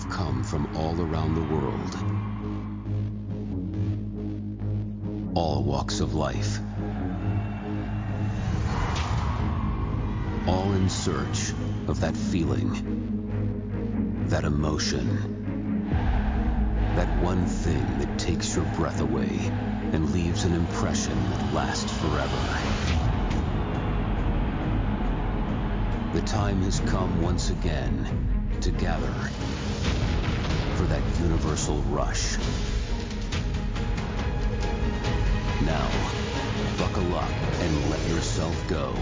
who've come from all around the world. All walks of life. All in search of that feeling, that emotion, that one thing that takes your breath away and leaves an impression that lasts forever. The time has come once again to gather for that universal rush. Now, buckle up and let yourself go.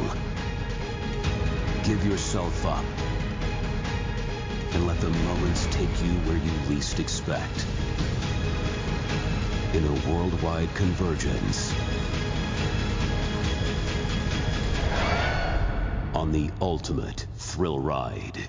Give yourself up. And let the moments take you where you least expect. In a worldwide convergence. On the ultimate thrill ride.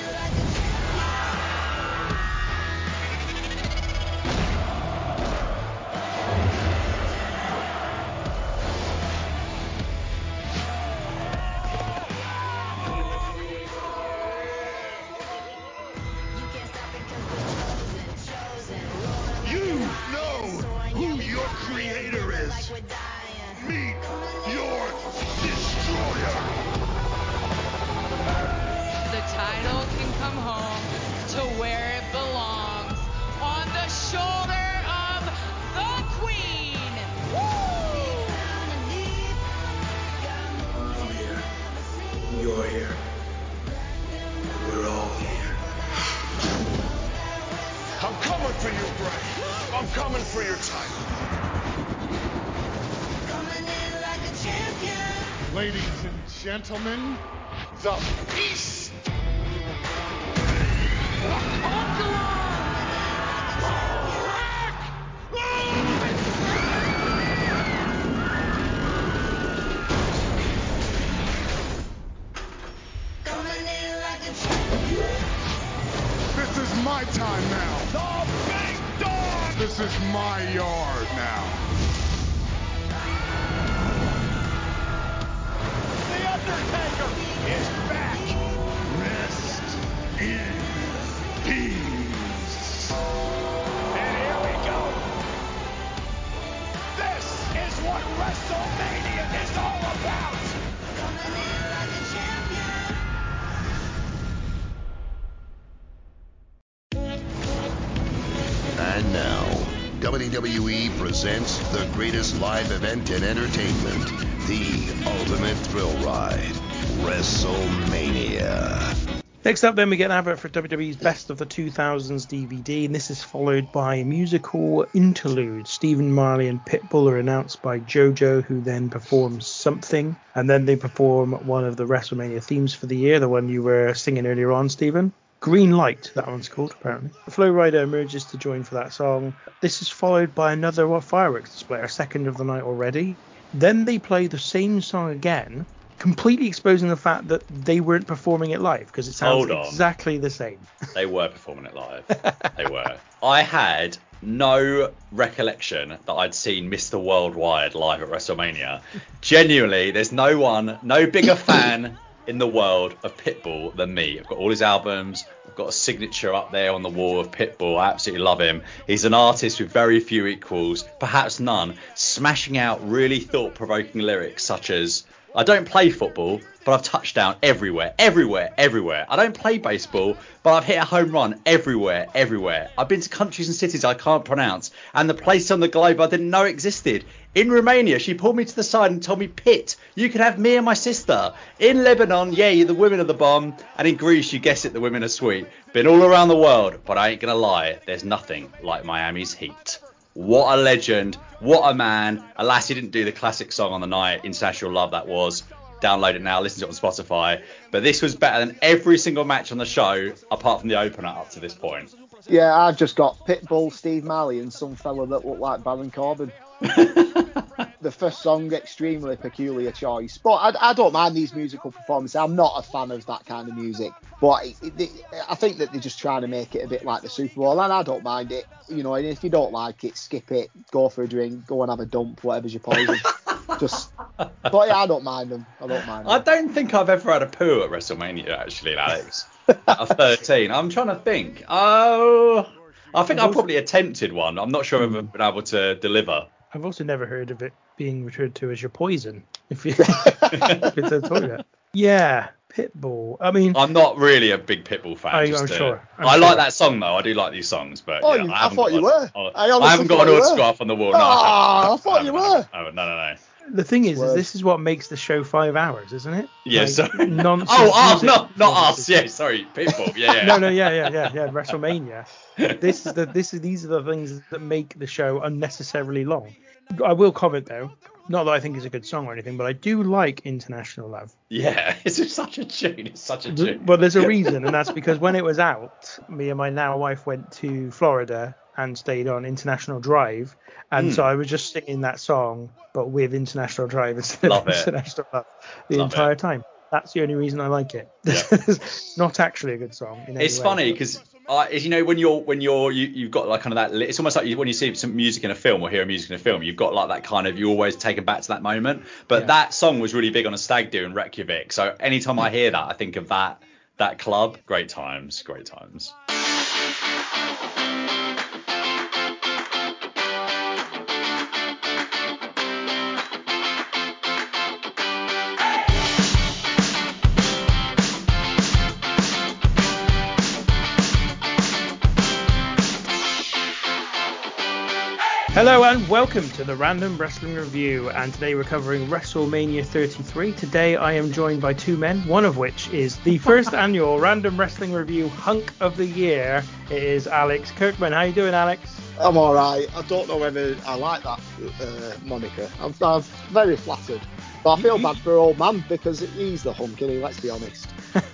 gentlemen, greatest live event in entertainment, the ultimate thrill ride, WrestleMania. Next up, then, we get an advert for WWE's Best of the 2000s DVD, and this is followed by a musical interlude. Stephen Marley and Pitbull are announced by JoJo, who then performs something, and then they perform one of the WrestleMania themes for the year, the one you were singing earlier on, Stephen. Green Light, that one's called, apparently. Flo Rida emerges to join for that song. This is followed by another fireworks display, a second of the night already. Then they play the same song again, completely exposing the fact that they weren't performing it live because it sounds exactly the same. They were performing it live. they were. I had no recollection that I'd seen Mr. Worldwide live at WrestleMania. Genuinely, there's no one, no bigger fan in the world of Pitbull than me. I've got all his albums. I've got a signature up there on the wall of Pitbull. I absolutely love him. He's an artist with very few equals, perhaps none, smashing out really thought-provoking lyrics such as I don't play football, but I've touched down everywhere, everywhere, everywhere. I don't play baseball, but I've hit a home run everywhere, everywhere. I've been to countries and cities I can't pronounce, and the place on the globe I didn't know existed. In Romania, she pulled me to the side and told me, Pitt, you can have me and my sister. In Lebanon, yeah, the women are the bomb. And in Greece, you guess it, the women are sweet. Been all around the world, but I ain't gonna lie, there's nothing like Miami's heat. What a legend. What a man. Alas, he didn't do the classic song on the night, International Love, that was. Download it now, listen to it on Spotify. But this was better than every single match on the show, apart from the opener up to this point. Yeah, I've just got Pitbull, Steve Marley, and some fella that looked like Baron Corbin. the first song, extremely peculiar choice. But I, I, don't mind these musical performances. I'm not a fan of that kind of music. But it, it, I think that they're just trying to make it a bit like the Super Bowl, and I don't mind it. You know, and if you don't like it, skip it, go for a drink, go and have a dump, whatever's your poison. just, but yeah, I don't mind them. I don't mind. Them. I don't think I've ever had a poo at WrestleMania, actually, Alex. at 13, I'm trying to think. Oh, I think I probably attempted one. I'm not sure I've ever been able to deliver. I've also never heard of it being referred to as your poison if, you, if it's a toilet. Yeah, Pitbull. I mean, I'm not really a big Pitbull fan. Oh, I, am sure. I'm i sure. like that song though. I do like these songs, but oh, yeah, you, I, I, thought you were. I, I, I haven't got an autograph on the wall. No, oh, I, I, thought you were. Oh, no, no, no. The thing is, is, this is what makes the show five hours, isn't it? Yeah, like, sorry. Oh, nonsense oh, oh, not not us. Yeah, sorry, Pitbull. Yeah, yeah. no, no, yeah, yeah, yeah, yeah. WrestleMania. this is the this is these are the things that make the show unnecessarily long. I will comment though, not that I think it's a good song or anything, but I do like International Love. Yeah, it's such a tune. It's such a tune. But there's a reason, and that's because when it was out, me and my now wife went to Florida and stayed on International Drive, and mm. so I was just singing that song, but with International Drive instead Love of it. International Love the Love entire it. time. That's the only reason I like it. Yeah. it's not actually a good song. in any It's funny because uh, is you know when you're when you're you, you've got like kind of that it's almost like you, when you see some music in a film or hear music in a film you've got like that kind of you're always taken back to that moment. But Yeah. that song was really big on a stag do in Reykjavik. So anytime I hear that I think of that that club great times great times Hello and welcome to the Random Wrestling Review. And today we're covering WrestleMania 33. Today I am joined by two men, one of which is the first annual Random Wrestling Review Hunk of the Year. It is Alex Kirkman. How are you doing, Alex? I'm all right. I don't know whether I like that uh, moniker. I'm, I'm very flattered. But I feel bad for old man because he's the hunk, is Let's be honest.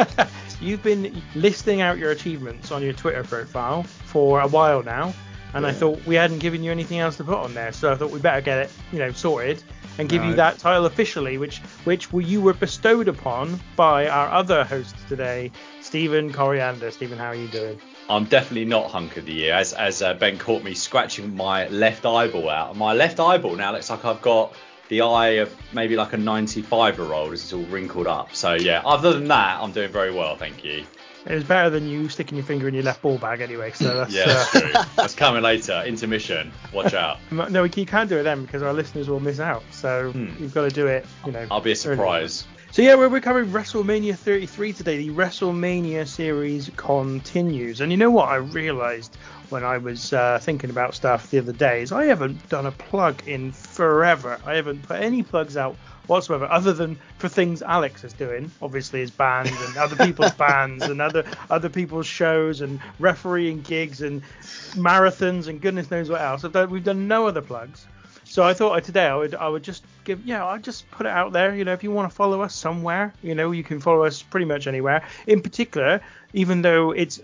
You've been listing out your achievements on your Twitter profile for a while now, and I thought we hadn't given you anything else to put on there, so I thought we better get it, you know, sorted and give you that title officially, which which you were bestowed upon by our other host today, Stephen Coriander. Stephen, how are you doing? I'm definitely not hunk of the year as as uh, Ben caught me scratching my left eyeball out. My left eyeball now looks like I've got the eye of maybe like a 95 year old as it's all wrinkled up. So yeah other than that I'm doing very well thank you It was better than you sticking your finger in your left ball bag anyway. So that's Yeah, that's uh, true. That's coming later. Intermission. Watch out. no, we you can't do it then because our listeners will miss out. So Hmm. you've got to do it, you know. I'll be a early. surprise. So yeah, we're, we're covering WrestleMania 33 today. The WrestleMania series continues, and you know what I realised when I was uh, thinking about stuff the other day is I haven't done a plug in forever. I haven't put any plugs out whatsoever, other than for things Alex is doing, obviously his band and other people's bands and other other people's shows and refereeing gigs and marathons and goodness knows what else. Done, we've done no other plugs. So I thought today I would I would just give yeah I'd just put it out there you know if you want to follow us somewhere you know you can follow us pretty much anywhere in particular even though it's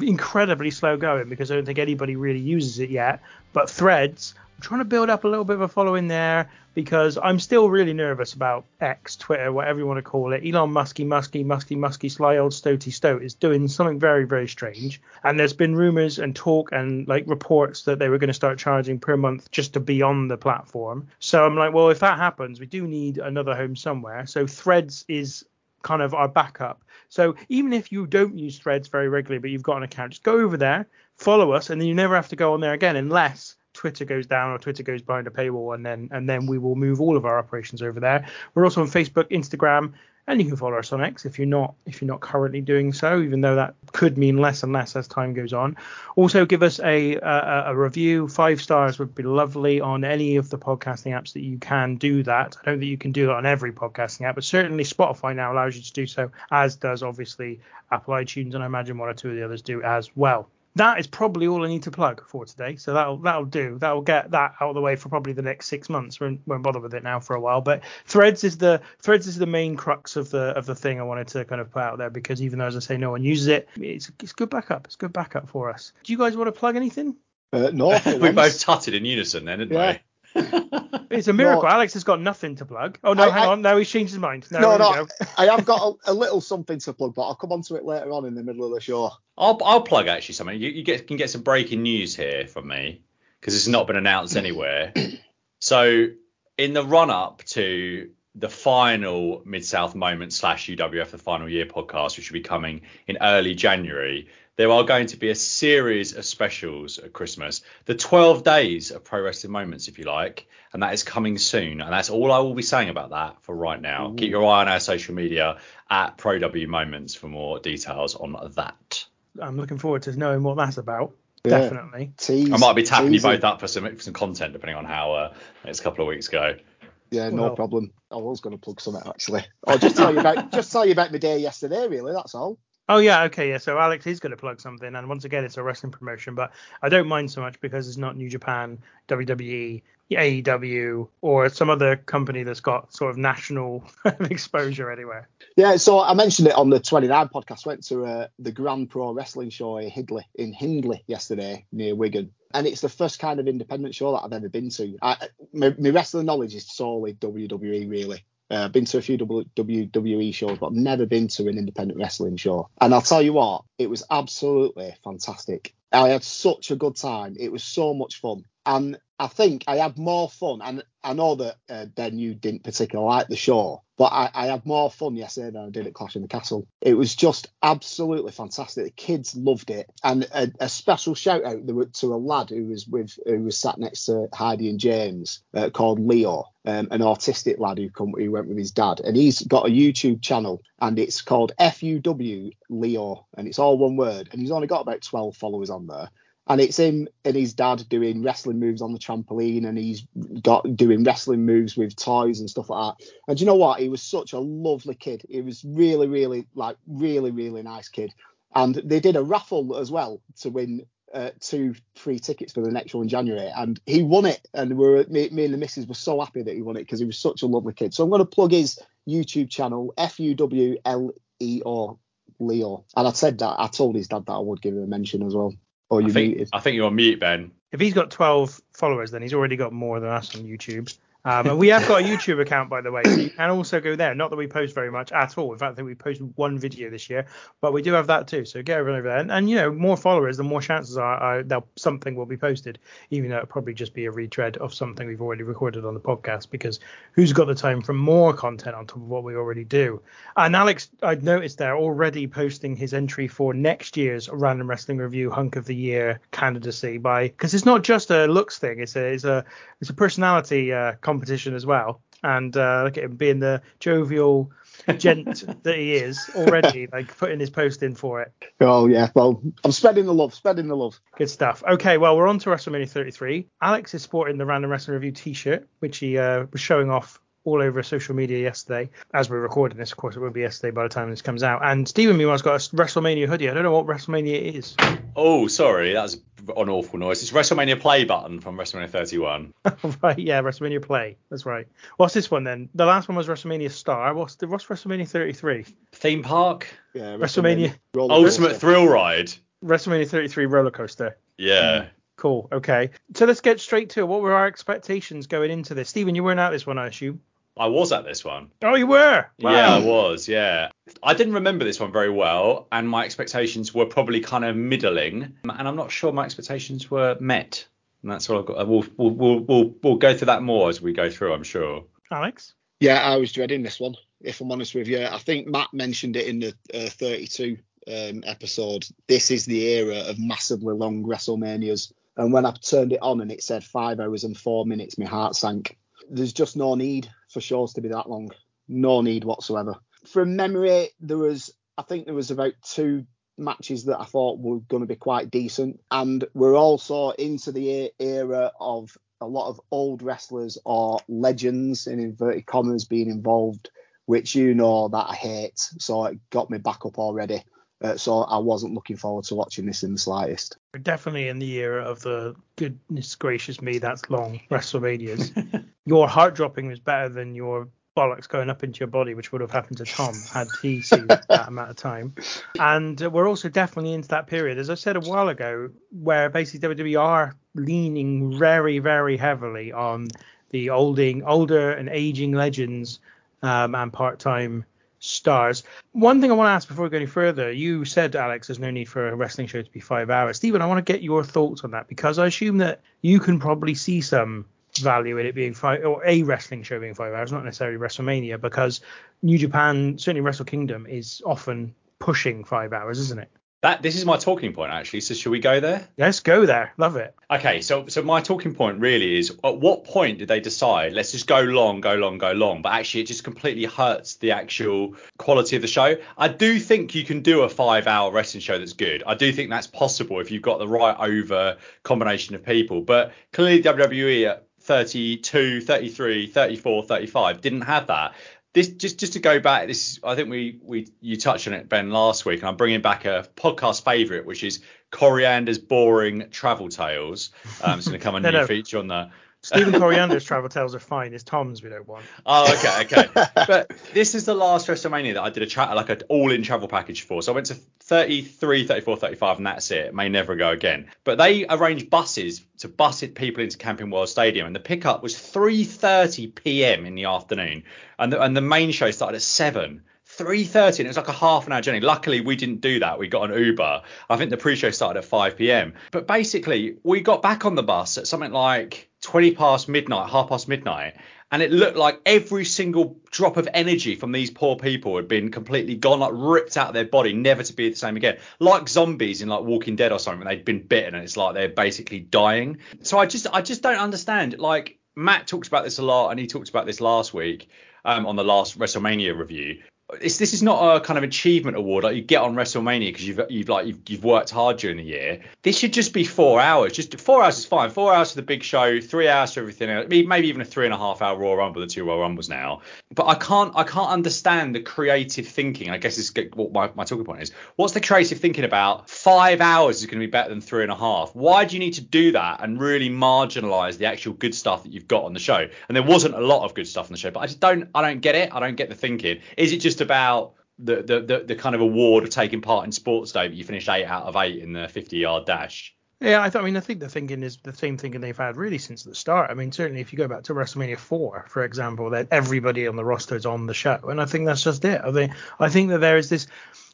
incredibly slow going because I don't think anybody really uses it yet but Threads trying to build up a little bit of a following there because I'm still really nervous about X, Twitter, whatever you want to call it. Elon Musky, Musky, Musky, Musky, sly old Stoty Stoat is doing something very, very strange. And there's been rumors and talk and like reports that they were going to start charging per month just to be on the platform. So I'm like, well, if that happens, we do need another home somewhere. So Threads is kind of our backup. So even if you don't use Threads very regularly, but you've got an account, just go over there, follow us, and then you never have to go on there again unless Twitter goes down or Twitter goes behind a paywall, and then and then we will move all of our operations over there. We're also on Facebook, Instagram, and you can follow us on X if you're not if you're not currently doing so, even though that could mean less and less as time goes on. Also, give us a a, a review. Five stars would be lovely on any of the podcasting apps that you can do that. I don't think you can do that on every podcasting app, but certainly Spotify now allows you to do so, as does obviously Apple iTunes, and I imagine one or two of the others do as well that is probably all I need to plug for today. So that'll that'll do. That'll get that out of the way for probably the next six months. We won't bother with it now for a while. But Threads is the Threads is the main crux of the of the thing I wanted to kind of put out there because even though as I say no one uses it, it's it's good backup. It's good backup for us. Do you guys want to plug anything? Uh, no, we both tutted in unison then, didn't Yeah. we? It's a miracle. No. Alex has got nothing to plug. Oh no, I- hang I- on. Now he's changed his mind. No, no, no. I have got a, a little something to plug, but I'll come on to it later on in the middle of the show. I'll I'll plug actually something. You, you get can get some breaking news here from me because it's not been announced anywhere. So in the run up to the final Mid South Moment slash UWF the final year podcast, which will be coming in early January, there are going to be a series of specials at Christmas, the 12 days of pro wrestling moments, if you like, and that is coming soon. And that's all I will be saying about that for right now. Keep your eye on our social media at Pro W Moments for more details on that. I'm looking forward to knowing what that's about. Yeah. Definitely. Tease, I might be tapping you teasing. both up for some for some content depending on how uh, next couple of weeks go. Yeah, no Well. problem. I was going to plug something actually. Or just tell you about just tell you about my day yesterday. Really, that's all. Oh yeah, okay, yeah. So Alex is going to plug something, and once again, it's a wrestling promotion, but I don't mind so much because it's not New Japan, WWE, AEW, or some other company that's got sort of national exposure anywhere. Yeah, so I mentioned it on the 29 podcast. Went to uh, the Grand Pro Wrestling Show in Hindley, in Hindley yesterday near Wigan, and it's the first kind of independent show that I've ever been to. I, my, my wrestling knowledge is solely WWE, really. Uh, been to a few WWE shows, but I've never been to an independent wrestling show. And I'll tell you what, it was absolutely fantastic. I had such a good time. It was so much fun. And I think I had more fun. And I know that uh, Ben, you didn't particularly like the show, but I, I had more fun yesterday than I did at Clash in the Castle. It was just absolutely fantastic. The kids loved it. And a, a special shout out to a lad who was with who was sat next to Heidi and James uh, called Leo, um, an autistic lad who come who went with his dad, and he's got a YouTube channel and it's called FUW Leo, and it's all one word, and he's only got about 12 followers on there. And it's him and his dad doing wrestling moves on the trampoline, and he's got doing wrestling moves with toys and stuff like that. And you know what? He was such a lovely kid. He was really, really like really, really nice kid. And they did a raffle as well to win uh, two free tickets for the next one in January, and he won it. And we were me, me and the missus were so happy that he won it because he was such a lovely kid. So I'm going to plug his YouTube channel, F U W L E O Leo. And I said that I told his dad that I would give him a mention as well. Or you I think muted. I think you're on mute, Ben. If he's got 12 followers, then he's already got more than us on YouTube. Um, and we have got a YouTube account, by the way, so you can also go there. Not that we post very much at all. In fact, I think we posted one video this year, but we do have that too. So get over there, and, and you know, more followers, the more chances are, that something will be posted, even though it'll probably just be a retread of something we've already recorded on the podcast. Because who's got the time for more content on top of what we already do? And Alex, I've noticed there already posting his entry for next year's Random Wrestling Review Hunk of the Year candidacy by because it's not just a looks thing; it's a it's a it's a personality uh, competition as well. And uh, look at him being the jovial gent that he is already, like putting his post in for it. Oh yeah, well I'm spreading the love, spreading the love. Good stuff. Okay, well we're on to WrestleMania 33. Alex is sporting the Random Wrestling Review T-shirt, which he uh, was showing off all over social media yesterday. As we're recording this, of course, it won't be yesterday by the time this comes out. And Stephen meanwhile's got a WrestleMania hoodie. I don't know what WrestleMania is. Oh, sorry, that's an awful noise. It's WrestleMania play button from WrestleMania 31. right, yeah, WrestleMania Play. That's right. What's this one then? The last one was WrestleMania Star. What's the what's WrestleMania 33? Theme park, Yeah, WrestleMania. roller ultimate thrill ride. WrestleMania 33 roller coaster. Yeah. Hmm. Cool. Okay. So let's get straight to it. What were our expectations going into this? Stephen, you weren't at this one, I assume. I was at this one. Oh, you were. Yeah, I was. Yeah, I didn't remember this one very well, and my expectations were probably kind of middling, and I'm not sure my expectations were met. And that's all I've got. We'll we'll we'll we'll, we'll go through that more as we go through. I'm sure. Alex. Yeah, I was dreading this one. If I'm honest with you, I think Matt mentioned it in the uh, 32 um, episode. This is the era of massively long WrestleManias, and when I turned it on and it said five hours and four minutes, my heart sank. There's just no need for shows to be that long. No need whatsoever. from memory, there was I think there was about two matches that I thought were going to be quite decent, and we're also into the era of a lot of old wrestlers or legends in inverted commas being involved, which you know that I hate. So it got me back up already. Uh, so I wasn't looking forward to watching this in the slightest. We're definitely in the era of the goodness gracious me, that's long WrestleManias. your heart dropping was better than your bollocks going up into your body, which would have happened to Tom had he seen that amount of time. And uh, we're also definitely into that period, as I said a while ago, where basically WWE are leaning very, very heavily on the olding, older and aging legends um, and part-time stars. One thing I want to ask before we go any further, you said, Alex, there's no need for a wrestling show to be five hours. Stephen, I want to get your thoughts on that because I assume that you can probably see some value in it being five or a wrestling show being five hours, not necessarily WrestleMania, because New Japan, certainly Wrestle Kingdom, is often pushing five hours, isn't it? That this is my talking point actually. So should we go there? Let's go there. Love it. Okay, so so my talking point really is at what point did they decide let's just go long, go long, go long, but actually it just completely hurts the actual quality of the show. I do think you can do a 5-hour wrestling show that's good. I do think that's possible if you've got the right over combination of people, but clearly WWE 32, 33, 34, 35 didn't have that. This just just to go back this i think we we you touched on it ben last week and i'm bringing back a podcast favorite which is coriander's boring travel tales. Um, it's going to come a new no. feature on that Stephen Coriander's travel tales are fine. It's Tom's we don't want. Oh, okay, okay. but this is the last WrestleMania that I did a chat like an all-in travel package for. So I went to 33, 34, 35, and that's it. It may never go again. But they arranged buses to bus it people into Camping World Stadium, and the pickup was 3:30 p.m. in the afternoon, and the, and the main show started at seven. 3.30 and it was like a half an hour journey luckily we didn't do that we got an uber i think the pre-show started at 5 p.m but basically we got back on the bus at something like 20 past midnight half past midnight and it looked like every single drop of energy from these poor people had been completely gone like ripped out of their body never to be the same again. Like zombies in like walking dead or something they'd been bitten and it's like they're basically dying. So i just i just don't understand. Like matt talks about this a lot and he talked about this last week um, on the last WrestleMania review. This is not a kind of achievement award like you get on WrestleMania because you've you've like you've, you've worked hard during the year. This should just be four hours. Just four hours is fine. Four hours for the big show, three hours for everything else. Maybe even a three and a half hour Royal Rumble, the two Royal Rumbles now. But I can't I can't understand the creative thinking. I guess is what my, my talking point is. What's the creative thinking about five hours is going to be better than three and a half? Why do you need to do that and really marginalize the actual good stuff that you've got on the show? And there wasn't a lot of good stuff on the show, but I just don't I don't get it. I don't get the thinking. Is it just about the, the, the, the kind of award of taking part in sports day, but you finished eight out of eight in the 50 yard dash. Yeah, I, th- I mean, I think the thinking is the same thinking they've had really since the start. I mean, certainly if you go back to WrestleMania 4, for example, that everybody on the roster is on the show, and I think that's just it. I think I think that there is this,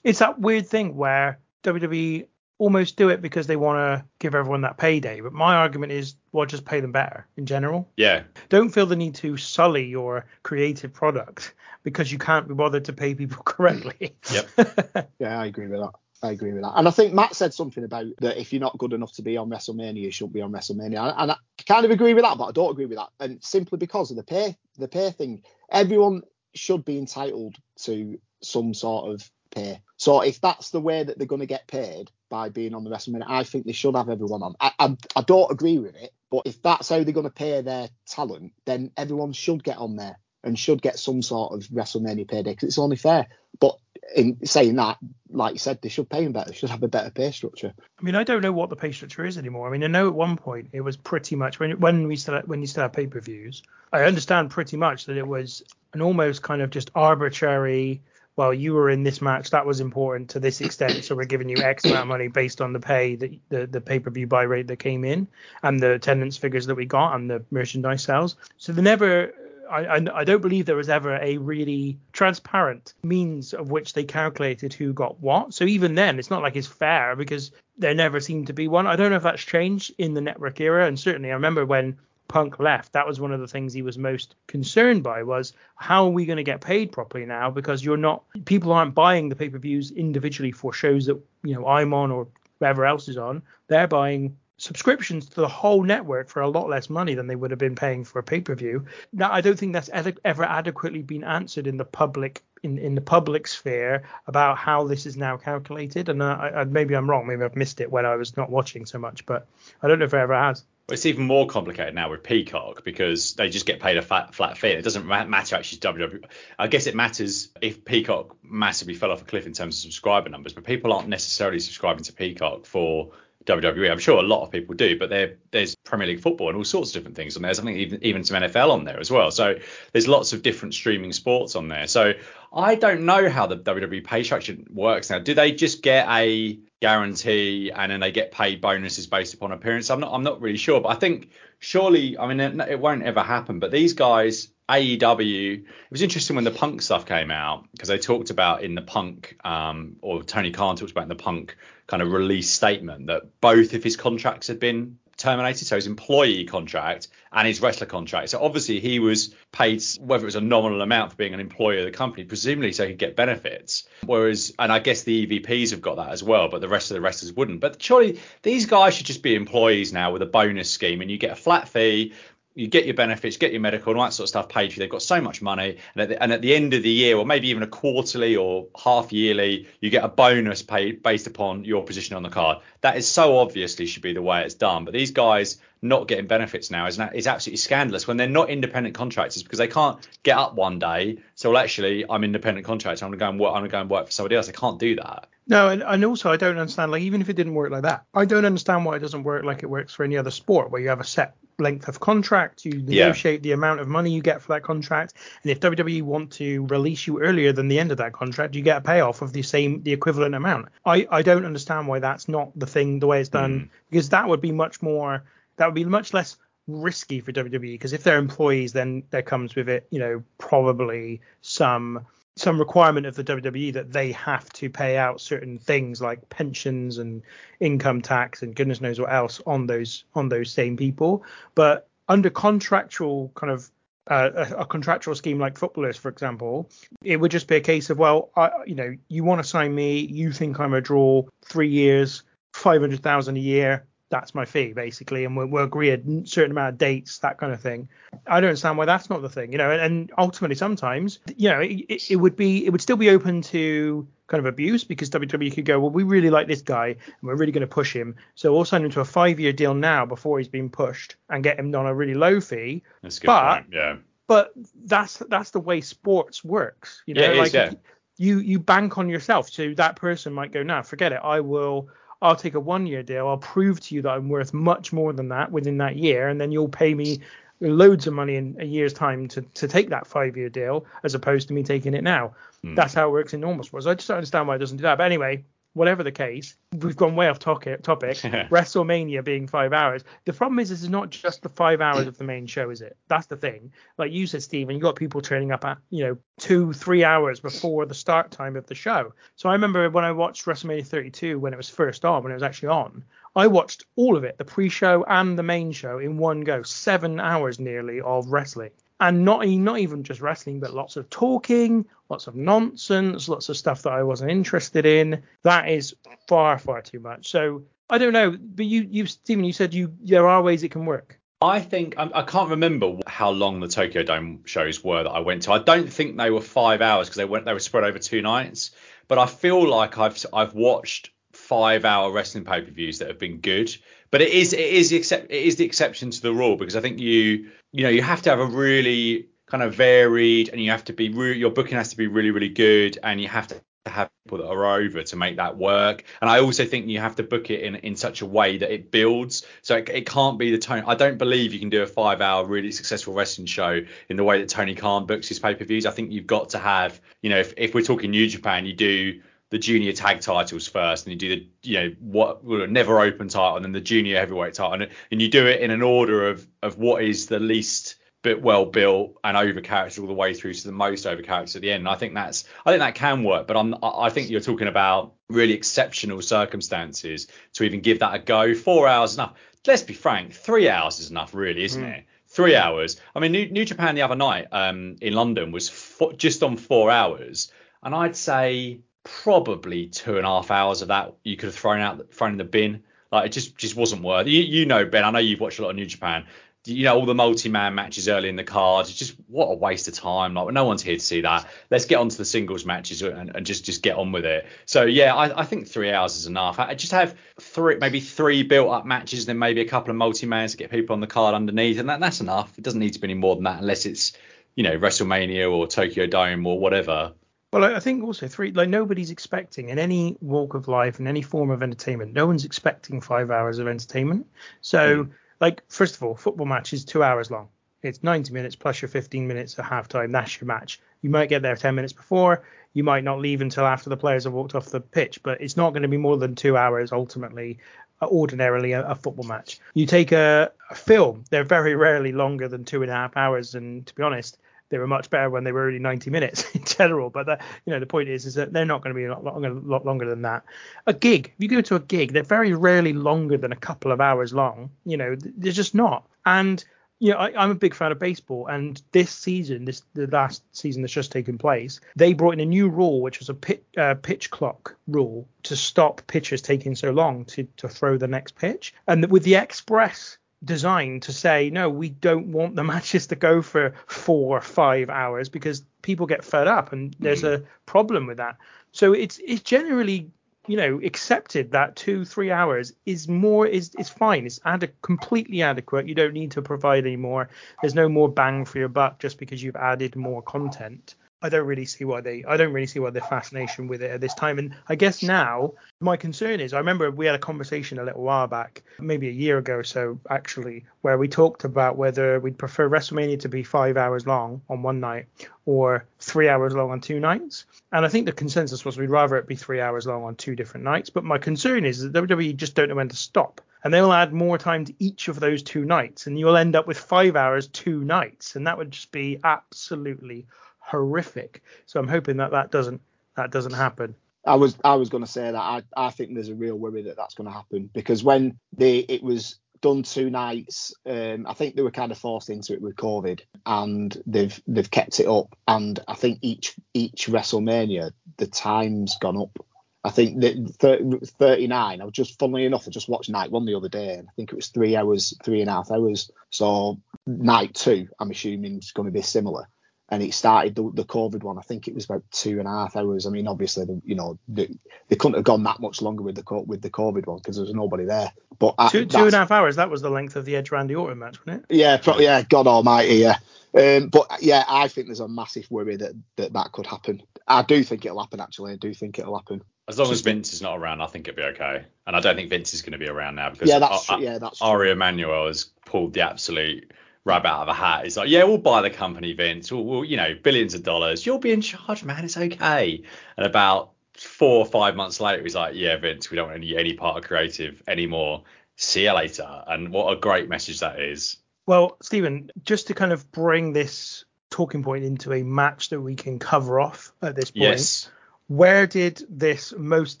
it's that weird thing where WWE almost do it because they want to give everyone that payday. But my argument is, well, just pay them better in general. Yeah. Don't feel the need to sully your creative product because you can't be bothered to pay people correctly. Yep. Yeah, I agree with that. I agree with that. And I think Matt said something about that if you're not good enough to be on WrestleMania, you shouldn't be on WrestleMania. And I kind of agree with that, but I don't agree with that. And simply because of the pay, the pay thing, everyone should be entitled to some sort of pay. So if that's the way that they're going to get paid by being on the WrestleMania, I think they should have everyone on. I, I, I don't agree with it, but if that's how they're going to pay their talent, then everyone should get on there and should get some sort of WrestleMania payday because it's only fair. But in saying that, like you said, they should pay them better. They should have a better pay structure. I mean, I don't know what the pay structure is anymore. I mean, I know at one point it was pretty much when when we still when you still have pay per views. I understand pretty much that it was an almost kind of just arbitrary. Well, you were in this match, that was important to this extent, so we're giving you X amount of money based on the pay that the the pay per view buy rate that came in and the attendance figures that we got and the merchandise sales. So they never I, I, I don't believe there was ever a really transparent means of which they calculated who got what. So even then, it's not like it's fair because there never seemed to be one. I don't know if that's changed in the network era, and certainly I remember when Punk left, that was one of the things he was most concerned by was how are we going to get paid properly now because you're not people aren't buying the pay-per-views individually for shows that you know I'm on or whoever else is on. They're buying subscriptions to the whole network for a lot less money than they would have been paying for a pay-per-view. Now, I don't think that's ever, adequately been answered in the public in, in the public sphere about how this is now calculated. And uh, I, I, maybe I'm wrong. Maybe I've missed it when I was not watching so much, but I don't know if it ever has. It's even more complicated now with Peacock because they just get paid a flat, flat fee. It doesn't matter actually WWE. I guess it matters if Peacock massively fell off a cliff in terms of subscriber numbers, but people aren't necessarily subscribing to Peacock for WWE. I'm sure a lot of people do, but there there's Premier League football and all sorts of different things on there. I think even even some NFL on there as well. So there's lots of different streaming sports on there. So I don't know how the WWE pay structure works now. Do they just get a guarantee and then they get paid bonuses based upon appearance? I'm not I'm not really sure, but I think surely I mean it, it won't ever happen. But these guys AEW. It was interesting when the Punk stuff came out because they talked about in the Punk, um, or Tony Khan talked about in the Punk kind of release statement that both of his contracts had been terminated, so his employee contract and his wrestler contract. So obviously he was paid whether it was a nominal amount for being an employee of the company, presumably so he could get benefits. Whereas, and I guess the EVPs have got that as well, but the rest of the wrestlers wouldn't. But surely these guys should just be employees now with a bonus scheme, and you get a flat fee you get your benefits, get your medical, and all that sort of stuff paid for. They've got so much money, and at, the, and at the end of the year, or maybe even a quarterly or half yearly, you get a bonus paid based upon your position on the card. That is so obviously should be the way it's done. But these guys not getting benefits now is, is absolutely scandalous when they're not independent contractors because they can't get up one day. So well, actually, I'm independent contractor. I'm gonna go and work. I'm gonna go and work for somebody else. I can't do that. No, and, and also I don't understand. Like even if it didn't work like that, I don't understand why it doesn't work like it works for any other sport where you have a set length of contract, you negotiate yeah. the amount of money you get for that contract, and if WWE want to release you earlier than the end of that contract, you get a payoff of the same, the equivalent amount. I I don't understand why that's not the thing the way it's done mm. because that would be much more that would be much less risky for WWE because if they're employees, then there comes with it, you know, probably some some requirement of the WWE that they have to pay out certain things like pensions and income tax and goodness knows what else on those on those same people. But under contractual kind of uh, a, a, contractual scheme like footballers, for example, it would just be a case of well, I, you know, you want to sign me, you think I'm a draw, three years, five hundred thousand a year that's my fee basically, and we'll, we'll, agree a certain amount of dates, that kind of thing. I don't understand why that's not the thing, you know. And, and ultimately, sometimes, you know, it, it, would be, it would still be open to kind of abuse because WWE could go, well, we really like this guy and we're really going to push him, so we'll sign him to a five-year deal now before he's been pushed and get him on a really low fee. That's good but, point. Yeah. But that's that's the way sports works, you know. Yeah, like is, yeah. you you bank on yourself, so that person might go, nah, forget it, I will I'll take a one year deal. I'll prove to you that I'm worth much more than that within that year, and then you'll pay me loads of money in a year's time to, to take that five year deal as opposed to me taking it now. Mm. That's how it works in normal sports. I just don't understand why it doesn't do that. But anyway, whatever the case, we've gone way off topic. topic. WrestleMania being five hours. The problem is, this is not just the five hours of the main show, is it? That's the thing. Like you said, Stephen, you got people turning up at you know two, three hours before the start time of the show. So I remember when I watched WrestleMania 32 when it was first on, when it was actually on. I watched all of it, the pre-show and the main show in one go, seven hours nearly of wrestling and not not even just wrestling, but lots of talking, lots of nonsense, lots of stuff that I wasn't interested in. That is far far too much. So I don't know, but you you Stephen, you said you there are ways it can work. I think I, can't remember how long the Tokyo Dome shows were that I went to. I don't think they were five hours because they went they were spread over two nights. But I feel like I've I've watched five hour wrestling pay per views that have been good. But it is it is the except it is the exception to the rule because I think you you know, you have to have a really kind of varied, and you have to be re- your booking has to be really, really good, and you have to have people that are over to make that work. And I also think you have to book it in in such a way that it builds. So it, it can't be the tone. I don't believe you can do a five hour really successful wrestling show in the way that Tony Khan books his pay per views. I think you've got to have, you know, if, if we're talking New Japan, you do the junior tag titles first, and you do the you know what never open title, and then the junior heavyweight title, and, and you do it in an order of of what is the least bit well built and over character all the way through to the most over character at the end. And I think that's I think that can work, but I'm I think you're talking about really exceptional circumstances to even give that a go. Four hours enough. Let's be frank, three hours is enough, really, isn't mm. it? Three hours. I mean, New, New Japan the other night um, in London was fo- just on four hours, and I'd say probably two and a half hours of that you could have thrown out thrown in the bin. Like it just just wasn't worth. You you know Ben, I know you've watched a lot of New Japan. you know all the multi-man matches early in the card. It's just what a waste of time. Like no one's here to see that. Let's get on to the singles matches and, and just just get on with it. So yeah, I, I think three hours is enough. I just have three maybe three built up matches, then maybe a couple of multi-mans to get people on the card underneath, and that, that's enough. It doesn't need to be any more than that unless it's you know WrestleMania or Tokyo Dome or whatever. Well, I think also three, like nobody's expecting in any walk of life, in any form of entertainment, no one's expecting five hours of entertainment. So, mm. like, first of all, football match is two hours long. It's 90 minutes plus your 15 minutes at halftime. That's your match. You might get there 10 minutes before. You might not leave until after the players have walked off the pitch, but it's not going to be more than two hours ultimately. Uh, ordinarily, a, a, football match. You take a, a film; they're very rarely longer than two and a half hours, and to be honest, they were much better when they were only 90 minutes in general. But the, you know, the point is, is that they're not going to be a lot longer, lot longer than that. A gig, if you go to a gig, they're very rarely longer than a couple of hours long. You know, they're just not. And you know, I, am a big fan of baseball, and this season, this the last season that's just taken place, they brought in a new rule, which was a pit, uh, pitch clock rule to stop pitchers taking so long to to throw the next pitch. And with the express designed to say no we don't want the matches to go for four or five hours because people get fed up and there's mm. a problem with that. So it's it's generally you know accepted that two three hours is more is is fine. It's ad- completely adequate. You don't need to provide any more. There's no more bang for your buck just because you've added more content I don't really see why they I don't really see why their fascination with it at this time. And I guess now my concern is I remember we had a conversation a little while back, maybe a year ago or so actually, where we talked about whether we'd prefer WrestleMania to be five hours long on one night or three hours long on two nights. And I think the consensus was we'd rather it be three hours long on two different nights. But my concern is that WWE just don't know when to stop. And they'll add more time to each of those two nights. And you'll end up with five hours, two nights. And that would just be absolutely horrific. So I'm hoping that that doesn't that doesn't happen. I was I was going to say that I, I think there's a real worry that that's going to happen because when they it was done two nights, um, I think they were kind of forced into it with COVID, and they've they've kept it up. And I think each each WrestleMania the time's gone up. I think that 39. I was just funnily enough, I just watched night one the other day, and I think it was three hours, three and a half hours. So night two, I'm assuming is going to be similar and it started the, the COVID one. I think it was about two and a half hours. I mean, obviously, the, you know, the, they couldn't have gone that much longer with the with the COVID one because there was nobody there. But two, two and a half hours. That was the length of the Edge Randy Orton match, wasn't it? Yeah, pro- yeah. God Almighty, yeah. Um, but yeah, I think there's a massive worry that, that that could happen. I do think it'll happen. Actually, I do think it'll happen. As long as Vince is not around, I think it'll be okay. And I don't think Vince is going to be around now because yeah, that's uh, yeah, that's Ari true. Emanuel has pulled the absolute rabbit out of a hat. It's like, yeah, we'll buy the company, Vince. We'll, we'll, you know, billions of dollars. You'll be in charge, man. It's okay. And about four or five months later, he's like, yeah, Vince, we don't want any, any part of creative anymore. See you later. And what a great message that is. Well, Stephen, just to kind of bring this talking point into a match that we can cover off at this point. Yes. Where did this most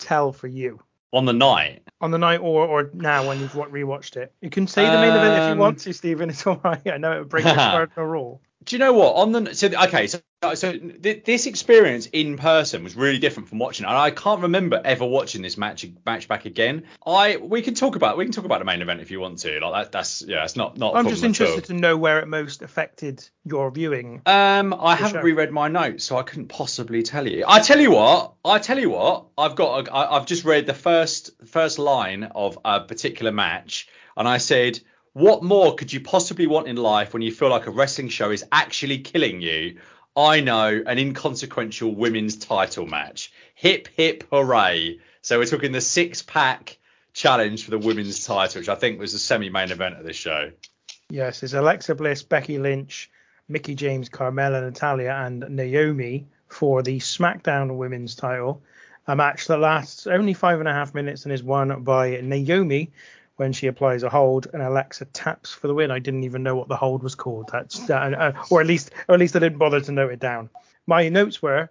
tell for you? On the night. On the night or or now when you've rewatched it. You can say the main event if you want um, to, Stephen. It's all right. I know it would break the cardinal rule do you know what? On the so okay so so th- this experience in person was really different from watching it and I can't remember ever watching this match match back again. I we can talk about we can talk about the main event if you want to like that, that's yeah it's not not I'm just interested to know where it most affected your viewing um I haven't show. reread my notes so I couldn't possibly tell you. I tell you what I tell you what I've got a, I, I've just read the first first line of a particular match and I said what more could you possibly want in life when you feel like a wrestling show is actually killing you? I know an inconsequential women's title match. Hip hip hooray. So we're talking the six pack challenge for the women's title, which I think was the semi main event of this show. Yes, it's Alexa Bliss, Becky Lynch, Mickie James, Carmella, Natalya, and Naomi for the SmackDown women's title. A match that lasts only five and a half minutes and is won by Naomi when she applies a hold and Alexa taps for the win. I didn't even know what the hold was called. That's uh, uh, or at least or at least I didn't bother to note it down. My notes were,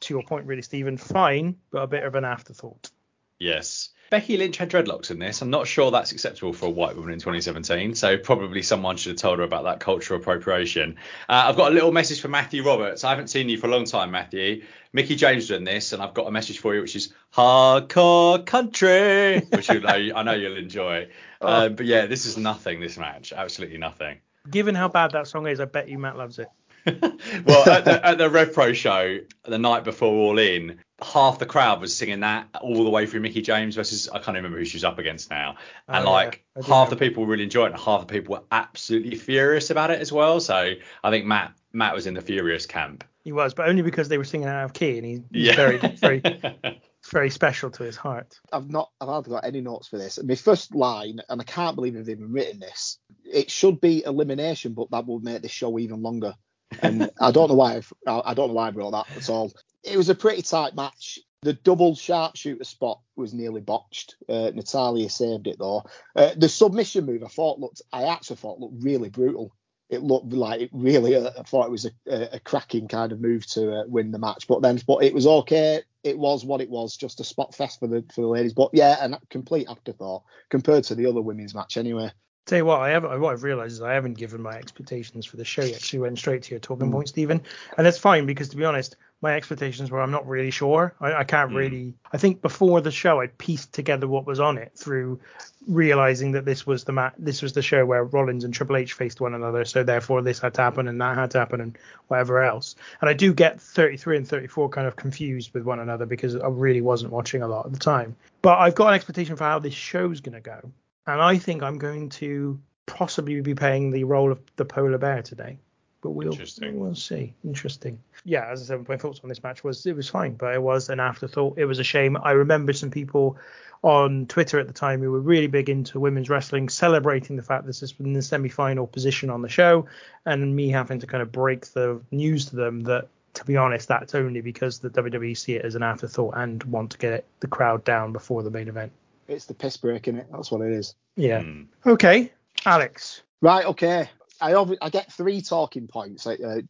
to your point, really, Stephen, fine, but a bit of an afterthought. Yes. Becky Lynch had dreadlocks in this. I'm not sure that's acceptable for a white woman in 2017, so probably someone should have told her about that cultural appropriation. Uh, I've got a little message for Matthew Roberts. I haven't seen you for a long time, Matthew. Mickie James doing this, and I've got a message for you, which is hardcore country, which you know, I know you'll enjoy. Uh, but yeah, this is nothing. This match, absolutely nothing. Given how bad that song is, I bet you Matt loves it. well, at the, at the Rev Pro show the night before All In, half the crowd was singing that all the way through Mickie James versus I can't remember who she's up against now, and Oh, like yeah. Half know. the people really enjoyed it, and half the people were absolutely furious about it as well. So I think Matt Matt was in the furious camp. He was, but only because they were singing out of key, and he, he's Yeah. very, very, very special to his heart. I've not, I've hardly got any notes for this. My first line, and I can't believe I've even written this. It should be elimination, but that would make this show even longer. And I don't know why, I I don't know why I wrote that at all. It was a pretty tight match. The double sharpshooter spot was nearly botched. Uh, Natalya saved it though. Uh, the submission move, I thought looked, I actually thought looked really brutal. It looked like it really. Uh, I thought it was a, a, cracking kind of move to uh, win the match, but then, but it was okay. It was what it was, just a spot fest for the for the ladies. But yeah, and a complete afterthought compared to the other women's match anyway. Tell you what, I have what I've realised is I haven't given my expectations for the show yet. we went straight to your talking hmm. point, Stephen, and that's fine because to be honest, my expectations were I'm not really sure. I, I can't hmm. really. I think before the show, I pieced together what was on it through realizing that this was the mat. This was the show where Rollins and Triple H faced one another, so therefore this had to happen and that had to happen and whatever else. And I do get 33 and 34 kind of confused with one another because I really wasn't watching a lot at the time. But I've got an expectation for how this show's going to go and I think I'm going to possibly be playing the role of the polar bear today. But we'll we'll see. Interesting. Yeah, as I said, my thoughts on this match was it was fine, but it was an afterthought. It was a shame. I remember some people on Twitter at the time who were really big into women's wrestling, celebrating the fact that this has in the semi-final position on the show, and me having to kind of break the news to them that, to be honest, that's only because the WWE see it as an afterthought and want to get the crowd down before the main event. It's the piss break in it. That's what it is. Yeah. Hmm. Okay, Alex. Right. Okay. I obvi- I get three talking points, uh,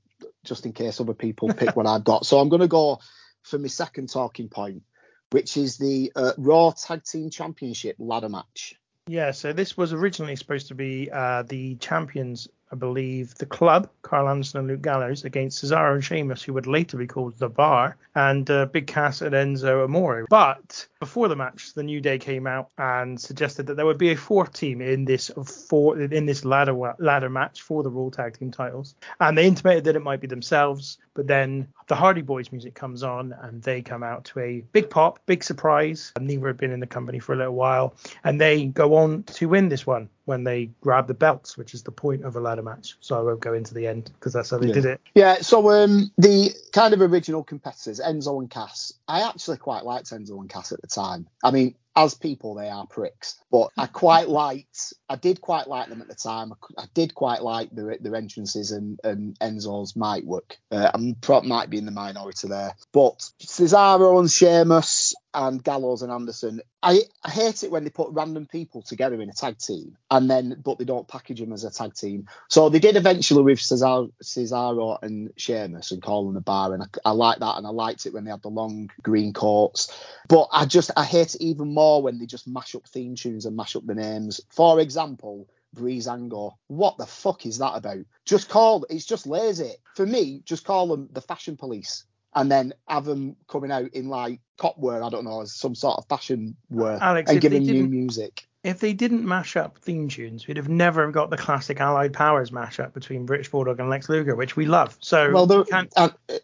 just in case other people pick what I've got. So I'm going to go for my second talking point, which is the uh, Raw Tag Team Championship ladder match. Yeah, so this was originally supposed to be uh, the champions, I believe, the club, Karl Anderson and Luke Gallows, against Cesaro and Sheamus, who would later be called The Bar, and uh, Big Cass and Enzo Amore. But before the match, the New Day came out and suggested that there would be a fourth team in this four in this ladder ladder match for the Raw Tag Team titles, and they intimated that it might be themselves. But then the Hardy Boyz music comes on, and they come out to a big pop, big surprise. Neither had been in the company for a little while, and they go on to win this one when they grab the belts, which is the point of a ladder match. So I won't go into the end because that's how they Yeah. did it. Yeah. So um, the kind of original competitors, Enzo and Cass. I actually quite liked Enzo and Cass at the time. I mean, as people, they are pricks, but I quite liked. I did quite like them at the time. I did quite like their their entrances and, and Enzo's mic work. Uh, I'm might be in the minority there, but Cesaro and Sheamus and Gallows and Anderson. I, I hate it when they put random people together in a tag team and then but they don't package them as a tag team. So they did eventually with Cesaro, Cesaro and Sheamus and calling the bar, and I, I like that, and I liked it when they had the long green coats. But I just I hate it even more when they just mash up theme tunes and mash up the names. For example. Breezango. What the fuck is that about? Just call it's just lazy. For me, just call them the fashion police and then have them coming out in like cop wear, I don't know, as some sort of fashion wear Alex, and they new music. If they didn't mash up theme tunes, we'd have never got the classic Allied Powers mashup between British Bulldog and Lex Luger, which we love. So Well, there, can't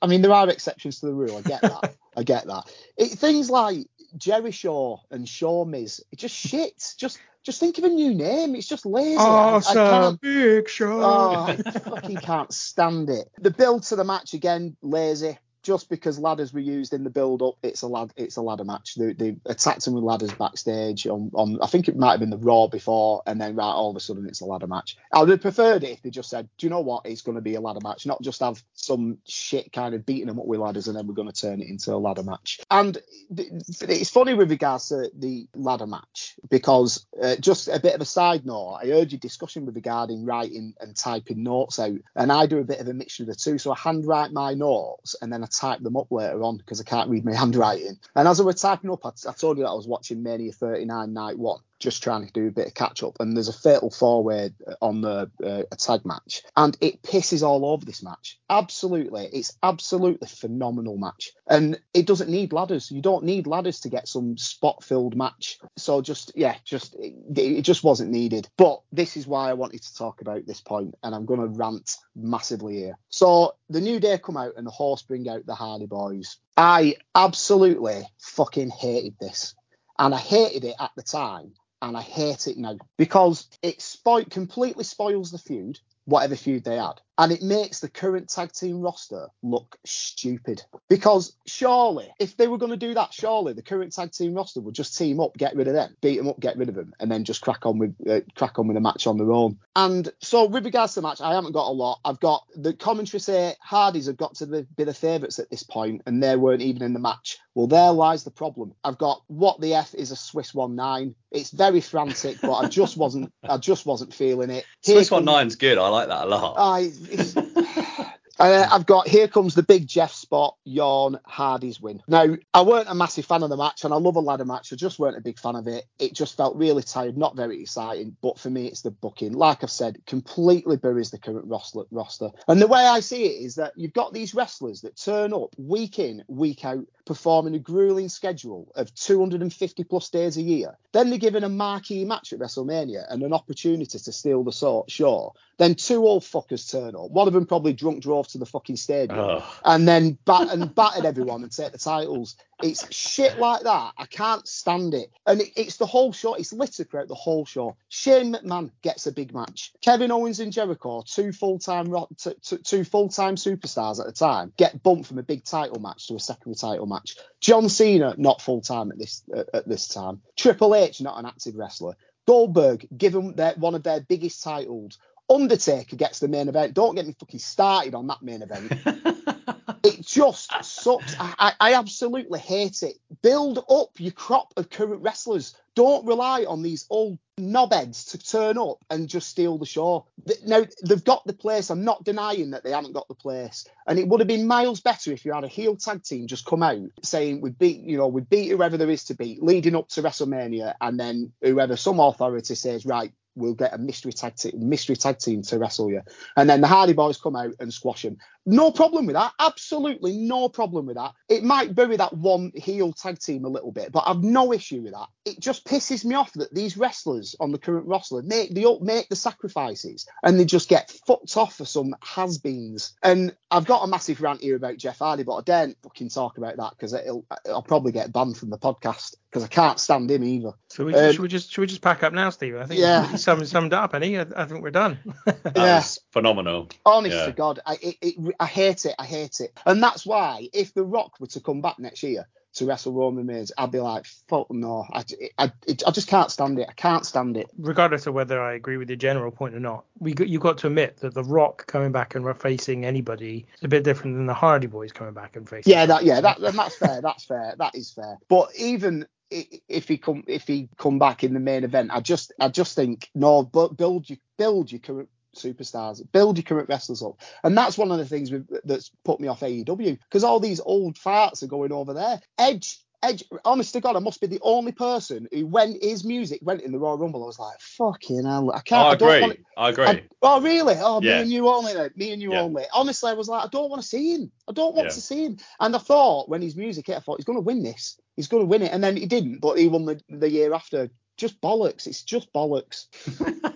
I, mean, there are exceptions to the rule. I get that. I get that. It, things like Jerishow and ShoMiz, it just shit. Just just think of a new name. It's just lazy. I- I big show. Oh, I fucking can't stand it. The build to the match again, lazy. Just because ladders were used in the build up, it's a lad, it's a ladder match. They, they attacked him with ladders backstage on, on, I think it might have been the Raw before, and then right all of a sudden it's a ladder match. I would have preferred it if they just said, do you know what, it's going to be a ladder match, not just have some shit kind of beating them up with ladders and then we're going to turn it into a ladder match. And it's funny with regards to the ladder match because uh, just a bit of a side note, I heard your discussion with regarding writing and typing notes out, and I do a bit of a mixture of the two. So I handwrite my notes and then I type them up later on because I can't read my handwriting. And as I was typing up, I, told you that I was watching Mania 39 Night One. Just trying to do a bit of catch up, and there's a fatal four way on the uh, a tag match, and it pisses all over this match. Absolutely, it's absolutely phenomenal match, and it doesn't need ladders. You don't need ladders to get some spot filled match. So just yeah, just it, it just wasn't needed. But this is why I wanted to talk about this point, and I'm going to rant massively here. So the New Day come out and the Horse bring out the Hardy Boyz. I absolutely fucking hated this. And I hated it at the time, and I hate it now because it spoil completely spoils the feud, whatever feud they had, and it makes the current tag team roster look stupid. Because surely, if they were going to do that, surely the current tag team roster would just team up, get rid of them, beat them up, get rid of them, and then just crack on with uh, crack on with a match on their own. And so, with regards to the match, I haven't got a lot. I've got the commentary say Hardys have got to the, be the favourites at this point, and they weren't even in the match. Well, there lies the problem. I've got what the f is a Swiss one nine. It's very frantic, but I just wasn't. I just wasn't feeling it. Swiss one nine's good. I like that a lot. I, uh, I've got here comes the big Jeff spot, yawn, Hardy's win. Now, I weren't a massive fan of the match, and I love a ladder match. I just weren't a big fan of it. It just felt really tired, not very exciting. But for me, it's the booking. Like I've said, completely buries the current roster. And the way I see it is that you've got these wrestlers that turn up week in, week out, performing a grueling schedule of 250 plus days a year. Then they're given a marquee match at WrestleMania and an opportunity to steal the show. Then two old fuckers turn up. One of them probably drunk drove to the fucking stadium Ugh. and then bat and battered everyone and take the titles. It's shit like that. I can't stand it. And it, it's the whole show. It's litter throughout the whole show. Shane McMahon gets a big match. Kevin Owens and Jericho, two full time t- t- two full time superstars at the time, get bumped from a big title match to a secondary title match. John Cena not full time at this uh, at this time. Triple H not an active wrestler. Goldberg given their, one of their biggest titles. Undertaker gets the main event. Don't get me fucking started on that main event. it just sucks. I, I, absolutely hate it. Build up your crop of current wrestlers. Don't rely on these old knobheads to turn up and just steal the show. Now they've got the place. I'm not denying that they haven't got the place. And it would have been miles better if you had a heel tag team just come out saying we beat, you know, we beat whoever there is to beat, leading up to WrestleMania, and then whoever some authority says, right, we'll get a mystery tag team, mystery tag team to wrestle you. And then the Hardy Boyz come out and squash them. No problem with that. Absolutely no problem with that. It might bury that one heel tag team a little bit, but I've no issue with that. It just pisses me off that these wrestlers on the current roster make the make the sacrifices and they just get fucked off for some has-beens. And I've got a massive rant here about Jeff Hardy, but I daren't fucking talk about that because it'll I'll probably get banned from the podcast because I can't stand him either. So we, Um, should we just should we just pack up now, Stephen? I think Yeah. summed, summed up, Annie. I, I think we're done. That Yeah. was phenomenal. Honest Yeah. to God, I it, it, I hate it. I hate it. And that's why if The Rock were to come back next year to wrestle Roman Reigns, I'd be like, fuck no. I, I, I just can't stand it. I can't stand it. Regardless of whether I agree with your general point or not, we got, you've got to admit that The Rock coming back and facing anybody is a bit different than the Hardy Boyz coming back and facing. Yeah, that yeah, that and that's fair. That's fair. That is fair. But even if he come if he come back in the main event, I just I just think no, but build your build your current superstars, build your current wrestlers up, and that's one of the things that's put me off AEW because all these old farts are going over there. Edge. Edge, honest to God, I must be the only person who, when his music went in the Royal Rumble, I was like, "Fucking hell, I can't." I don't agree. want I agree. I- oh really? Oh, Yeah. me and you only. Then. Me and you Yeah. only. Honestly, I was like, I don't want to see him. I don't want Yeah. to see him. And I thought when his music hit, I thought he's going to win this. He's going to win it, and then he didn't. But he won the, the year after. Just bollocks. It's just bollocks.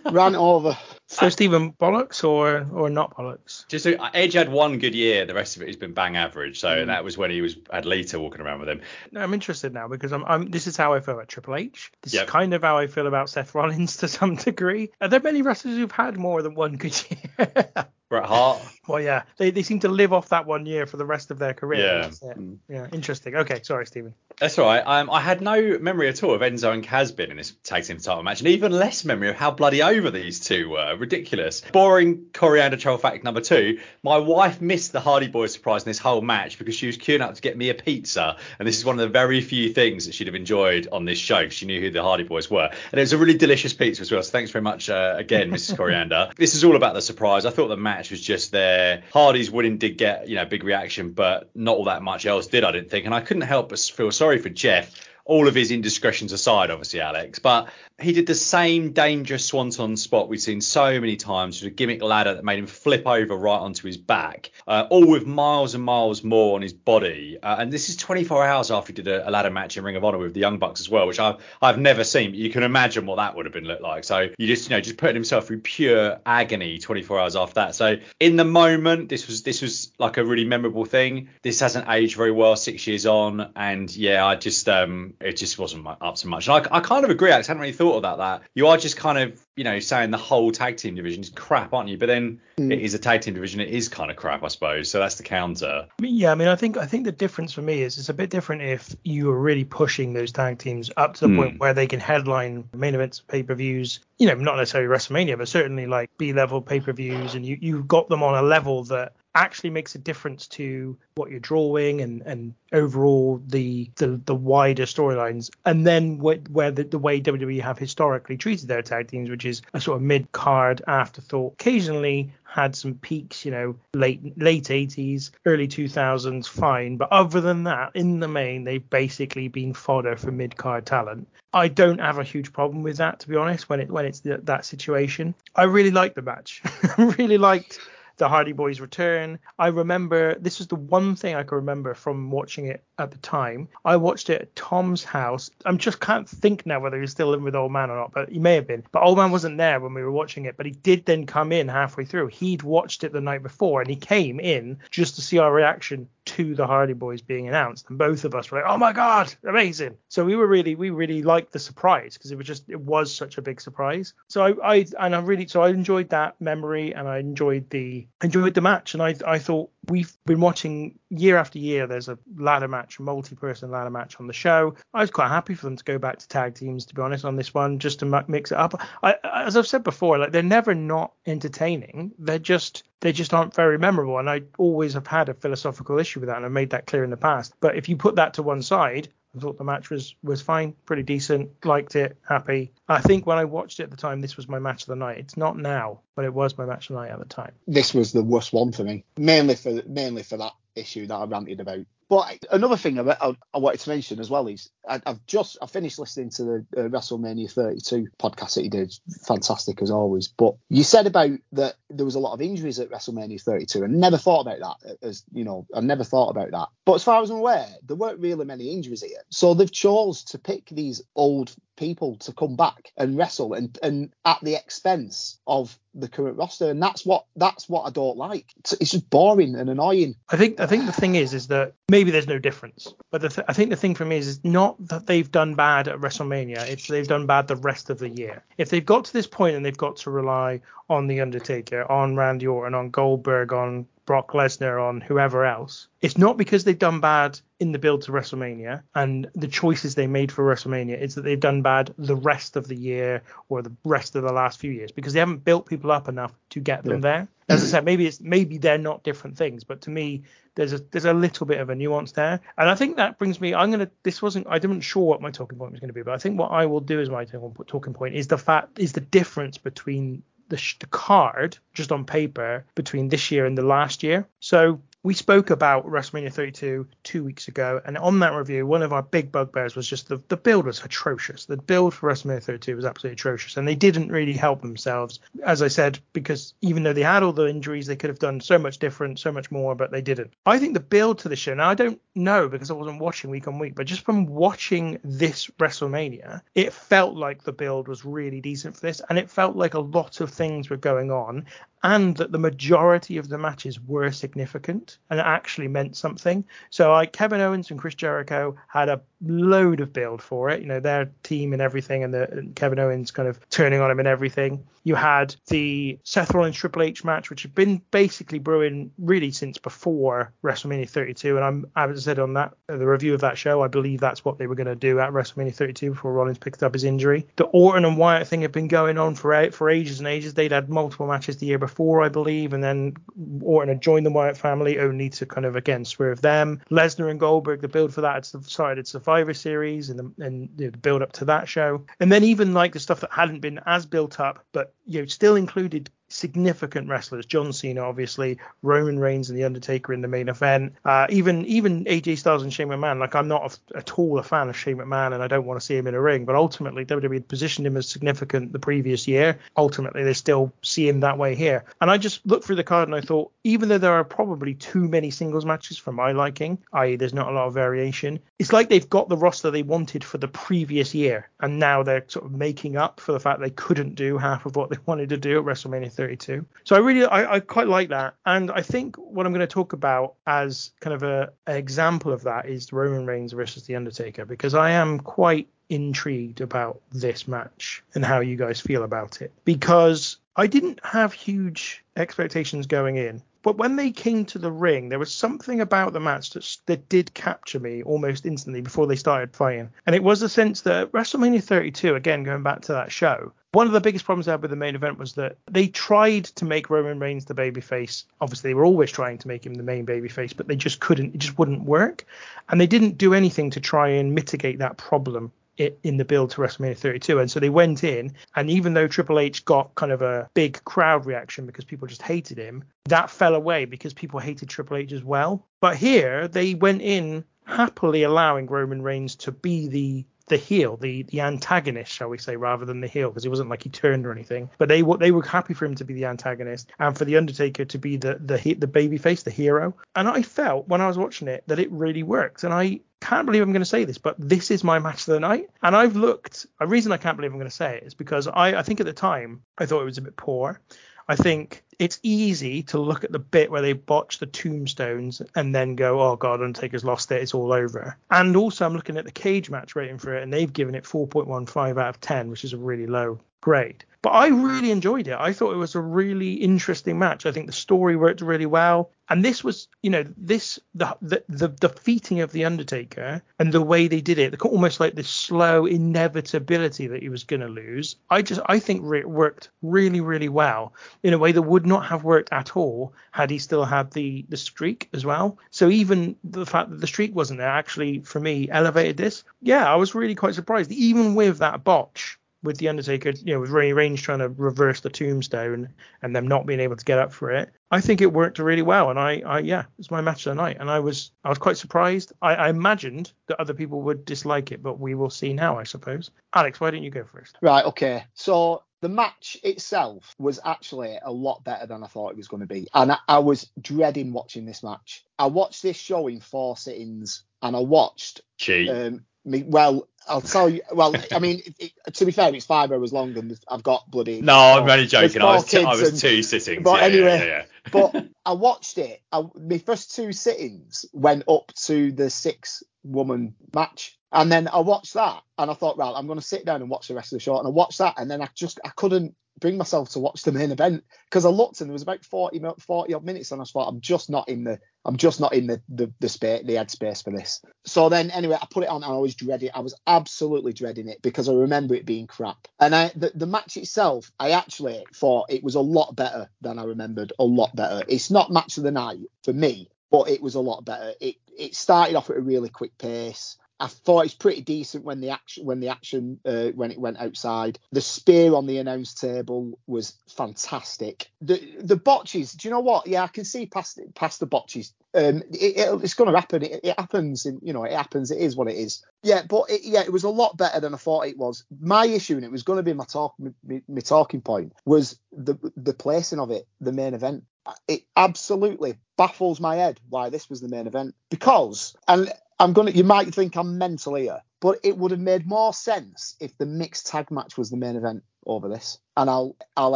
Ran over. So Stephen, bollocks or or not bollocks? Just so, Edge had one good year. The rest of it has been bang average. So Mm. that was when he was had Lita walking around with him. No, I'm interested now because I'm, I'm this is how I feel about Triple H. This Yep. is kind of how I feel about Seth Rollins to some degree. Are there many wrestlers who've had more than one good year? Bret Hart. well, yeah, they, they seem to live off that one year for the rest of their career. Yeah. Yeah, interesting. Okay, sorry, Stephen. That's all right. Um, I had no memory at all of Enzo and Cass being in this tag team title match, and even less memory of how bloody over these two were. Ridiculous. Boring coriander troll fact number two. My wife missed the Hardy Boyz surprise in this whole match because she was queuing up to get me a pizza, and this is one of the very few things that she'd have enjoyed on this show. 'cause She knew who the Hardy Boyz were, and it was a really delicious pizza as well. So thanks very much uh, again, Mrs. Coriander. this is all about the surprise. I thought the match was just there. Hardy's winning did get you know big reaction, but not all that much else did. I didn't think, and I couldn't help but feel sorry for Jeff. All of his indiscretions aside, obviously, Alex, but he did the same dangerous swanton spot we've seen so many times with a gimmick ladder that made him flip over right onto his back, uh, all with miles and miles more on his body. Uh, and this is 24 hours after he did a, a, ladder match in Ring of Honor with the Young Bucks as well, which I've I've never seen. But you can imagine what that would have been looked like. So you just you know just putting himself through pure agony 24 hours after that. So in the moment, this was this was like a really memorable thing. This hasn't aged very well six years on, and yeah, I just um it just wasn't up to much. And I, I kind of agree. I hadn't really thought about that. You are just kind of you know saying the whole tag team division is crap, aren't you? But then mm. it is a tag team division. It is kind of crap, I suppose. So that's the counter. Yeah, I mean, I think I think the difference for me is it's a bit different if you are really pushing those tag teams up to the mm. point where they can headline main events, pay per views. You know, not necessarily WrestleMania, but certainly like B level pay per views, and you you've got them on a level that actually makes a difference to what you're drawing and and overall the the, the wider storylines. And then what, where the, the way WWE have historically treated their tag teams which is a sort of mid card afterthought occasionally had some peaks you know late late 80s early 2000s fine. But other than that in the main they've basically been fodder for mid card talent. I don't have a huge problem with that to be honest when it when it's the, that situation. I really liked the match. I really liked the Hardy Boyz return. I remember this was the one thing I can remember from watching it at the time. I watched it at Tom's house. I just can't think now whether he's still living with Old Man or not, but he may have been. But Old Man wasn't there when we were watching it, but he did then come in halfway through. He'd watched it the night before and he came in just to see our reaction to the Hardy Boyz being announced, and both of us were like, "Oh my god, amazing!" So we were really, we really liked the surprise because it was just, it was such a big surprise. So I, I, and I really, so I enjoyed that memory, and I enjoyed the, enjoyed the match, and I, I thought we've been watching year after year. There's a ladder match, a multi-person ladder match on the show. I was quite happy for them to go back to tag teams, to be honest, on this one, just to mix it up. I, as I've said before, like they're never not entertaining. They're just they just aren't very memorable. And I always have had a philosophical issue with that, and I've made that clear in the past. But if you put that to one side, I thought the match was was fine, pretty decent, liked it, happy. I think when I watched it at the time, this was my match of the night. It's not now, but it was my match of the night at the time. This was the worst one for me, mainly for mainly for that issue that I ranted about. But another thing I, I, I wanted to mention as well is I, have just I finished listening to the uh, WrestleMania 32 podcast that you did, fantastic as always. But you said about that there was a lot of injuries at WrestleMania 32, and never thought about that. As you know, I never thought about that. But as far as I'm aware, there weren't really many injuries here, so they've chose to pick these old people to come back and wrestle and and at the expense of the current roster. And that's what that's what I don't like. It's, it's just boring and annoying. I think I think the thing is is that maybe there's no difference but th- I think the thing for me is, is not that they've done bad at WrestleMania. It's they've done bad the rest of the year. If they've got to this point and they've got to rely on the Undertaker on Randy Orton on Goldberg on Brock Lesnar on whoever else, it's not because they've done bad in the build to WrestleMania and the choices they made for WrestleMania. It's that they've done bad the rest of the year or the rest of the last few years because they haven't built people up enough to get them yeah. there. As I said, maybe it's maybe they're not different things, but to me, there's a there's a little bit of a nuance there, and I think that brings me. I'm gonna. This wasn't. I didn't sure what my talking point was going to be, but I think what I will do as my talking point is the fact is the difference between the, the card just on paper between this year and the last year. So we spoke about WrestleMania 32 two weeks ago, and on that review, one of our big bugbears was just the, the build was atrocious. The build for WrestleMania 32 was absolutely atrocious, and they didn't really help themselves, as I said, because even though they had all the injuries, they could have done so much different, so much more, but they didn't. I think the build to the show, now I don't know because I wasn't watching week on week, but just from watching this WrestleMania, it felt like the build was really decent for this, and it felt like a lot of things were going on, and that the majority of the matches were significant and actually meant something. So Kevin Owens and Chris Jericho had a load of build for it, you know, their team and everything, and the and Kevin Owens kind of turning on him and everything. You had the Seth Rollins Triple H match, which had been basically brewing really since before WrestleMania 32, and I'm as I said on that uh, the review of that show, I believe that's what they were going to do at WrestleMania 32 before Rollins picked up his injury. The Orton and Wyatt thing had been going on for for ages and ages. They'd had multiple matches the year before before, I believe, and then Orton had joined the Wyatt family only to kind of again swerve them. Lesnar and Goldberg, the build for that had started Survivor Series and the, and the build up to that show, and then even like the stuff that hadn't been as built up, but you know still included significant wrestlers. John Cena, obviously, Roman Reigns and The Undertaker in the main event. Uh, even even AJ Styles and Shane McMahon. Like I'm not a, at all a fan of Shane McMahon, and I don't want to see him in a ring. But ultimately, WWE positioned him as significant the previous year. Ultimately, they still see him that way here. And I just looked through the card and I thought, even though there are probably too many singles matches for my liking, i.e., there's not a lot of variation, it's like they've got the roster they wanted for the previous year, and now they're sort of making up for the fact they couldn't do half of what they wanted to do at WrestleMania 32. So I really, I, I quite like that, and I think what I'm going to talk about as kind of a an example of that is Roman Reigns versus The Undertaker, because I am quite intrigued about this match and how you guys feel about it because I didn't have huge expectations going in. But when they came to the ring, there was something about the match that, that did capture me almost instantly before they started fighting. And it was the sense that WrestleMania 32, again, going back to that show, one of the biggest problems I had with the main event was that they tried to make Roman Reigns the babyface. Obviously, they were always trying to make him the main babyface, but they just couldn't. It just wouldn't work. And they didn't do anything to try and mitigate that problem it in the build to WrestleMania 32. And so they went in, and even though Triple H got kind of a big crowd reaction because people just hated him, that fell away because people hated Triple H as well. But here they went in happily allowing Roman Reigns to be the the heel, the the antagonist, shall we say, rather than the heel, because it wasn't like he turned or anything. But they were they were happy for him to be the antagonist and for the Undertaker to be the the the baby face, the hero. And I felt when I was watching it that it really worked. And I can't believe I'm going to say this, but this is my match of the night. And I've looked. A reason I can't believe I'm going to say it is because I I think at the time I thought it was a bit poor. I think it's easy to look at the bit where they botch the tombstones and then go, oh god, Undertaker's lost it, it's all over. And also, I'm looking at the Cagematch rating for it, and they've given it 4.15 out of 10, which is a really low grade. But I really enjoyed it. I thought it was a really interesting match. I think the story worked really well. And this was, you know, this the the, the defeating of the Undertaker and the way they did it, the, almost like this slow inevitability that he was going to lose. I just I think it worked really really well in a way that would not have worked at all had he still had the the streak as well. So even the fact that the streak wasn't there actually for me elevated this. Yeah, I was really quite surprised even with that botch with the Undertaker, you know, with Ray Reigns trying to reverse the tombstone and them not being able to get up for it. I think it worked really well, and I, I yeah, it's my match of the night, and I was, I was quite surprised. I, I imagined that other people would dislike it, but we will see now, I suppose. Alex, why don't you go first? Right, okay. So the match itself was actually a lot better than I thought it was going to be, and I, I was dreading watching this match. I watched this show in four sittings, and I watched. Cheat. Um, me, well, I'll tell you. Well, I mean, it, it, to be fair, it's five hours long, and I've got bloody. No, I'm oh, only joking. I was, t- I was and- two sittings. But yeah, anyway, yeah, yeah, yeah. but I watched it. I, my first two sittings went up to the six woman match. And then I watched that and I thought, right, I'm going to sit down and watch the rest of the show. And I watched that and then I just, I couldn't bring myself to watch the main event because I looked and there was about 40, 40 odd minutes and I thought, I'm just not in the, I'm just not in the, the, the space, the headspace for this. So then anyway, I put it on and I was dreading it. I was absolutely dreading it because I remember it being crap. And I, the, the match itself, I actually thought it was a lot better than I remembered, a lot better. It's not match of the night for me, but it was a lot better. It, it started off at a really quick pace. I thought it's pretty decent when the action when the action uh, when it went outside. The spear on the announce table was fantastic. The the botches. Do you know what? Yeah, I can see past past the botches. Um, it, it, it's going to happen. It, it happens. In, you know, it happens. It is what it is. Yeah, but it, yeah, it was a lot better than I thought it was. My issue, and it was going to be my talk, my, my talking point, was the the placing of it, the main event Uh, it absolutely baffles my head why this was the main event because and I'm gonna you might think I'm mental here, but it would have made more sense if the mixed tag match was the main event over this. And I'll I'll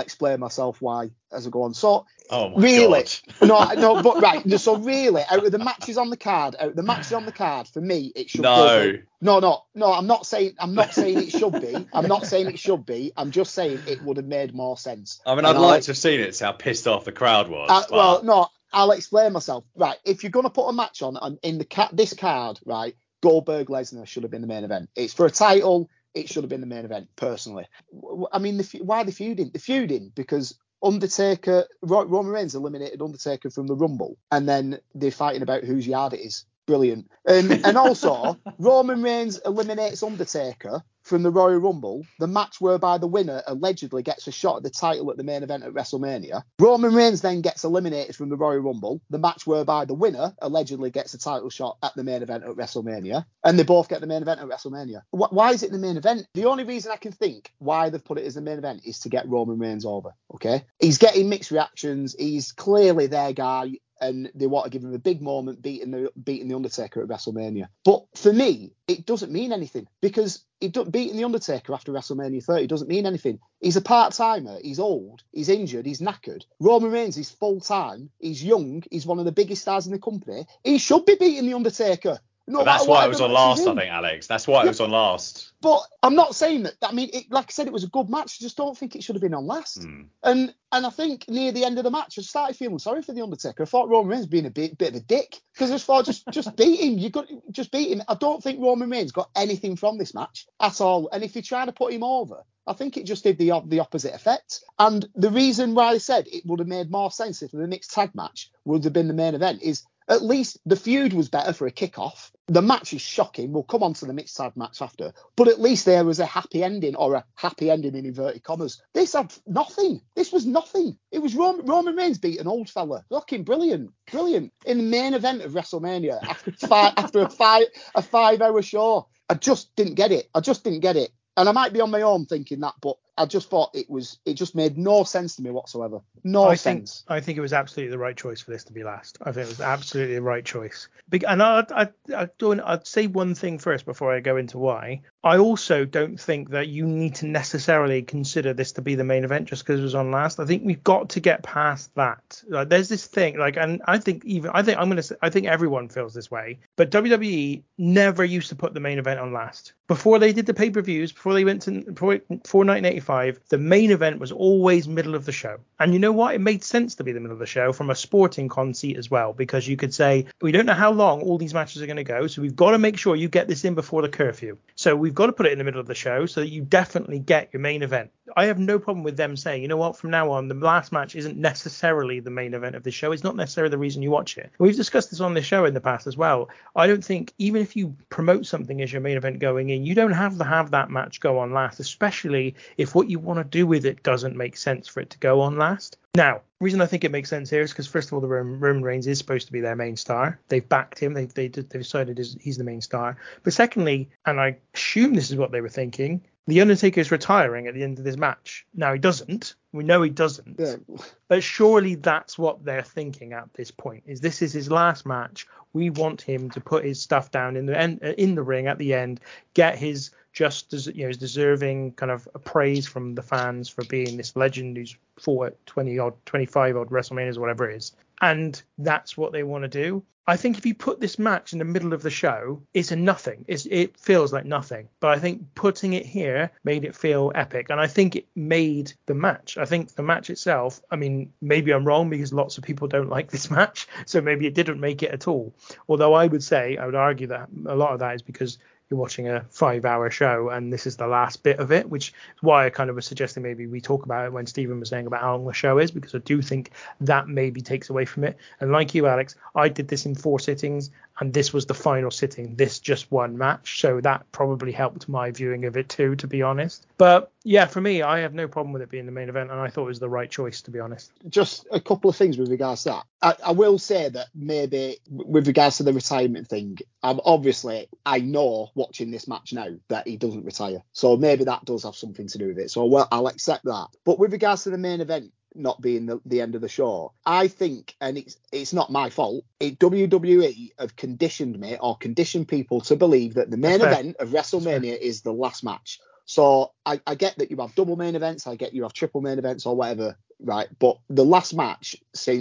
explain myself why as I go on. So Oh really no no but right so really out of the matches on the card out of the matches on the card for me it should No. go no no no I'm not saying I'm not saying it should be I'm not saying it should be I'm just saying it would have made more sense I mean, I'd I'll- like to have seen it, see how pissed off the crowd was. uh, but- well, no, I'll explain myself. Right, if you're gonna put a match on, on in the ca- this card, right, Goldberg Lesnar should have been the main event. It's for a title. It should have been the main event, personally. I mean, the, why the feuding? The feuding because Undertaker, Ro- Roman Reigns eliminated Undertaker from the Rumble, and then they're fighting about whose yard it is. Brilliant. Um, and also, Roman Reigns eliminates Undertaker from the Royal Rumble, the match whereby the winner allegedly gets a shot at the title at the main event at WrestleMania. Roman Reigns then gets eliminated from the Royal Rumble, the match whereby the winner allegedly gets a title shot at the main event at WrestleMania, and they both get the main event at WrestleMania. Wh- Why is it the main event? The only reason I can think why they've put it as the main event is to get Roman Reigns over. Okay, he's getting mixed reactions. He's clearly their guy and they want to give him a big moment beating the beating the Undertaker at WrestleMania. But for me, it doesn't mean anything because it beating the Undertaker after WrestleMania 30 doesn't mean anything. He's a part timer. He's old. He's injured. He's knackered. Roman Reigns is full time. He's young. He's one of the biggest stars in the company. He should be beating the Undertaker. No that's why it was on everyone else is last, I think, Alex. That's why it was on last. But I'm not saying that. I mean, it, like I said, it was a good match. I just don't think it should have been on last. Hmm. And and I think near the end of the match, I started feeling sorry for the Undertaker. I thought Roman Reigns being a bit, bit of a dick because as far just just beat him. You got just beat him. I don't think Roman Reigns got anything from this match at all. And if you're trying to put him over, I think it just did the the opposite effect. And the reason why I said it would have made more sense if the mixed tag match would have been the main event is at least the feud was better for a kickoff. The match is shocking. We'll come on to the mixed tag match after. But at least there was a happy ending or a happy ending in inverted commas. This had nothing. This was nothing. It was Roman, Roman Reigns beat an old fella. Fucking brilliant. Brilliant. In the main event of WrestleMania after five, after a five a five hour show. I just didn't get it. I just didn't get it. And I might be on my own thinking that, but I just thought it was it just made no sense to me whatsoever. No I think sense. I think it was absolutely the right choice for this to be last. I think it was absolutely the right choice. And I, I, I don't. I'd say one thing first before I go into why. I also don't think that you need to necessarily consider this to be the main event just because it was on last. I think we've got to get past that. Like, there's this thing, like, and I think even I think I'm gonna I think everyone feels this way, but WWE never used to put the main event on last. Before they did the pay per views, before they went to before, before 1985, the main event was always middle of the show. And you know what? It made sense to be the middle of the show from a sporting conceit as well, because you could say we don't know how long all these matches are going to go, so we've got to make sure you get this in before the curfew. So we've got to put it in the middle of the show so that you definitely get your main event. I have no problem with them saying, you know what, from now on, the last match isn't necessarily the main event of the show. It's not necessarily the reason you watch it. We've discussed this on this show in the past as well. I don't think even if you promote something as your main event going in, you don't have to have that match go on last, especially if what you want to do with it doesn't make sense for it to go on last. Now, reason I think it makes sense here is because first of all, the Roman, Roman Reigns is supposed to be their main star. They've backed him. They they they've decided he's- he's the main star. But secondly, and I assume this is what they were thinking, the Undertaker is retiring at the end of this match. Now he doesn't. We know he doesn't. Yeah. But surely that's what they're thinking at this point. Is this is his last match? We want him to put his stuff down in the end, uh, in the ring at the end, get his just as you know his deserving kind of praise from the fans for being this legend who's fought at 20 odd 25 odd WrestleManias whatever it is. And that's what they want to do. I think if you put this match in the middle of the show, it's a nothing. It's, it feels like nothing. But I think putting it here made it feel epic. And I think it made the match. I think the match itself, I mean, maybe I'm wrong because lots of people don't like this match. So maybe it didn't make it at all. Although I would say, I would argue that a lot of that is because you're watching a five hour show and this is the last bit of it, which is why I kind of was suggesting maybe we talk about it when Stephen was saying about how long the show is, because I do think that maybe takes away from it. And like you, Alex, I did this in four sittings and this was the final sitting, this just one match. So that probably helped my viewing of it too, to be honest. But yeah, for me, I have no problem with it being the main event and I thought it was the right choice, to be honest. just a couple of things with regards to that. I, I will say that maybe with regards to the retirement thing, um, obviously I know watching this match now that he doesn't retire, so maybe that does have something to do with it. So well, I'll accept that. But with regards to the main event not being the, the end of the show, I think, and it's it's not my fault. It, WWE have conditioned me or conditioned people to believe that the main event of WrestleMania is the last match. So I, I get that you have double main events, I get you have triple main events or whatever, right? But the last match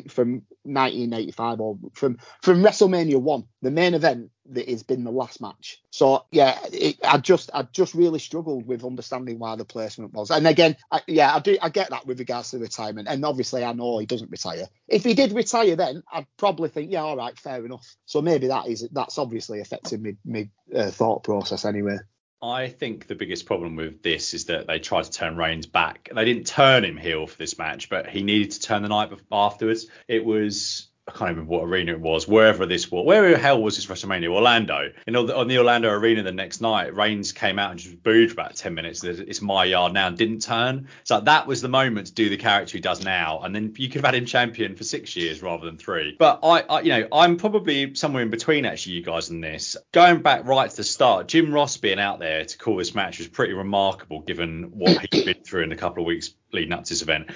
from 1985 or from from WrestleMania one, the main event that has been the last match. So yeah, it, I just I just really struggled with understanding why the placement was. And again, I, yeah, I do I get that with regards to retirement, and obviously I know he doesn't retire. If he did retire, then I'd probably think yeah, all right, fair enough. So maybe that is that's obviously affecting me uh, thought process anyway. I think the biggest problem with this is that they tried to turn Reigns back. They didn't turn him heel for this match, but he needed to turn the night afterwards. It was I can't remember what arena it was, wherever this was, where the hell was this WrestleMania? Orlando. Know, on the Orlando arena the next night, Reigns came out and just booed for about 10 minutes. It's my yard now and didn't turn. So that was the moment to do the character he does now. And then you could have had him champion for six years rather than three. But I, I you know, I'm probably somewhere in between actually, you guys, on this. Going back right to the start, Jim Ross being out there to call this match was pretty remarkable given what he'd been through in a couple of weeks leading up to this event.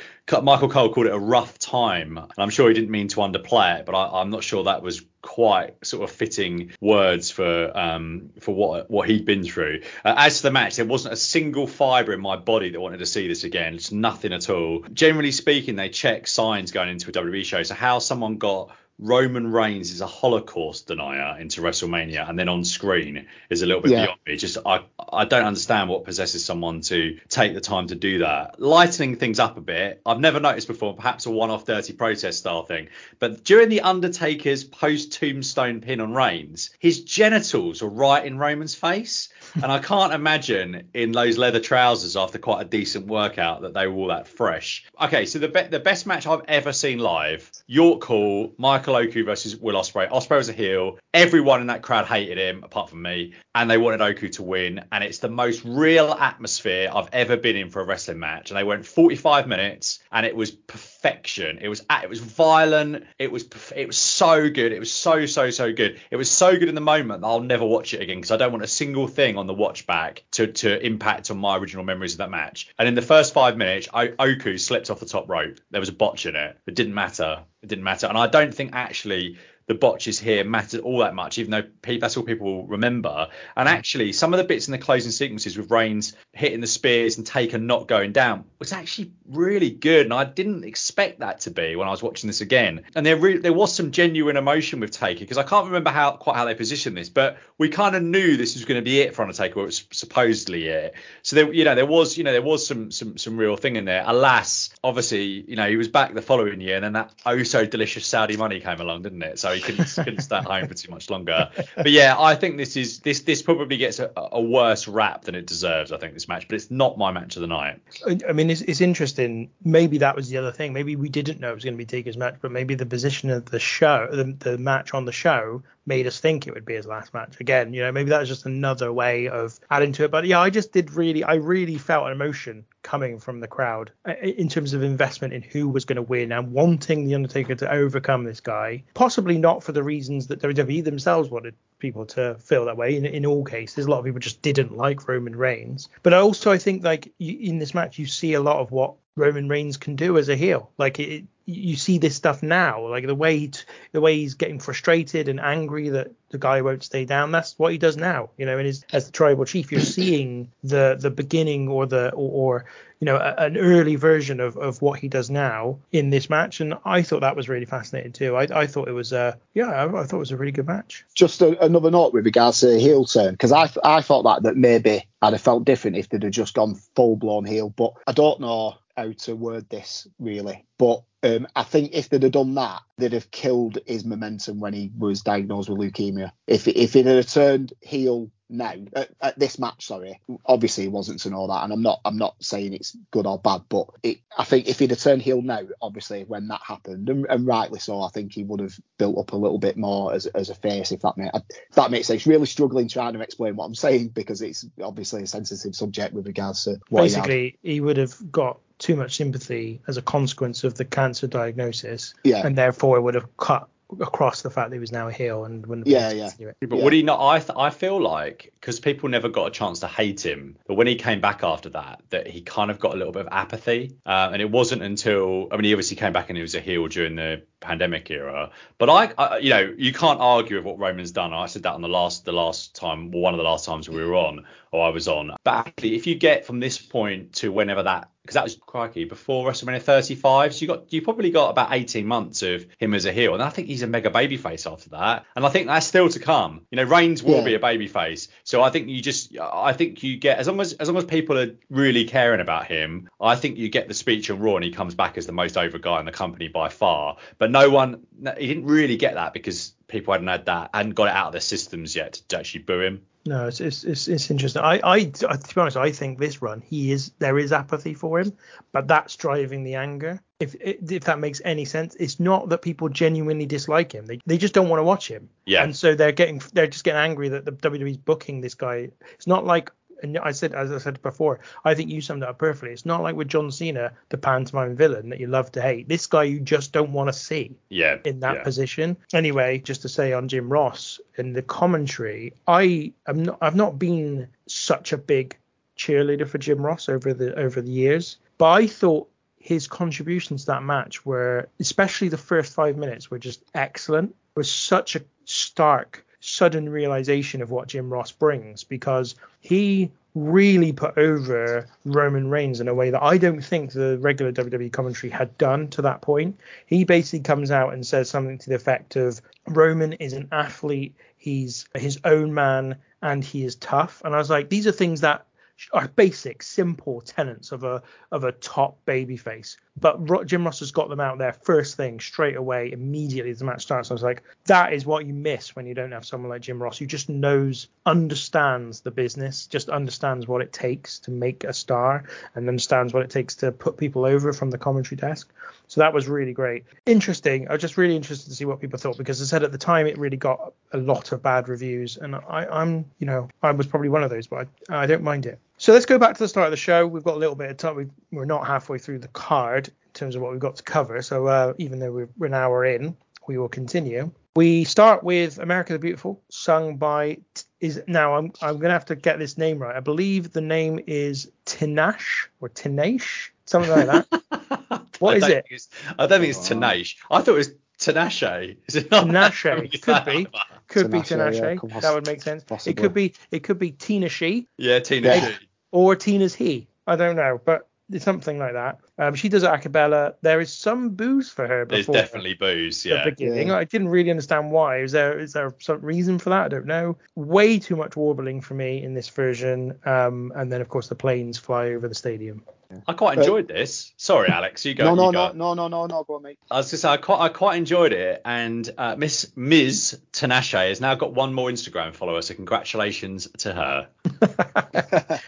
Michael Cole called it a rough time, and I'm sure he didn't mean to underplay it, but I, am not sure that was quite sort of fitting words for um, for what what he'd been through. Uh, as to the match, there wasn't a single fibre in my body that wanted to see this again. It's nothing at all. Generally speaking, they check signs going into a WWE show. So how someone got Roman Reigns is a Holocaust denier into WrestleMania and then on screen is a little bit yeah. beyond me. Just I I don't understand what possesses someone to take the time to do that. Lightening things up a bit. I've never noticed before, perhaps a one-off dirty protest style thing. But during the Undertaker's post tombstone pin on Reigns, his genitals were right in Roman's face. And I can't imagine in those leather trousers after quite a decent workout that they were all that fresh. Okay, so the be- the best match I've ever seen live, York Hall, Michael Oku versus Will Ospreay. Ospreay was a heel. Everyone in that crowd hated him apart from me, and they wanted Oku to win. And it's the most real atmosphere I've ever been in for a wrestling match. And they went 45 minutes, and it was perfection. It was it was violent. It was it was so good. It was so so so good. It was so good in the moment that I'll never watch it again because I don't want a single thing on the watch back to to impact on my original memories of that match. And in the first five minutes, I, Oku slipped off the top rope. There was a botch in it. It didn't matter. It didn't matter. And I don't think actually the botches here mattered all that much, even though that's all people will remember. And mm. actually, some of the bits in the closing sequences with Reigns hitting the spears and Taker not going down was actually really good. And I didn't expect that to be when I was watching this again. And there re- there was some genuine emotion with Taker because I can't remember how quite how they positioned this, but we kind of knew this was going to be it for Undertaker. It was supposedly it. So there, you know, there was you know there was some some some real thing in there. Alas, obviously, you know, he was back the following year, and then that oh so delicious Saudi money came along, didn't it? So couldn't, couldn't home for too much longer. But yeah, I think this is this this probably gets a, a, worse rap than it deserves. I think this match, but it's not my match of the night. I mean, it's, it's interesting. Maybe that was the other thing. Maybe we didn't know it was going to be Taker's match, but maybe the position of the show, the, the match on the show, made us think it would be his last match again. You know, maybe that was just another way of adding to it. But yeah, I just did really, I really felt an emotion coming from the crowd uh, in terms of investment in who was going to win and wanting the Undertaker to overcome this guy. Possibly not for the reasons that WWE themselves wanted people to feel that way. In, in all cases, a lot of people just didn't like Roman Reigns. But also, I think like in this match, you see a lot of what Roman Reigns can do as a heel. Like it, you see this stuff now, like the way he, the way he's getting frustrated and angry that the guy won't stay down. That's what he does now, you know. And his, as the tribal chief, you're seeing the the beginning or the or, or you know a, an early version of, of what he does now in this match. And I thought that was really fascinating too. I, I thought it was a yeah, I, I thought it was a really good match. Just a, another note with regards to heel turn because I I thought that that maybe I'd have felt different if they'd have just gone full blown heel, but I don't know how to word this really, but um, I think if they'd have done that, they'd have killed his momentum when he was diagnosed with leukemia. If if it had turned heel now at, at, this match, sorry, obviously it wasn't to know that, and I'm not I'm not saying it's good or bad, but it, I think if he'd have turned heel now, obviously when that happened, and, and, rightly so, I think he would have built up a little bit more as, as a face, if that makes that makes sense. Really struggling trying to explain what I'm saying because it's obviously a sensitive subject with regards to basically he, he would have got too much sympathy as a consequence of the cancer diagnosis, yeah. and therefore it would have cut across the fact that he was now a heel and wouldn't yeah yeah but yeah. would he not I th- I feel like because people never got a chance to hate him but when he came back after that that he kind of got a little bit of apathy uh, and it wasn't until I mean he obviously came back and he was a heel during the pandemic era but I, I you know you can't argue with what Roman's done I said that on the last the last time well, one of the last times we were on or I was on but actually if you get from this point to whenever that because that was crikey before WrestleMania 35. So you got you probably got about 18 months of him as a heel, and I think he's a mega babyface after that. And I think that's still to come. You know, Reigns will yeah. be a babyface, so I think you just I think you get as long as as long as people are really caring about him, I think you get the speech on Raw, and he comes back as the most over guy in the company by far. But no one he didn't really get that because people hadn't had that, hadn't got it out of their systems yet to actually boo him. No, it's it's it's, it's interesting. I, I to be honest, I think this run he is there is apathy for him, but that's driving the anger. If if that makes any sense, it's not that people genuinely dislike him. They they just don't want to watch him. Yeah. And so they're getting they're just getting angry that the WWE's booking this guy. It's not like and I said, as I said before, I think you summed it up perfectly. It's not like with John Cena, the pantomime villain that you love to hate. This guy you just don't want to see Yeah. in that yeah. position. Anyway, just to say on Jim Ross in the commentary, I am not, I've not been such a big cheerleader for Jim Ross over the over the years, but I thought his contributions to that match were, especially the first five minutes, were just excellent. It was such a stark, sudden realization of what Jim Ross brings because he really put over Roman Reigns in a way that I don't think the regular WWE commentary had done to that point. He basically comes out and says something to the effect of Roman is an athlete, he's his own man, and he is tough. And I was like, these are things that are basic, simple tenets of a of a top babyface. But Jim Ross has got them out there first thing, straight away, immediately as the match starts. I was like, that is what you miss when you don't have someone like Jim Ross who just knows, understands the business, just understands what it takes to make a star, and understands what it takes to put people over from the commentary desk. So that was really great. Interesting. I was just really interested to see what people thought because I said at the time it really got a lot of bad reviews, and I, I'm, you know, I was probably one of those, but I, I don't mind it. So let's go back to the start of the show. We've got a little bit of time. We, we're not halfway through the card in terms of what we've got to cover. So uh, even though we're, we're an hour in, we will continue. We start with America the Beautiful, sung by is now I'm I'm gonna have to get this name right. I believe the name is Tinash or Tinash, something like that. What I is it? think I don't think it's Tenache. I thought it was Tenache. Is it not? Tinashe. Could be. Could be Tinashe, yeah, that would make sense. It could be it could be Tina She Yeah, Tina. Yeah. She. Or Tina's He. I don't know, but it's something like that. Um, she does a cappella. There is some booze for her There's before definitely booze. Yeah. the beginning. Yeah. I didn't really understand why. Is there is there some reason for that? I don't know. Way too much warbling for me in this version. Um, and then of course the planes fly over the stadium. I quite enjoyed this. Sorry, Alex. You go. no, no, you no, go. no, no, no, no, go on, mate. I was gonna say I quite I quite enjoyed it, and uh, Miss Ms. Tinashe has now got one more Instagram follower, so congratulations to her.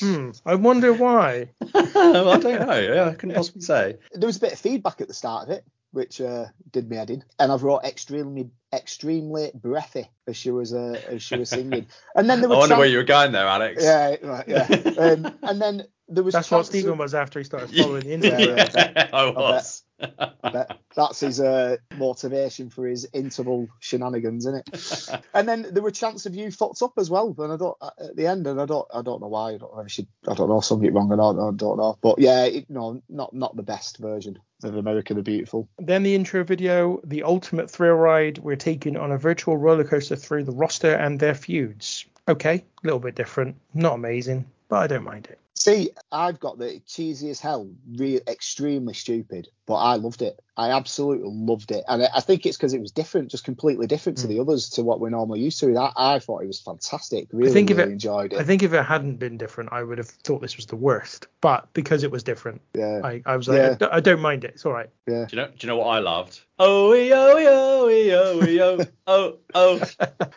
Hmm. I wonder why. I don't know. Yeah, I couldn't possibly say. There was a bit of feedback at the start of it, which uh, did me head in, and I've wrote extremely, extremely breathy as she was uh, as she was singing. And then there I wonder chan- where you were going there, Alex. Yeah, right, yeah. um, and then there was That's what chances Stephen of- was after he started following the Yeah, Instagram. yeah, Yeah, I was. I bet that's his uh, motivation for his interval shenanigans, isn't it? and then there were chance of you fucked up as well, and I don't at the end, and I don't, I don't know why. I don't know if she, I don't know something wrong, and I don't, I don't know. But yeah, it, no, not not the best version of America the Beautiful. Then the intro video, the ultimate thrill ride. We're taken on a virtual roller coaster through the roster and their feuds. Okay, a little bit different, not amazing, but I don't mind it. See, I've got the cheesy as hell, real extremely stupid, but I loved it. I absolutely loved it, and I, I think it's because it was different, just completely different to hmm. the others, to what we're normally used to. I, I thought it was fantastic. Really, think if really it- enjoyed it. I think if it hadn't been different, I would have thought this was the worst. But because it was different, yeah. I, I was like, Yeah. I don't- I don't mind it. It's all right. Yeah. Do you know? Do you know what I loved? Oh, ee, oh, ee, oh, ee, oh, ee, oh, oh, oh.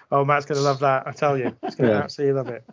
Oh, Matt's gonna love that. I tell you, he's gonna Yeah. absolutely love it.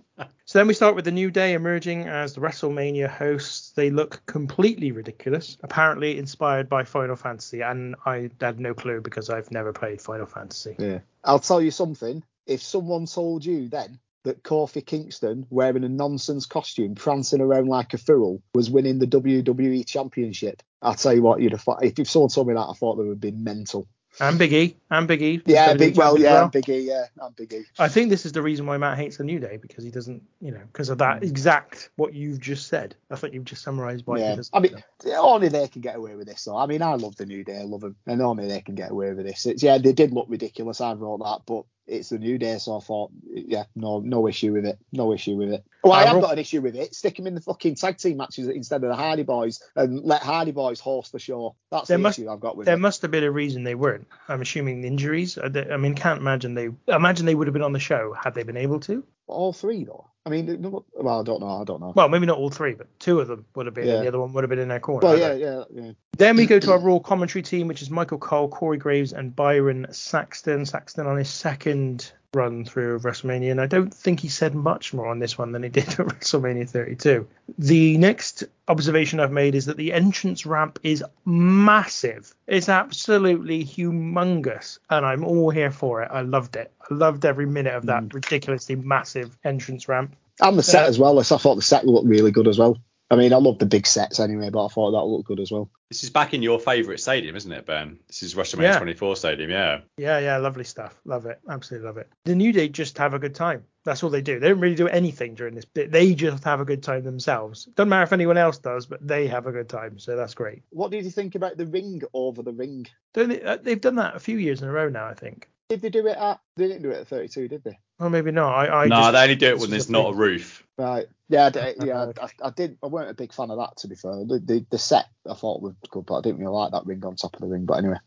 So then we start with the New Day emerging as the WrestleMania hosts. They look completely ridiculous, apparently inspired by Final Fantasy, and I had no clue because I've never played Final Fantasy. Yeah. I'll tell you something. If someone told you then that Kofi Kingston, wearing a nonsense costume, prancing around like a fool, was winning the WWE Championship, I'll tell you what, you'd have thought. If, if someone told me that, I thought they would be mental. And Big E, and Big E. Yeah, big. Well, yeah, Big E. Yeah, I'm Big E. I think this is the reason why Matt hates the New Day because he doesn't, you know, because of that exact what you've just said. I think you've just summarised why he Yeah. I mean, only they can get away with this. So I mean, I love the New Day. I love them, and only they can get away with this. It's, yeah, they did look ridiculous. I wrote that, but it's the New Day, so I thought, yeah, no, no issue with it. No issue with it. Well, I have got an issue with it. Stick them in the fucking tag team matches instead of the Hardy Boyz and let Hardy Boyz host the show. That's There the must- issue I've got with There it. must have been a reason they weren't. I'm assuming injuries. I mean, can't imagine they. Imagine they would have been on the show had they been able to. All three though. I mean, well, I don't know. I don't know. Well, maybe not all three, but two of them would have been, Yeah. and the other one would have been in their corner. Well, yeah, yeah, yeah. Then we go to our Raw commentary team, which is Michael Cole, Corey Graves, and Byron Saxton. Saxton on his second run through of WrestleMania, and I don't think he said much more on this one than he did at WrestleMania 32. The next observation I've made is that the entrance ramp is massive. It's absolutely humongous, and I'm all here for it. I loved it. I loved every minute of that ridiculously massive entrance ramp. And the set Uh, as well. I thought the set looked really good as well. I mean, I love the big sets anyway, but I thought that looked good as well. This is back in your favourite stadium, isn't it, Ben? This is WrestleMania Yeah. 24 stadium, yeah. Yeah, yeah, lovely stuff. Love it. Absolutely love it. The New Day just have a good time. That's all they do. They don't really do anything during this. They- They just have a good time themselves. Doesn't matter if anyone else does, but they have a good time. So that's great. What did you think about the ring over the ring? Don't they, uh, they've done that a few years in a row now, I think. Did they do it at? They didn't do it at 32, did they? Or maybe not. I, I no, just- they only do it when there's a not a roof. Right. Yeah, I d- yeah. I, I did. I weren't a big fan of that, to be fair. The, the, the set I thought was good, but I didn't really like that ring on top of the ring. But anyway,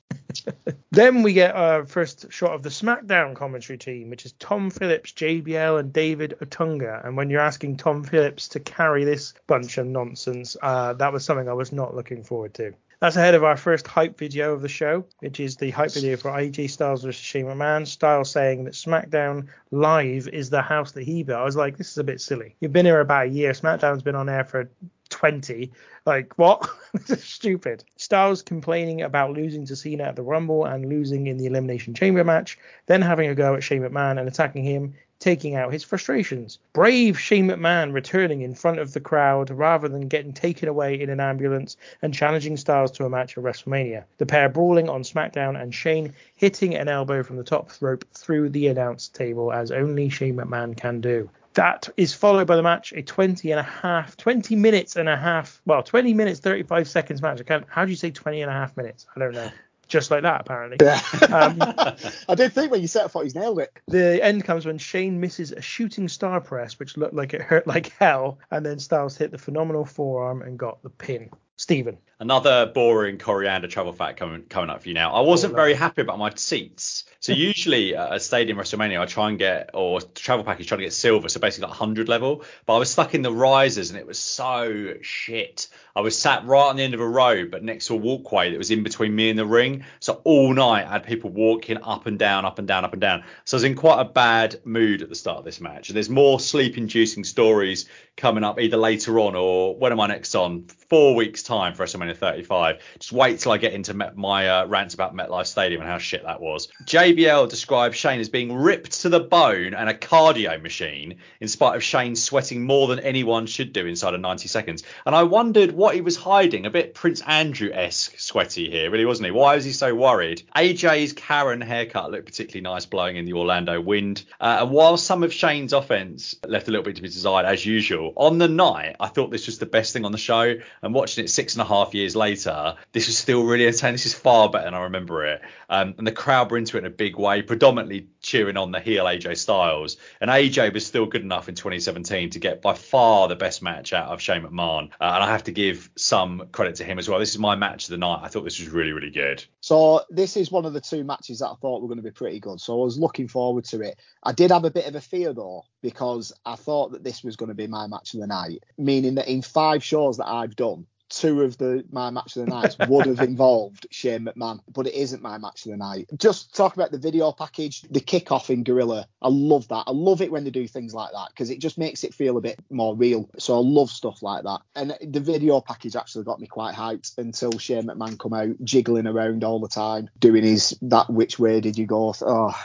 Then we get our first shot of the SmackDown commentary team, which is Tom Phillips, JBL, and David Otunga. And when you're asking Tom Phillips to carry this bunch of nonsense, uh, that was something I was not looking forward to. That's ahead of our first hype video of the show, which is the hype video for AJ Styles versus Shane McMahon. Styles saying that SmackDown Live is the house that he built. I was like, this is a bit silly. You've been here about a year. SmackDown's been on air for 20. Like, what? stupid. Styles complaining about losing to Cena at the Rumble and losing in the Elimination Chamber match, then having a go at Shane McMahon and attacking him, taking out his frustrations. Brave Shane McMahon returning in front of the crowd rather than getting taken away in an ambulance and challenging Styles to a match at WrestleMania. The pair brawling on SmackDown and Shane hitting an elbow from the top rope through the announce table as only Shane McMahon can do. That is followed by the match, a 20 and a half, 20 minutes and a half, well, 20 minutes, 35 seconds match. I can't, how do you say 20 and a half minutes? I don't know. Just like that, apparently. Um, I did think when you said, I thought he's nailed it. the end comes when Shane misses a shooting star press, which looked like it hurt like hell, and then Styles hit the phenomenal forearm and got the pin. Stephen. Another boring coriander travel fact coming coming up for you now. I wasn't very happy about my seats. So usually at a stadium WrestleMania, I try and get or travel package trying to get silver, so basically like 100 level. But I was stuck in the risers and it was so shit. I was sat right on the end of a row, but next to a walkway that was in between me and the ring. So all night I had people walking up and down, up and down, up and down. So I was in quite a bad mood at the start of this match. And there's more sleep-inducing stories coming up either later on or when am I next on? Four weeks time for WrestleMania 35. Just wait till I get into my uh, rants about MetLife Stadium and how shit that was. JBL described Shane as being ripped to the bone and a cardio machine, in spite of Shane sweating more than anyone should do inside of 90 seconds. And I wondered what he was hiding. A bit Prince Andrew-esque sweaty here, really, wasn't he? Why was he so worried? AJ's Karen haircut looked particularly nice blowing in the Orlando wind. Uh, and while some of Shane's offense left a little bit to be desired as usual, on the night I thought this was the best thing on the show. And watching it six and a half years later, this was still really entertaining. This is far better than I remember it. Um, and the crowd were into it in a big way, predominantly cheering on the heel AJ Styles. And AJ was still good enough in 2017 to get by far the best match out of Shane McMahon. Uh, and I have to give some credit to him as well. This is my match of the night. I thought this was really, really good. So this is one of the two matches that I thought were going to be pretty good. So I was looking forward to it. I did have a bit of a fear though because I thought that this was going to be my match of the night, meaning that in five shows that I've done, two of the my match of the nights would have involved Shane McMahon, but it isn't my match of the night. Just talk about the video package, the kickoff in Gorilla. I love that. I love it when they do things like that because it just makes it feel a bit more real. So I love stuff like that. And the video package actually got me quite hyped until Shane McMahon come out jiggling around all the time, doing his that which way did you go? Oh,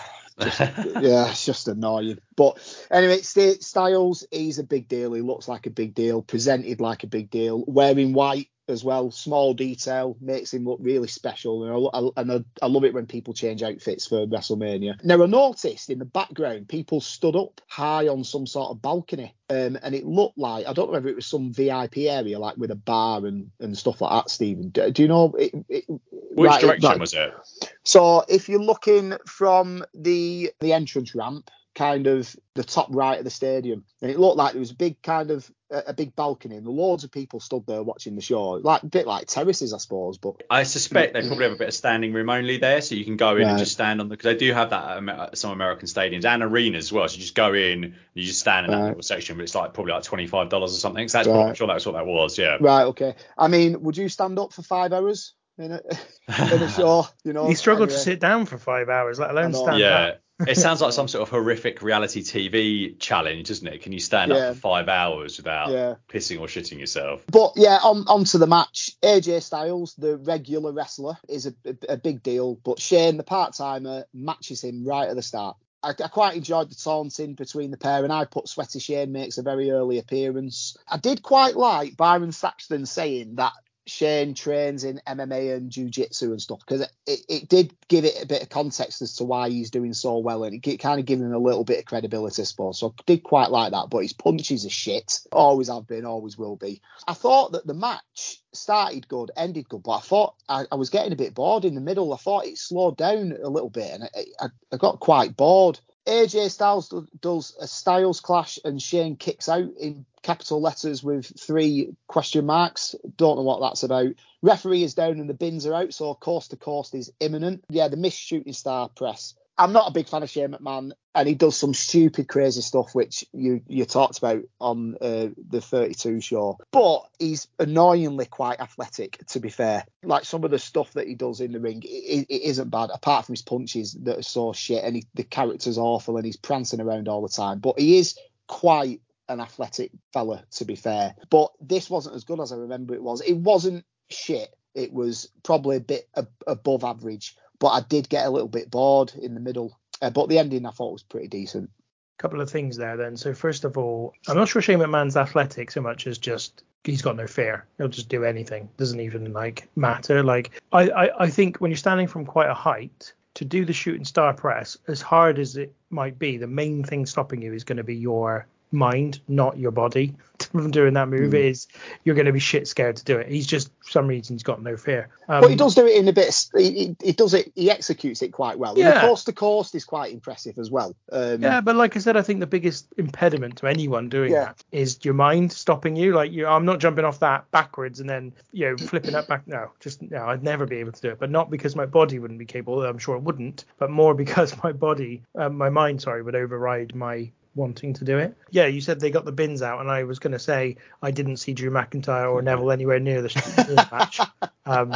just, yeah, it's just annoying. But anyway, St- Styles, he's a big deal. He looks like a big deal, presented like a big deal, wearing white as well. Small detail makes him look really special, and I, and I, I love it when people change outfits for WrestleMania. Now, I noticed in the background people stood up high on some sort of balcony, um, and it looked like I don't know whether it was some VIP area, like with a bar and, and stuff like that. Stephen, do, do you know? It, it, Which right- direction right- was it? so if you're looking from the the entrance ramp, kind of the top right of the stadium, and it looked like there was a big kind of a, a big balcony, and loads of people stood there watching the show, like a bit like terraces, I suppose. But I suspect they probably have a bit of standing room only there, so you can go in and just stand on the because they do have that at some American stadiums and arenas as well. So you just go in, and you just stand in that Right. little section, but it's like probably like twenty five dollars or something. So that's Right. probably, I'm sure that's what that was. Yeah. right, okay. I mean, would you stand up for five hours in a in a show? You know, He struggled to sit down for five hours, let alone stand Yeah. up. It sounds like some sort of horrific reality TV challenge, doesn't it? Can you stand Yeah. up for five hours without Yeah. pissing or shitting yourself? But yeah, on on to the match. AJ Styles, the regular wrestler, is a, a, a big deal, but Shane, the part timer, matches him right at the start. I, I quite enjoyed the taunting between the pair, and I put Sweaty Shane makes a very early appearance. I did quite like Byron Saxton saying that Shane trains in MMA and jiu-jitsu and stuff because it, it did give it a bit of context as to why he's doing so well and it kind of gave him a little bit of credibility, I suppose. So I did quite like that, but his punches are shit. Always have been, always will be. I thought that the match started good, ended good, but I thought I, I was getting a bit bored in the middle. I thought it slowed down a little bit and I, I, I got quite bored. AJ Styles does a Styles clash and Shane kicks out in capital letters with three question marks. Don't know what that's about. Referee is down and the bins are out, so coast to coast is imminent. Yeah, the missed shooting star press. I'm not a big fan of Shane McMahon, and he does some stupid, crazy stuff, which you you talked about on uh, the 32 show. But he's annoyingly quite athletic, to be fair. Like some of the stuff that he does in the ring, it, it isn't bad, apart from his punches that are so shit, and he, the character's awful, and he's prancing around all the time. But he is quite an athletic fella, to be fair. But this wasn't as good as I remember it was. It wasn't shit. It was probably a bit ab- above average, but I did get a little bit bored in the middle. Uh, but the ending I thought was pretty decent. A couple of things there then. So first of all, I'm not sure Shane McMahon's athletic so much as just he's got no fear. He'll just do anything. Doesn't even like matter. Like I, I, I think when you're standing from quite a height to do the shooting star press, as hard as it might be, the main thing stopping you is going to be your mind, not your body. From doing that move is you're going to be shit scared to do it. He's just for some reason he's got no fear. Um, but he does do it in a bit. He, he, does it. He executes it quite well. And Yeah. the coast to coast is quite impressive as well. Um, Yeah, but like I said, I think the biggest impediment to anyone doing Yeah. that is your mind stopping you. Like you, I'm not jumping off that backwards and then you know flipping that back. No, just no, I'd never be able to do it. But not because my body wouldn't be capable. I'm sure it wouldn't. But more because my body, um, my mind, sorry, would override my wanting to do it. Yeah, you said they got the bins out, and I was going to say I didn't see Drew McIntyre or Neville anywhere near the, match. Um,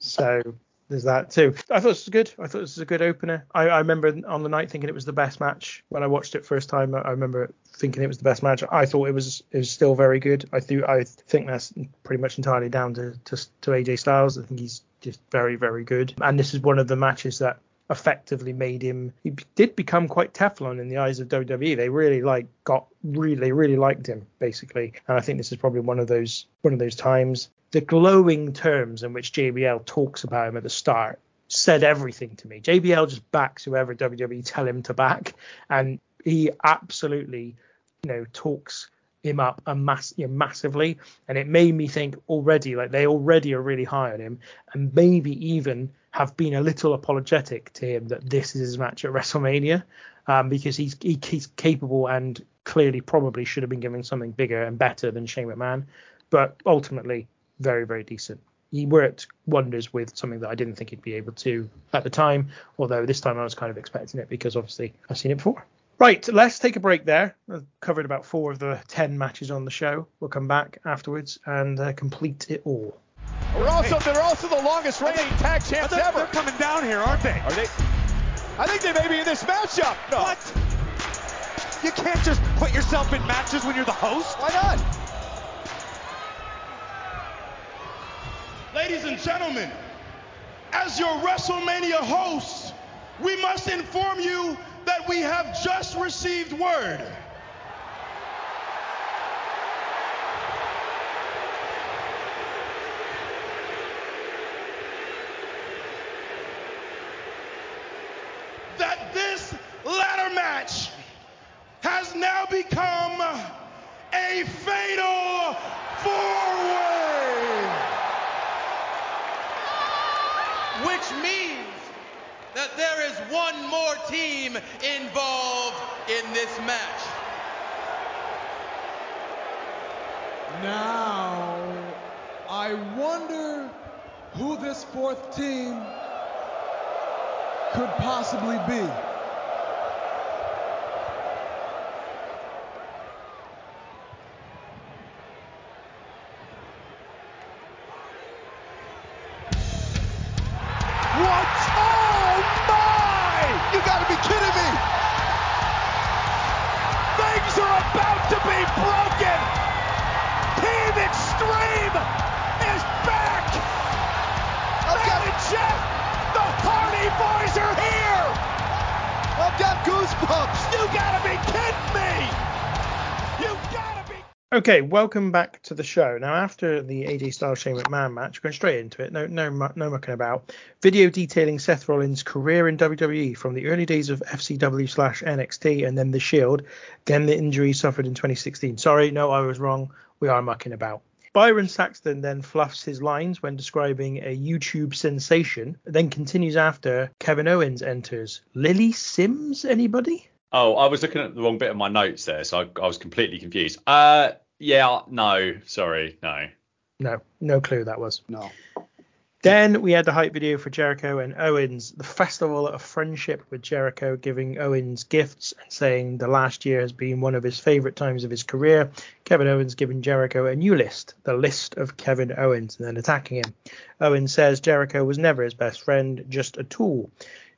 so there's that too. I thought this was good. I thought this was a good opener. I, I remember on the night thinking it was the best match when I watched it first time. I, I remember thinking it was the best match. I thought it was it was still very good. I think I think that's pretty much entirely down to, to to AJ Styles. I think he's just very very good. And this is one of the matches that effectively made him he did become quite Teflon in the eyes of WWE. They really like got really really liked him basically. And I think this is probably one of those one of those times. The glowing terms in which JBL talks about him at the start said everything to me. JBL just backs whoever WWE tell him to back, and he absolutely, you know, talks him up a mass, you know, massively, and it made me think already like they already are really high on him, and maybe even have been a little apologetic to him that this is his match at WrestleMania, um, because he's he, he's capable and clearly probably should have been given something bigger and better than Shane McMahon, but ultimately very very decent. He worked wonders with something that I didn't think he'd be able to at the time, although this time I was kind of expecting it because obviously I've seen it before. Right, let's take a break there. I've covered about four of the ten matches on the show. We'll come back afterwards and uh, complete it all. They're also they're also the longest reigning tag champs They're, ever. they're coming down here, aren't they? Are they? I think they may be in this matchup. No. What? You can't just put yourself in matches when you're the host. Why not? Ladies and gentlemen, as your WrestleMania hosts, we must inform you that we have just received word. That this ladder match has now become a fatal four-way. which means that there is one more team involved in this match. Now, I wonder who this fourth team could possibly be. Okay, welcome back to the show. Now, after the AJ Styles Shane McMahon match, going straight into it, no, no, no mucking about. Video detailing Seth Rollins' career in WWE from the early days of FCW slash NXT and then The Shield, then the injury suffered in 2016. Sorry, no, I was wrong. We are mucking about. Byron Saxton then fluffs his lines when describing a YouTube sensation, then continues after Kevin Owens enters. Lilly Singh, anybody? Oh, I was looking at the wrong bit of my notes there, so I, I was completely confused. Uh, yeah, no, sorry, no. No, no clue that was. No. Then we had the hype video for Jericho and Owens, the festival of friendship with Jericho, giving Owens gifts and saying the last year has been one of his favorite times of his career. Kevin Owens giving Jericho a new list, the list of Kevin Owens, and then attacking him. Owens says Jericho was never his best friend, just a tool.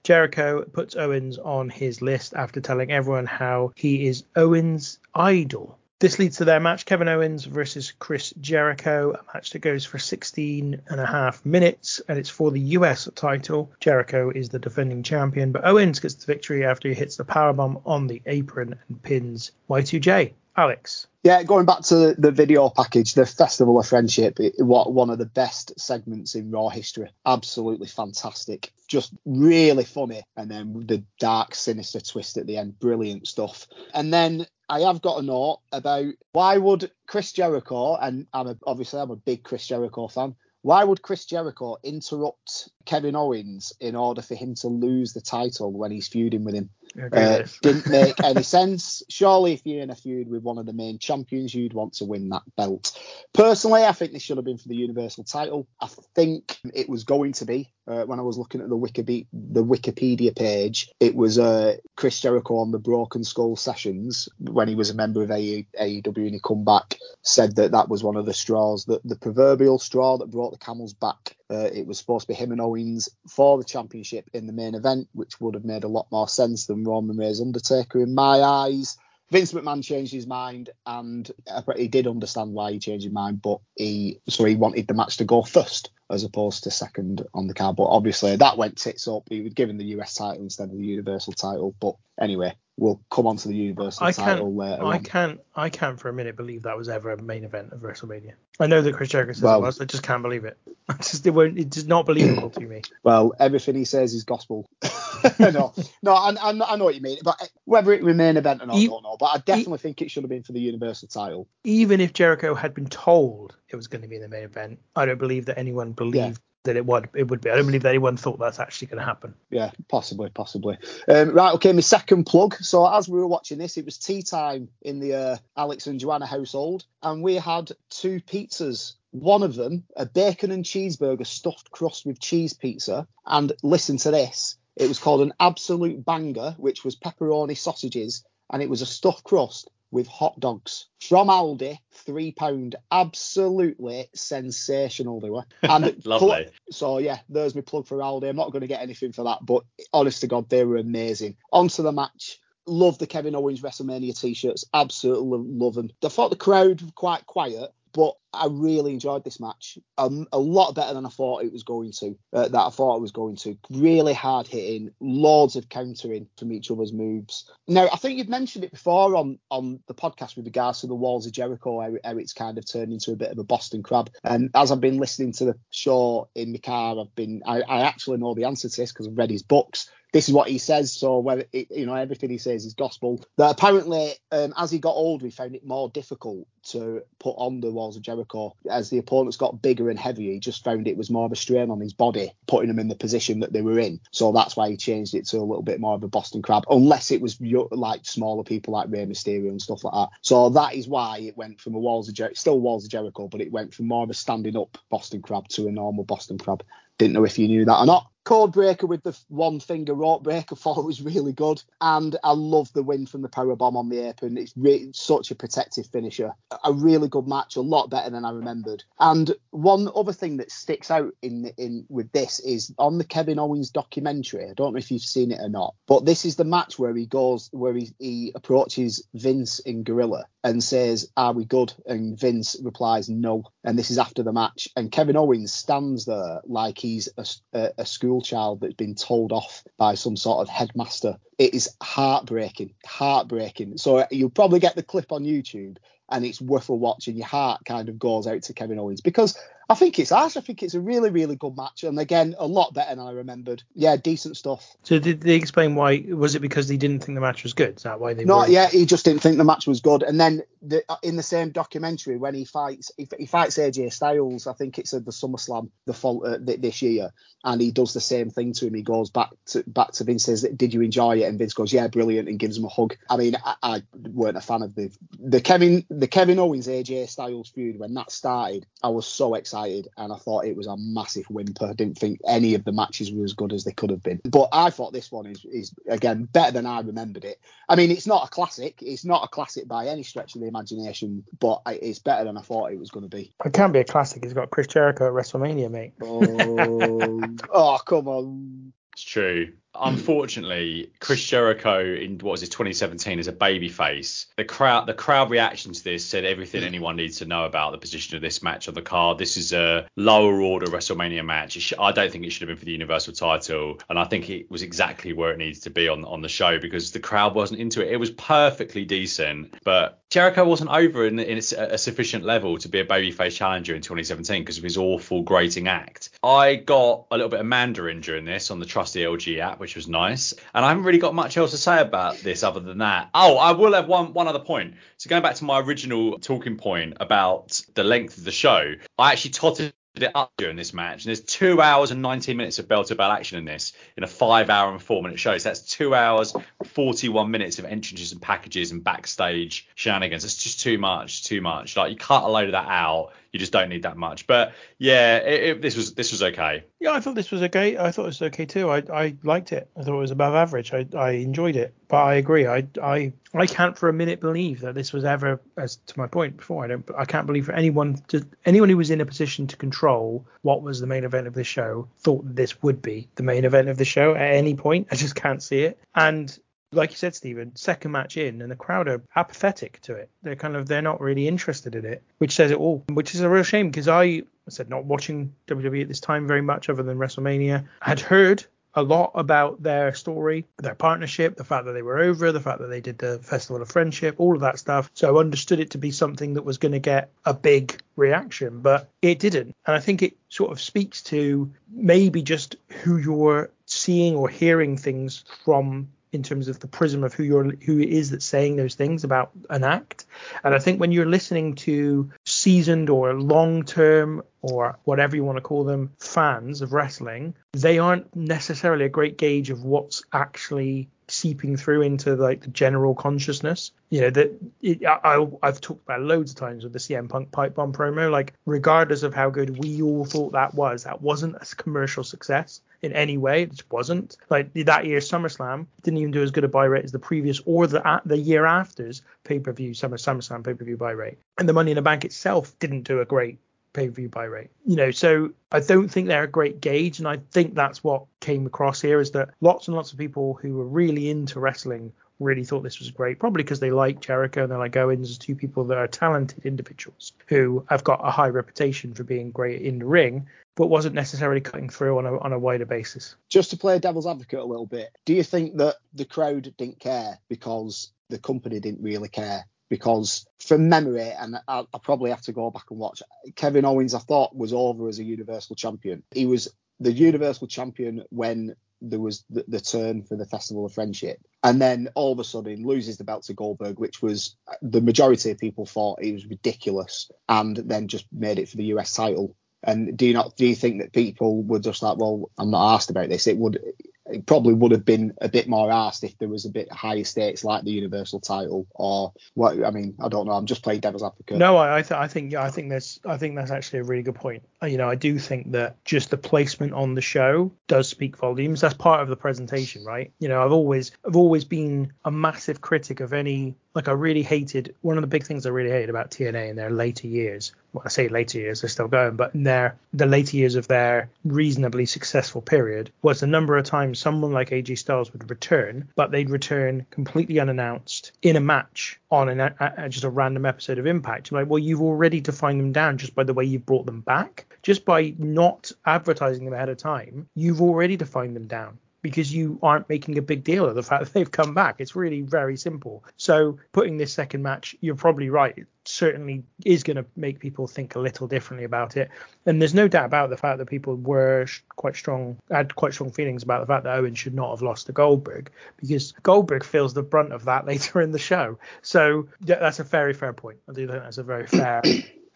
Jericho puts Owens on his list after telling everyone how he is Owens' idol. This leads to their match, Kevin Owens versus Chris Jericho, a match that goes for 16 and a half minutes, and it's for the US title. Jericho is the defending champion, but Owens gets the victory after he hits the powerbomb on the apron and pins Y2J. Alex. Yeah, going back to the video package, the Festival of Friendship, it, what one of the best segments in Raw history. Absolutely fantastic. Just really funny. And then the dark, sinister twist at the end. Brilliant stuff. And then I have got a note about why would Chris Jericho, and I'm a, obviously I'm a big Chris Jericho fan, why would Chris Jericho interrupt Kevin Owens in order for him to lose the title when he's feuding with him? Uh, didn't make any sense. Surely, if you're in a feud with one of the main champions, you'd want to win that belt. Personally, I think this should have been for the Universal title. I think it was going to be. Uh, when I was looking at the Wikipedia, the Wikipedia page, it was uh, Chris Jericho on the Broken Skull sessions when he was a member of AE AEW and he come back said that that was one of the straws, that the proverbial straw that brought the camels back. Uh, it was supposed to be him and Owens for the championship in the main event, which would have made a lot more sense than Roman Reigns Undertaker in my eyes. Vince McMahon changed his mind, and uh, he did understand why he changed his mind, but he so he wanted the match to go first as opposed to second on the card. But obviously that went tits up. He was given the US title instead of the Universal title. But anyway, we'll come on to the Universal I title can't, later. I on. can't, I can't for a minute believe that was ever a main event of WrestleMania. I know that Chris Jericho says Well- it was. I just can't believe it. I just, it won't. It's just not believable to me. Well, everything he says is gospel. no, no, I, I, I know what you mean. But eh, whether it remain a event or not, I E- don't know. But I definitely think it should have been for the Universal title. Even if Jericho had been told it was going to be in the main event, I don't believe that anyone believed that it would. It would be. I don't believe anyone thought that's actually going to happen. Yeah, possibly, possibly. Um, right, okay, my second plug. So as we were watching this, it was tea time in the uh, Alex and Joanna household, and we had two pizzas. One of them, a bacon and cheeseburger stuffed crust with cheese pizza, and listen to this. It was called an absolute banger, which was pepperoni sausages, and it was a stuffed crust with hot dogs from Aldi, three pound, absolutely sensational they were. And Lovely. so yeah, there's my plug for Aldi. I'm not going to get anything for that, but honest to God, they were amazing. On to the match. Love the Kevin Owens WrestleMania t-shirts. Absolutely love them. I thought the crowd were quite quiet, but I really enjoyed this match. Um, a lot better than I thought it was going to. Uh, that I thought it was going to. Really hard hitting, loads of countering from each other's moves. Now, I think you've mentioned it before on on the podcast with regards to the Walls of Jericho, how kind of turned into a bit of a Boston crab. And as I've been listening to the show in the car, I've been I, I actually know the answer to this because I've read his books this is what he says. So whether it, you know everything he says is gospel. That apparently, um, as he got older, he found it more difficult to put on the walls of Jericho Jericho. As the opponents got bigger and heavier, he just found it was more of a strain on his body, putting them in the position that they were in. So that's why he changed it to a little bit more of a Boston Crab, unless it was like smaller people like Rey Mysterio and stuff like that. So that is why it went from a Walls of Jericho, still Walls of Jericho, but it went from more of a standing up Boston Crab to a normal Boston Crab. Didn't know if you knew that or not. Code breaker with the one finger rope breaker it was really good, and I love the win from the power bomb on the apron. It's really, such a protective finisher. A really good match, a lot better than I remembered. And one other thing that sticks out in in with this is on the Kevin Owens documentary. I don't know if you've seen it or not, but this is the match where he goes where he, he approaches Vince in Gorilla and says, "Are we good?" And Vince replies, "No." And this is after the match, and Kevin Owens stands there like he's a, a, a school child that's been told off by some sort of headmaster. It is heartbreaking, heartbreaking. So uh, you'll probably get the clip on YouTube, and it's worth a watch, and your heart kind of goes out to Kevin Owens because I think it's harsh. I think it's a really, really good match, and again, a lot better than I remembered. Yeah, decent stuff. So did they explain why? Was it because they didn't think the match was good? Is that why they? No, were... yeah, he just didn't think the match was good. And then the, in the same documentary, when he fights, he, he fights AJ Styles. I think it's at the SummerSlam the fall, uh, this year, and he does the same thing to him. He goes back to back to Vince, says, "Did you enjoy it?" And Vince goes, "Yeah, brilliant," and gives him a hug. I mean, I, I weren't a fan of the the Kevin the Kevin Owens AJ Styles feud when that started. I was so excited, and I thought it was a massive whimper. I didn't think any of the matches were as good as they could have been. But I thought this one is is again better than I remembered it. I mean, it's not a classic. It's not a classic by any stretch of the imagination, but it's better than I thought it was going to be. It can't be a classic. It's got Chris Jericho at WrestleMania, mate. Oh, oh come on. It's true. Unfortunately, Chris Jericho in what was it 2017 as a babyface. The crowd the crowd reaction to this said everything mm. anyone needs to know about the position of this match on the card. This is a lower order WrestleMania match. Sh- I don't think it should have been for the Universal title, and I think it was exactly where it needed to be on on the show because the crowd wasn't into it. It was perfectly decent, but Jericho wasn't over in, in a sufficient level to be a babyface challenger in 2017 because of his awful grating act. I got a little bit of Mandarin during this on the trusty LG app which was nice. And I haven't really got much else to say about this other than that. Oh, I will have one one other point. So going back to my original talking point about the length of the show, I actually totted it up during this match. And there's two hours and 19 minutes of bell to bell action in this in a five hour and four minute show. So that's two hours, 41 minutes of entrances and packages and backstage shenanigans. It's just too much, too much. Like you cut a load of that out you just don't need that much. But yeah, it, it, this was this was okay. Yeah, I thought this was okay. I thought it was okay too. I, I liked it. I thought it was above average. I, I enjoyed it. But I agree. I, I I can't for a minute believe that this was ever, as to my point before, I don't. I can't believe anyone to anyone who was in a position to control what was the main event of the show thought this would be the main event of the show at any point. I just can't see it. And like you said, Stephen, second match in, and the crowd are apathetic to it. They're kind of they're not really interested in it, which says it all. Which is a real shame because I, I said not watching WWE at this time very much, other than WrestleMania. I had heard a lot about their story, their partnership, the fact that they were over, the fact that they did the Festival of Friendship, all of that stuff. So I understood it to be something that was going to get a big reaction, but it didn't. And I think it sort of speaks to maybe just who you're seeing or hearing things from in terms of the prism of who you're who it is that's saying those things about an act. And I think when you're listening to seasoned or long term or whatever you want to call them fans of wrestling, they aren't necessarily a great gauge of what's actually seeping through into like the general consciousness. You know that I, I've talked about loads of times with the CM Punk pipe bomb promo. Like regardless of how good we all thought that was, that wasn't a commercial success in any way. It just wasn't. Like that year's SummerSlam didn't even do as good a buy rate as the previous or the the year after's pay per view Summer SummerSlam pay per view buy rate. And the Money in the Bank itself didn't do a great pay per view buy rate. You know, so I don't think they're a great gauge, and I think that's what came across here is that lots and lots of people who were really into wrestling really thought this was great, probably because they like Jericho and they're like oh, Owens as two people that are talented individuals who have got a high reputation for being great in the ring, but wasn't necessarily cutting through on a on a wider basis. Just to play devil's advocate a little bit, do you think that the crowd didn't care because the company didn't really care? Because from memory, and I, I probably have to go back and watch, Kevin Owens I thought was over as a Universal Champion. He was the Universal Champion when there was the, the turn for the Festival of Friendship, and then all of a sudden loses the belt to Goldberg, which was the majority of people thought it was ridiculous, and then just made it for the US title. And do you not do you think that people were just like, well, I'm not asked about this? It would it probably would have been a bit more asked if there was a bit higher stakes like the universal title or what I mean I don't know I'm just playing devil's advocate. No I I, th- I think I think that's I think that's actually a really good point. Uh, you know I do think that just the placement on the show does speak volumes. That's part of the presentation right? You know I've always I've always been a massive critic of any like I really hated one of the big things I really hated about TNA in their later years. Well, I say later years, they're still going, but in their the later years of their reasonably successful period was the number of times someone like AJ Styles would return, but they'd return completely unannounced in a match on an, a, a, just a random episode of Impact. Like, well, you've already defined them down just by the way you've brought them back, just by not advertising them ahead of time. You've already defined them down because you aren't making a big deal of the fact that they've come back. It's really very simple. So putting this second match, you're probably right. It certainly is going to make people think a little differently about it. And there's no doubt about the fact that people were quite strong, had quite strong feelings about the fact that Owen should not have lost to Goldberg because Goldberg feels the brunt of that later in the show. So that's a very fair point. I do think that's a very fair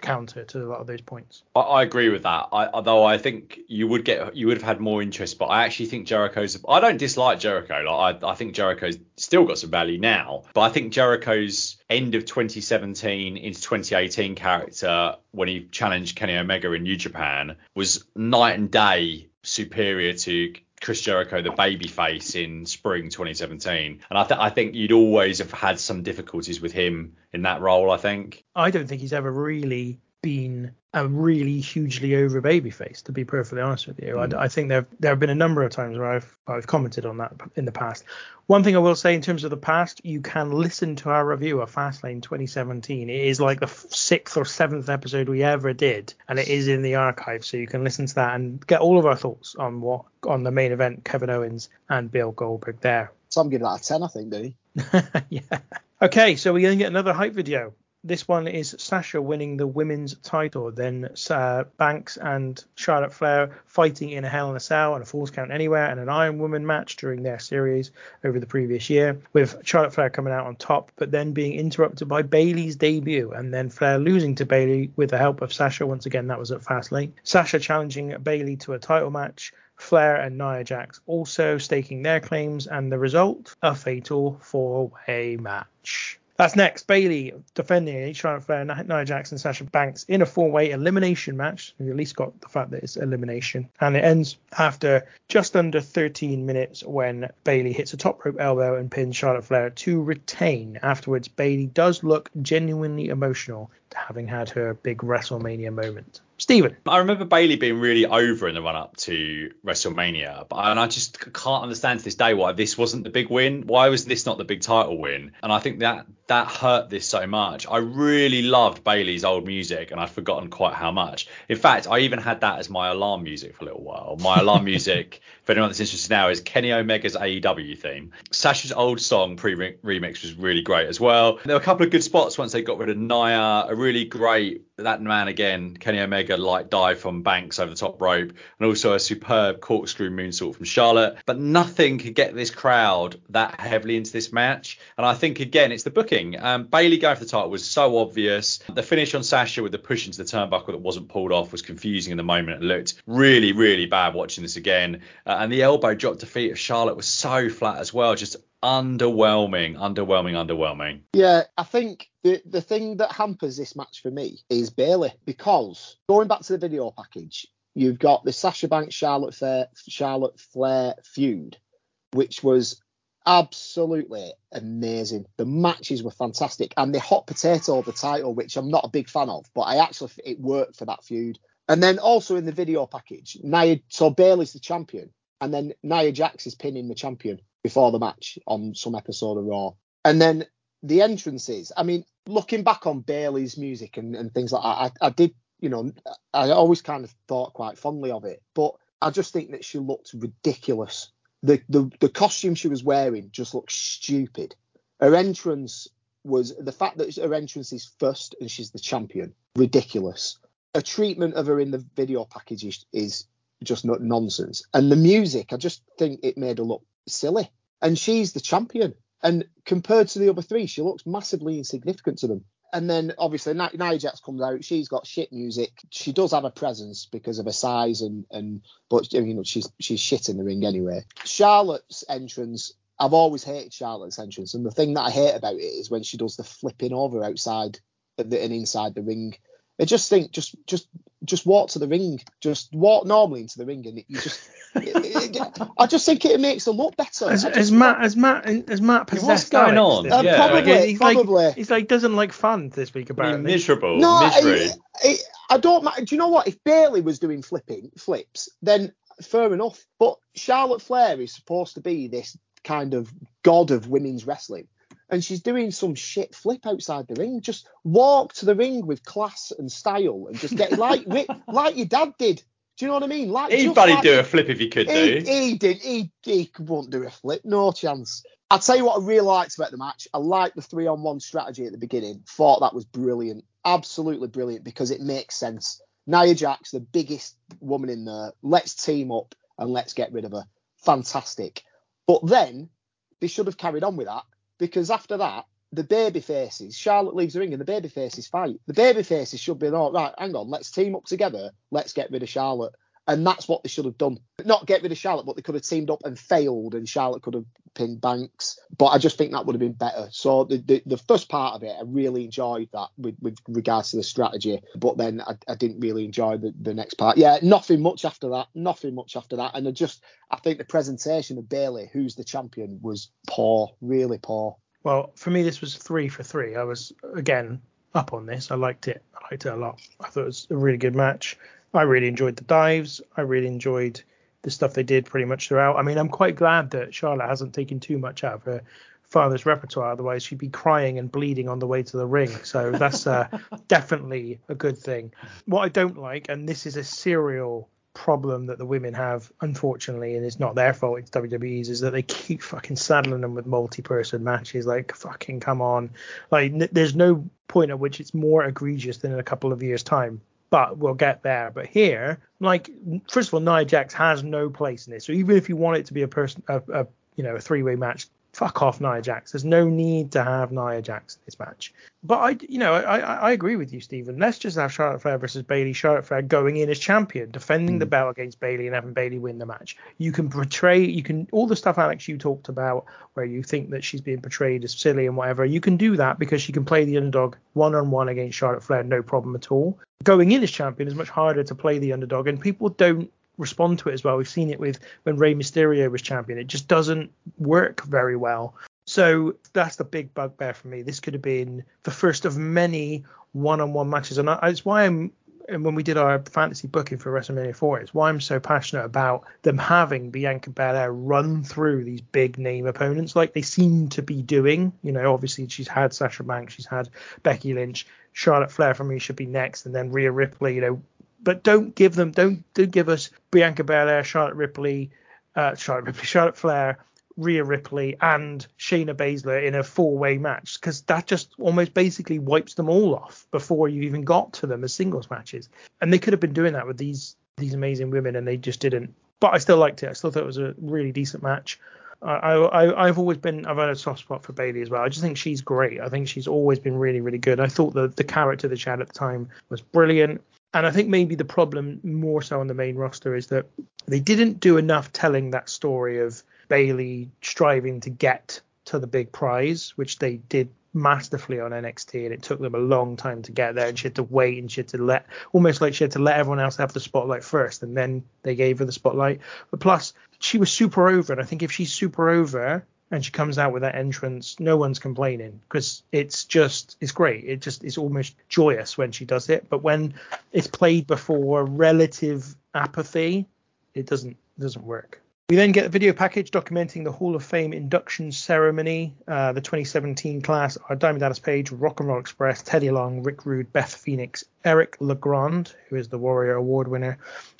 counter to a lot of those points. I, I agree with that. I, although I think you would get you would have had more interest, but I actually think Jericho's. I don't dislike Jericho. Like I, I think Jericho's still got some value now, but I think Jericho's end of 2017 into 2018 character when he challenged Kenny Omega in New Japan was night and day superior to Chris Jericho, the babyface in spring 2017, and I, th- I think you'd always have had some difficulties with him in that role. I think. I don't think he's ever really been a really hugely over babyface, to be perfectly honest with you. Mm. I, I, think there there have been a number of times where I've I've commented on that in the past. One thing I will say in terms of the past, you can listen to our review of Fastlane 2017. It is like the sixth or seventh episode we ever did, and it is in the archive, so you can listen to that and get all of our thoughts on what on the main event, Kevin Owens and Bill Goldberg there. So I'm giving that a 10, I think, do yeah. Okay, so we're going to get another hype video this one is Sasha winning the women's title, then uh, Banks and Charlotte Flair fighting in a Hell in a Cell and a Falls Count Anywhere and an Iron Woman match during their series over the previous year, with Charlotte Flair coming out on top, but then being interrupted by Bayley's debut and then Flair losing to Bayley with the help of Sasha. Once again, that was at Fastlane. Sasha challenging Bayley to a title match. Flair and Nia Jax also staking their claims, and the result a fatal four way match. That's next. Bayley defending Charlotte Flair, Nia Jackson, Sasha Banks in a four-way elimination match. We at least got the fact that it's elimination, and it ends after just under 13 minutes when Bayley hits a top rope elbow and pins Charlotte Flair to retain. Afterwards, Bayley does look genuinely emotional, having had her big WrestleMania moment. Stephen. I remember Bayley being really over in the run up to WrestleMania, but and I just can't understand to this day why this wasn't the big win. Why was this not the big title win? And I think that that hurt this so much. I really loved Bayley's old music, and I'd forgotten quite how much. In fact, I even had that as my alarm music for a little while. My alarm music, for anyone that's interested now, is Kenny Omega's AEW theme. Sasha's old song pre-remix was really great as well. There were a couple of good spots once they got rid of Nia. A really great that man again, Kenny Omega, light dive from Banks over the top rope, and also a superb corkscrew moonsault from Charlotte. But nothing could get this crowd that heavily into this match. And I think again, it's the booking. Um, Bayley going for the title was so obvious. The finish on Sasha with the push into the turnbuckle that wasn't pulled off was confusing in the moment. It looked really, really bad watching this again. Uh, and the elbow drop defeat of Charlotte was so flat as well. Just underwhelming, underwhelming, underwhelming. Yeah, I think the the thing that hampers this match for me is Bayley because going back to the video package, you've got the Sasha Banks Charlotte Flair Charlotte Flair feud, which was absolutely amazing. The matches were fantastic, and the hot potato the title, which I'm not a big fan of, but I actually it worked for that feud. And then also in the video package, Nia so Bayley's the champion, and then Nia Jax is pinning the champion before the match on some episode of Raw. And then the entrances. I mean, looking back on Bayley's music and, and things like that, I, I did, you know, I always kind of thought quite fondly of it, but I just think that she looked ridiculous. The the the costume she was wearing just looked stupid. Her entrance was the fact that her entrance is first and she's the champion, ridiculous. A treatment of her in the video package is, is just nonsense. And the music, I just think it made her look silly. And she's the champion. And compared to the other three, she looks massively insignificant to them. And then obviously Nia Jax comes out. She's got shit music. She does have a presence because of her size and and but you know she's she's shit in the ring anyway. Charlotte's entrance. I've always hated Charlotte's entrance, and the thing that I hate about it is when she does the flipping over outside and inside the ring. I just think just just just walk to the ring. Just walk normally into the ring, and you just. it, it, I just think it makes her look better. As, as Matt, as Matt, as Matt possessed. what's going Alex on? Uh. Yeah. probably, Like, he's probably. like he's like doesn't like fans this week I mean, apparently. miserable, No, misery. I, I, I don't. Do you know what? If Bayley was doing flipping flips, then fair enough. But Charlotte Flair is supposed to be this kind of god of women's wrestling, and she's doing some shit flip outside the ring. Just walk to the ring with class and style, and just get like like your dad did. Do you know what I mean? Like He'd just bloody like- do a flip if he could he, do. he did. He, he won't do a flip. No chance. I'll tell you what I really liked about the match. I liked the three on one strategy at the beginning. Thought that was brilliant. Absolutely brilliant because it makes sense. Nia Jax, the biggest woman in there. Let's team up and let's get rid of her. Fantastic. But then they should have carried on with that because after that, the baby faces, Charlotte leaves the ring and the baby faces fight. The baby faces should be, all right, hang on, let's team up together. Let's get rid of Charlotte. And that's what they should have done. Not get rid of Charlotte, but they could have teamed up and failed, and Charlotte could have pinned Banks. But I just think that would have been better. So the the, the first part of it, I really enjoyed that with, with regards to the strategy. But then I, I didn't really enjoy the, the next part. Yeah, nothing much after that. Nothing much after that. And I just I think the presentation of Bayley, who's the champion, was poor, really poor. Well, for me, this was three for three. I was again up on this. I liked it. I liked it a lot. I thought it was a really good match. I really enjoyed the dives. I really enjoyed the stuff they did pretty much throughout. I mean, I'm quite glad that Charlotte hasn't taken too much out of her father's repertoire. Otherwise, she'd be crying and bleeding on the way to the ring. So that's uh, definitely a good thing. What I don't like, and this is a serial problem that the women have, unfortunately, and it's not their fault, it's WWE's, is that they keep fucking saddling them with multi-person matches. Like, fucking come on. Like, n- there's no point at which it's more egregious than in a couple of years' time. But we'll get there. But here, like, first of all, Nia Jax has no place in this. So even if you want it to be a person, a, a you know, a three-way match, fuck off Nia Jax. There's no need to have Nia Jax in this match. But I, you know, I, I agree with you, Stephen. Let's just have Charlotte Flair versus Bayley. Charlotte Flair going in as champion, defending the hmm. belt against Bayley, and having Bayley win the match. You can portray, you can all the stuff Alex you talked about, where you think that she's being portrayed as silly and whatever. You can do that because she can play the underdog one on one against Charlotte Flair, no problem at all. Going in as champion is much harder to play the underdog, and people don't respond to it as well. We've seen it with when Rey Mysterio was champion. It just doesn't work very well. So that's the big bugbear for me. This could have been the first of many one-on-one matches, and it's why I'm. And when we did our fantasy booking for WrestleMania 4, it's why I'm so passionate about them having Bianca Belair run through these big name opponents like they seem to be doing. You know, obviously she's had Sasha Banks, she's had Becky Lynch, Charlotte Flair for me should be next, and then Rhea Ripley. You know, but don't give them, don't don't give us Bianca Belair, Charlotte Ripley, uh, Charlotte Ripley, Charlotte Flair, Rhea Ripley, and Shayna Baszler in a four-way match because that just almost basically wipes them all off before you even got to them as singles matches. And they could have been doing that with these these amazing women, and they just didn't. But I still liked it. I still thought it was a really decent match. I, I I've always been I've had a soft spot for Bayley as well. I just think she's great. I think she's always been really really good. I thought the the character that she had at the time was brilliant. And I think maybe the problem more so on the main roster is that they didn't do enough telling that story of Bayley striving to get to the big prize, which they did masterfully on NXT, and it took them a long time to get there. And she had to wait, and she had to let almost like she had to let everyone else have the spotlight first, and then they gave her the spotlight. But plus, she was super over, and I think if she's super over and she comes out with that entrance, no one's complaining because it's just it's great. It just it's almost joyous when she does it. But when it's played before relative apathy, it doesn't doesn't work. We then get a video package documenting the Hall of Fame induction ceremony. Uh, the 2017 class are Diamond Dallas Page, Rock and Roll Express, Teddy Long, Rick Rude, Beth Phoenix, Eric Legrand, who is the Warrior Award winner,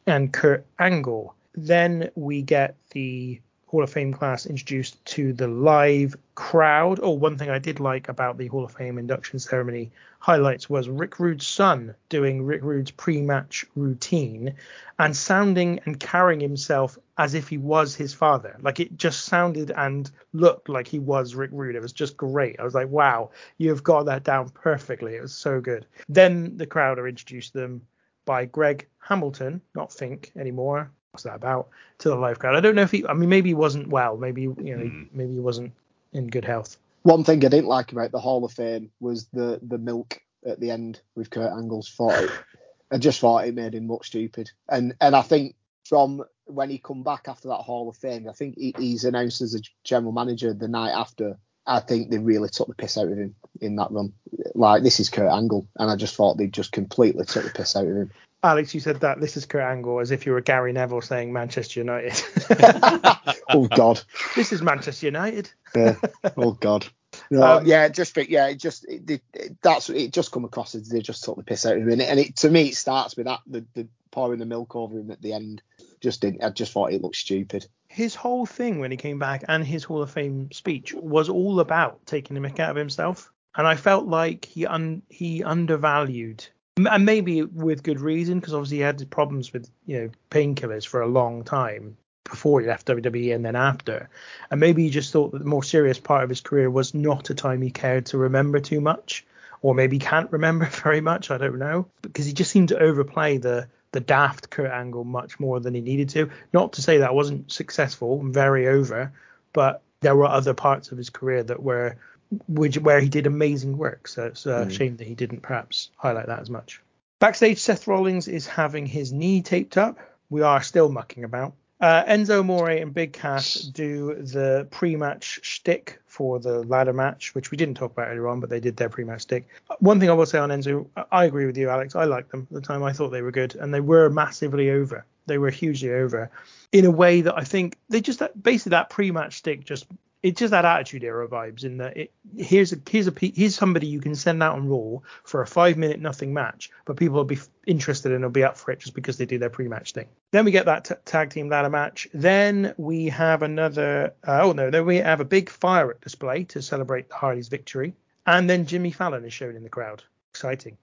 and Kurt Angle. Then we get the Hall of Fame class introduced to the live crowd. Oh, one thing I did like about the Hall of Fame induction ceremony highlights was Rick Rude's son doing Rick Rude's pre-match routine and sounding and carrying himself as if he was his father. Like it just sounded and looked like he was Rick Rude. It was just great. I was like, wow, you've got that down perfectly. It was so good. Then the crowd are introduced to them by Greg Hamilton, not Fink anymore. What's that about? To the live crowd. I don't know if he. I mean, maybe he wasn't well. Maybe you know, mm. maybe he wasn't in good health. One thing I didn't like about the Hall of Fame was the the milk at the end with Kurt Angle's fight. I just thought it made him look stupid. And and I think from when he come back after that Hall of Fame, I think he, he's announced as a general manager the night after. I think they really took the piss out of him in that run. Like this is Kurt Angle, and I just thought they just completely took the piss out of him. Alex, you said that this is Kurt Angle as if you were Gary Neville saying Manchester United. oh God. This is Manchester United. yeah. Oh God. No, um, yeah, just yeah, it just it, it, that's it. Just come across as they just took the piss out of him, and it, and it to me it starts with that the, the pouring the milk over him at the end. Just didn't. I just thought it looked stupid. His whole thing when he came back and his Hall of Fame speech was all about taking the mick out of himself, and I felt like he un, he undervalued and maybe with good reason because obviously he had problems with you know painkillers for a long time before he left WWE and then after. And maybe he just thought that the more serious part of his career was not a time he cared to remember too much, or maybe can't remember very much. I don't know because he just seemed to overplay the the daft Kurt Angle much more than he needed to. Not to say that wasn't successful and very over, but there were other parts of his career that were which where he did amazing work. So it's a mm. shame that he didn't perhaps highlight that as much. Backstage, Seth Rollins is having his knee taped up. We are still mucking about. Uh, Enzo Amore and Big Cass do the pre-match shtick for the ladder match, which we didn't talk about earlier on, but they did their pre-match shtick. One thing I will say on Enzo, I agree with you, Alex. I liked them at the time. I thought they were good, and they were massively over. They were hugely over in a way that I think they just basically that pre-match shtick just it's just that attitude era vibes in that it here's a here's a here's somebody you can send out on Raw for a five minute nothing match, but people will be interested and will be up for it just because they do their pre-match thing. Then we get that t- tag team ladder match. Then we have another. Uh, oh no, then we have a big firework display to celebrate the Hardys' victory, and then Jimmy Fallon is shown in the crowd. Exciting.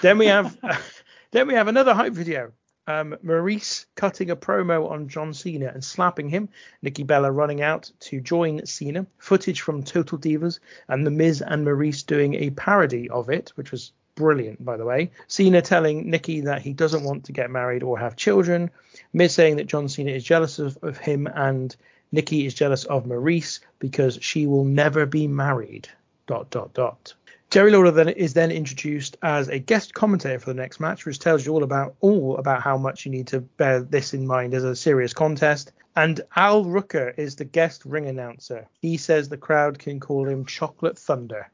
Then we have. then we have another hype video um, Maryse cutting a promo on John Cena and slapping him. Nikki Bella running out to join Cena. Footage from Total Divas and The Miz and Maryse doing a parody of it, which was brilliant, by the way. Cena telling Nikki that he doesn't want to get married or have children. Miz saying that John Cena is jealous of, of him and Nikki is jealous of Maryse because she will never be married. Dot dot dot. Jerry Lawler then is then introduced as a guest commentator for the next match, which tells you all about all about how much you need to bear this in mind as a serious contest. And Al Roker is the guest ring announcer. He says the crowd can call him Chocolate Thunder.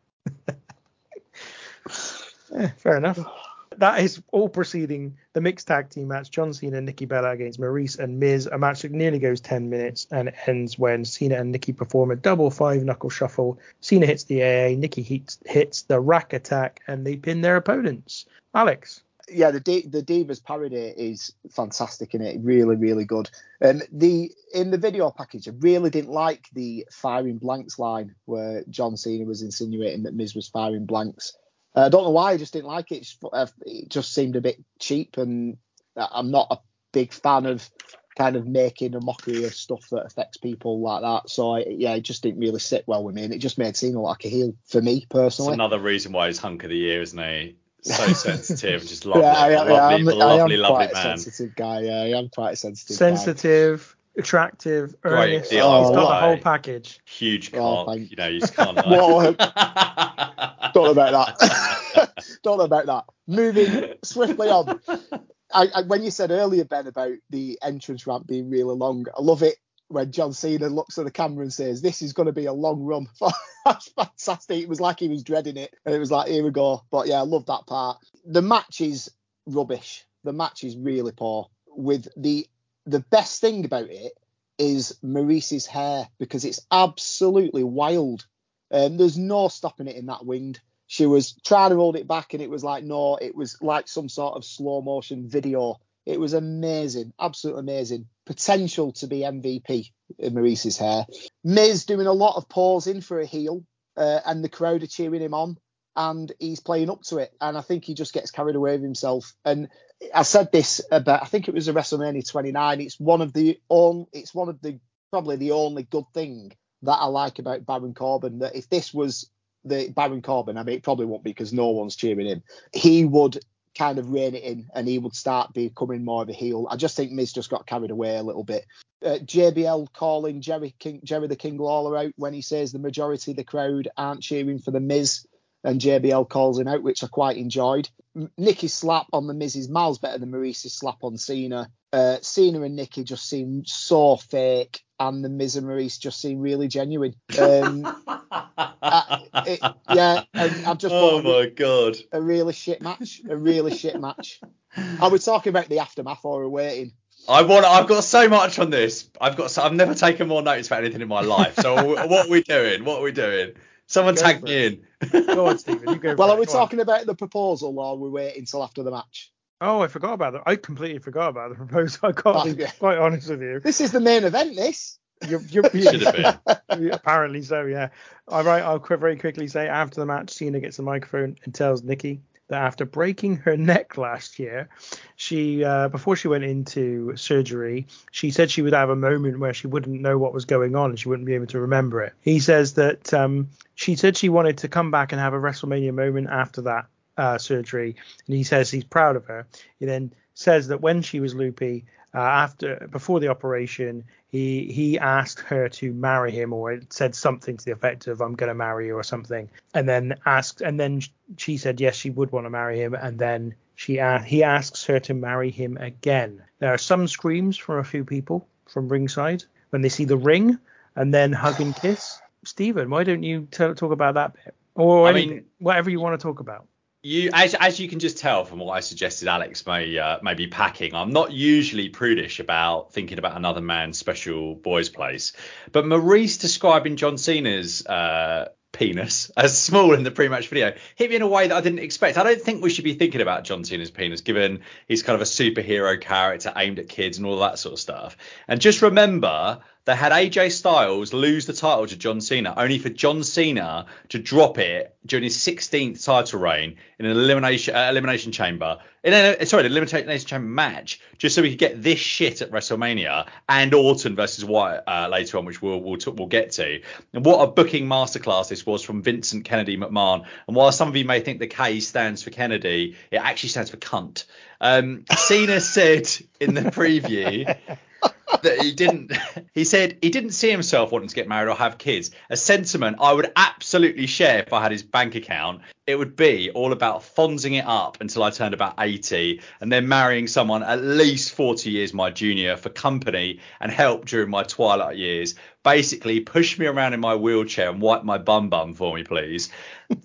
yeah, fair enough that is all preceding the mixed tag team match John Cena and Nikki Bella against Maryse and Miz. A match that nearly goes 10 minutes and ends when Cena and Nikki perform a double five knuckle shuffle. Cena hits the AA, Nikki hits, hits the rack attack, and they pin their opponents. Alex. Yeah, the D- the Divas parody is fantastic in it, really, really good. Um, the in the video package, I really didn't like the firing blanks line where John Cena was insinuating that Miz was firing blanks. Uh, I don't know why I just didn't like it. Uh, it just seemed a bit cheap, and I'm not a big fan of kind of making a mockery of stuff that affects people like that. So I, yeah, it just didn't really sit well with me, and it just made Cena like a heel for me personally. It's another reason why he's hunk of the year, isn't he? So sensitive, just lovely, yeah, I, lovely, yeah, I'm, lovely, lovely man. sensitive guy. Yeah, I am quite a sensitive. Sensitive. Guy attractive, earnest. Great oh, he's got the whole package. Huge oh, cock. you know, you just can't. don't know about that. don't know about that. Moving swiftly on. I, I, when you said earlier, Ben, about the entrance ramp being really long, I love it when John Cena looks at the camera and says, "This is going to be a long run." That's fantastic. It was like he was dreading it, and it was like, "Here we go." But yeah, I love that part. The match is rubbish. The match is really poor. With the the best thing about it is Maryse's hair because it's absolutely wild. Um, there's no stopping it in that wind. She was trying to hold it back, and it was like no, it was like some sort of slow motion video. It was amazing, absolutely amazing. potential to be MVP in Maryse's hair. Miz doing a lot of pausing for a heel, uh, and the crowd are cheering him on, and he's playing up to it. And I think he just gets carried away with himself. And I said this about, I think it was a WrestleMania 29. It's one of the on, it's one of the probably the only good thing that I like about Baron Corbin. That if this was the Baron Corbin, I mean, it probably won't be because no one's cheering him. He would kind of rein it in and he would start becoming more of a heel. I just think Miz just got carried away a little bit. Uh, JBL calling Jerry King, Jerry the King Lawler out when he says the majority of the crowd aren't cheering for the Miz, and JBL calls him out, which I quite enjoyed. Nikki's slap on the Miz is miles better than Maryse's slap on Cena. Uh, Cena and Nikki just seem so fake, and the Miz and Maryse just seem really genuine. Um, I, it, yeah, and I've just Oh thought my god. a really shit match, a really shit match. Are we talking about the aftermath or are we waiting? I want. I've got so much on this. I've got. So, I've never taken more notes about anything in my life. So what are we doing? What are we doing? Someone Go tag for me in. Go on, Stephen. You go. Well, for are it. we Go on. talking about the proposal or are we waiting until after the match? Oh, I forgot about that. I completely forgot about the proposal. I can't Oh, be yeah. quite honest with you. This is the main event, this. You're, you're, Should have been. Apparently so, yeah. All right, I'll very quickly say after the match, Cena gets the microphone and tells Nikki that after breaking her neck last year, she uh, before she went into surgery, she said she would have a moment where she wouldn't know what was going on and she wouldn't be able to remember it. He says that um, she said she wanted to come back and have a WrestleMania moment after that uh, surgery, and he says he's proud of her. He then says that when she was loopy, uh, after before the operation, he he asked her to marry him, or said something to the effect of "I'm going to marry you" or something, and then asked, and then she said yes, she would want to marry him, and then she a- he asks her to marry him again. There are some screams from a few people from ringside when they see the ring, and then hug and kiss. Stephen, why don't you t- talk about that bit, or I anything, mean- whatever you want to talk about? You, as, as you can just tell from what I suggested, Alex may uh, may be packing. I'm not usually prudish about thinking about another man's special boys' place, but Maryse describing John Cena's uh, penis as small in the pre-match video hit me in a way that I didn't expect. I don't think we should be thinking about John Cena's penis, given he's kind of a superhero character aimed at kids and all that sort of stuff. And just remember they had AJ Styles lose the title to John Cena, only for John Cena to drop it during his 16th title reign in an elimination uh, elimination chamber. In a, sorry, an elimination chamber match, just so we could get this shit at WrestleMania and Orton versus Wyatt uh, later on, which we'll we'll, t- we'll get to. And what a booking masterclass this was from Vincent Kennedy McMahon. And while some of you may think the K stands for Kennedy, it actually stands for cunt. Um, Cena said in the preview that he didn't he said he didn't see himself wanting to get married or have kids a sentiment i would absolutely share if i had his bank account it would be all about fonzing it up until i turned about 80 and then marrying someone at least 40 years my junior for company and help during my twilight years basically push me around in my wheelchair and wipe my bum bum for me please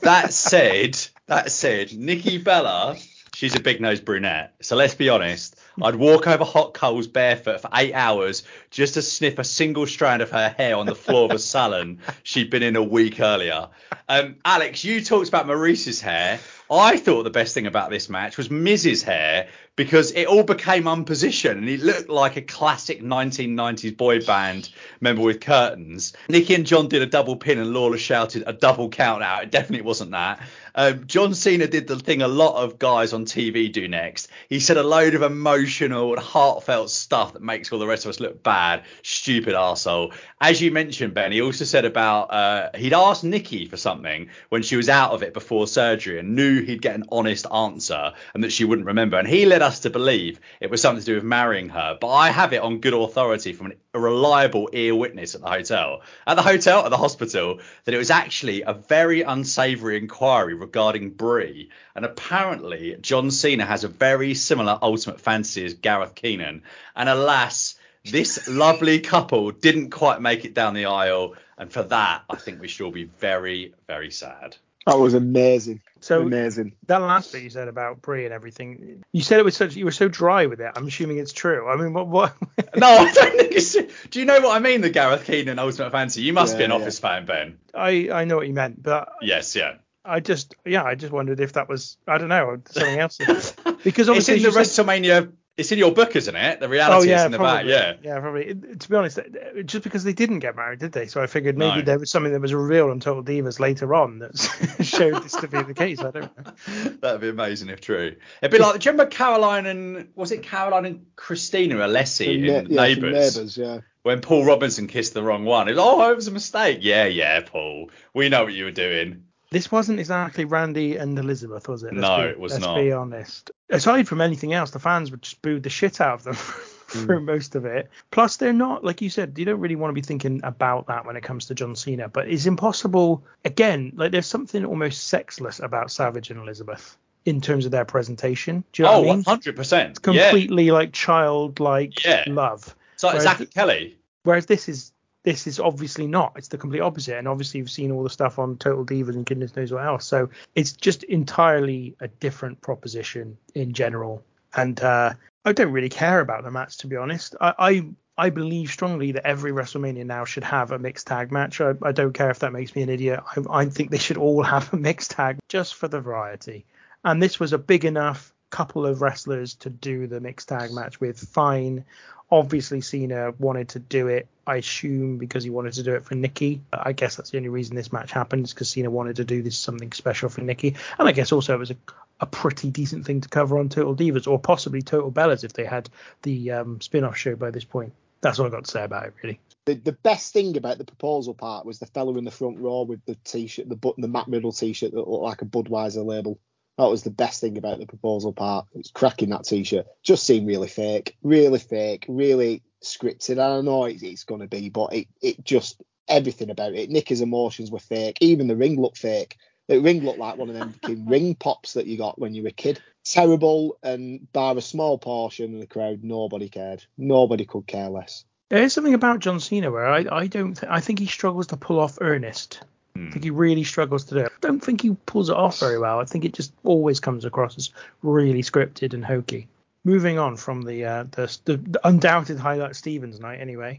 that said that said nikki bella She's a big nosed brunette. So let's be honest. I'd walk over hot coals barefoot for eight hours just to sniff a single strand of her hair on the floor of a salon she'd been in a week earlier. Um, Alex, you talked about Maryse's hair. I thought the best thing about this match was Miz's hair because it all became unpositioned and he looked like a classic 1990s boy band member with curtains. Nikki and John did a double pin and Lawler shouted a double count out. It definitely wasn't that. Um, John Cena did the thing a lot of guys on TV do next. He said a load of emotional and heartfelt stuff that makes all the rest of us look bad. Stupid arsehole. As you mentioned, Ben, he also said about uh, he'd asked Nikki for something when she was out of it before surgery and knew he'd get an honest answer and that she wouldn't remember. And he led us to believe it was something to do with marrying her. But I have it on good authority from a reliable ear witness at the hotel, at the hotel, at the hospital, that it was actually a very unsavoury inquiry regarding Brie. And apparently, John Cena has a very similar ultimate fantasy as Gareth Keenan. And alas, this lovely couple didn't quite make it down the aisle. And for that, I think we should all be very, very sad. That was amazing. So amazing. That last bit you said about Brie and everything, you said it was such you were so dry with it. I'm assuming it's true. I mean, what? what? no, I don't think it's. Do you know what I mean? The Gareth Keenan Ultimate Fantasy. You must be Yeah, an yeah. Office fan, Ben. I I know what you meant, but Yes, yeah. I just yeah I just wondered if that was I don't know something else because obviously It's obviously in the said- WrestleMania It's in your book, isn't it? The reality oh yeah, is in the probably. back. Yeah. yeah, probably. It- to be honest, just because they didn't get married, did they? So I figured maybe No. there was something that was revealed on Total Divas later on that showed this to be the case. I don't know. That'd be amazing if true. It'd be like, do you remember Caroline and was it Caroline and Christina Alessi From in Ne- yeah, Neighbours? Neighbours, yeah. When Paul Robinson kissed the wrong one, it was oh, it was a mistake. Yeah, yeah, Paul, we know what you were doing. This wasn't exactly Randy and Elizabeth, was it? No, be, it was not. let's be honest. Aside from anything else, the fans would just booed the shit out of them for Hmm. most of it. Plus, they're not, like you said, you don't really want to be thinking about that when it comes to John Cena. But it's impossible. Again, like there's something almost sexless about Savage and Elizabeth in terms of their presentation. Do you know oh, what I mean? 100 percent. It's Yeah. completely like childlike Yeah. love. It's like Whereas Zach th- Kelly. Whereas this is this is obviously not. It's the complete opposite. And obviously you've seen all the stuff on Total Divas and goodness knows what else. So it's just entirely a different proposition in general. And uh, I don't really care about the match to be honest. I, I I believe strongly that every WrestleMania now should have a mixed tag match. I, I don't care if that makes me an idiot. I, I think they should all have a mixed tag just for the variety. And this was a big enough couple of wrestlers to do the mixed tag match with. Fine. Obviously, Cena wanted to do it, I assume, because he wanted to do it for Nikki. I guess that's the only reason this match happened, is because Cena wanted to do this something special for Nikki. And I guess also it was a, a pretty decent thing to cover on Total Divas, or possibly Total Bellas if they had the um, spin off show by this point. That's all I've got to say about it, really. The, the best thing about the proposal part was the fella in the front row with the t-shirt, the button, the Matt Riddle t-shirt that looked like a Budweiser label. That was the best thing about the proposal part. It was cracking that t-shirt. Just seemed really fake, really fake, really scripted. I don't know it's, it's going to be, but it, it just everything about it. Nikki's emotions were fake. Even the ring looked fake. The ring looked like one of them ring pops that you got when you were a kid. Terrible, and bar a small portion of the crowd, nobody cared. Nobody could care less. There is something about John Cena where I, I don't th- I think he struggles to pull off earnest. I think he really struggles to do it. I don't think he pulls it off very well. I think it just always comes across as really scripted and hokey. Moving on from the uh, the, the, the undoubted highlight Stevens night, anyway,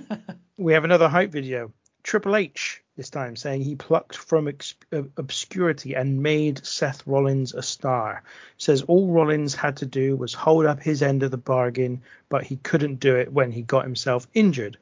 we have another hype video. Triple H this time saying he plucked from ex- uh, obscurity and made Seth Rollins a star. Says all Rollins had to do was hold up his end of the bargain, but he couldn't do it when he got himself injured.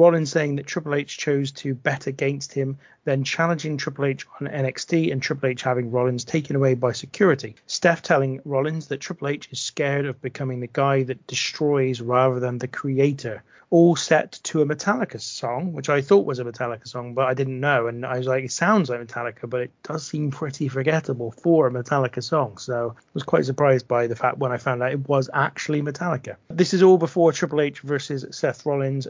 Rollins saying that Triple H chose to bet against him, then challenging Triple H on NXT and Triple H having Rollins taken away by security. Steph telling Rollins that Triple H is scared of becoming the guy that destroys rather than the creator. All set to a Metallica song, which I thought was a Metallica song, but I didn't know. And I was like, it sounds like Metallica, but it does seem pretty forgettable for a Metallica song. So I was quite surprised by the fact when I found out it was actually Metallica. This is all before Triple H versus Seth Rollins.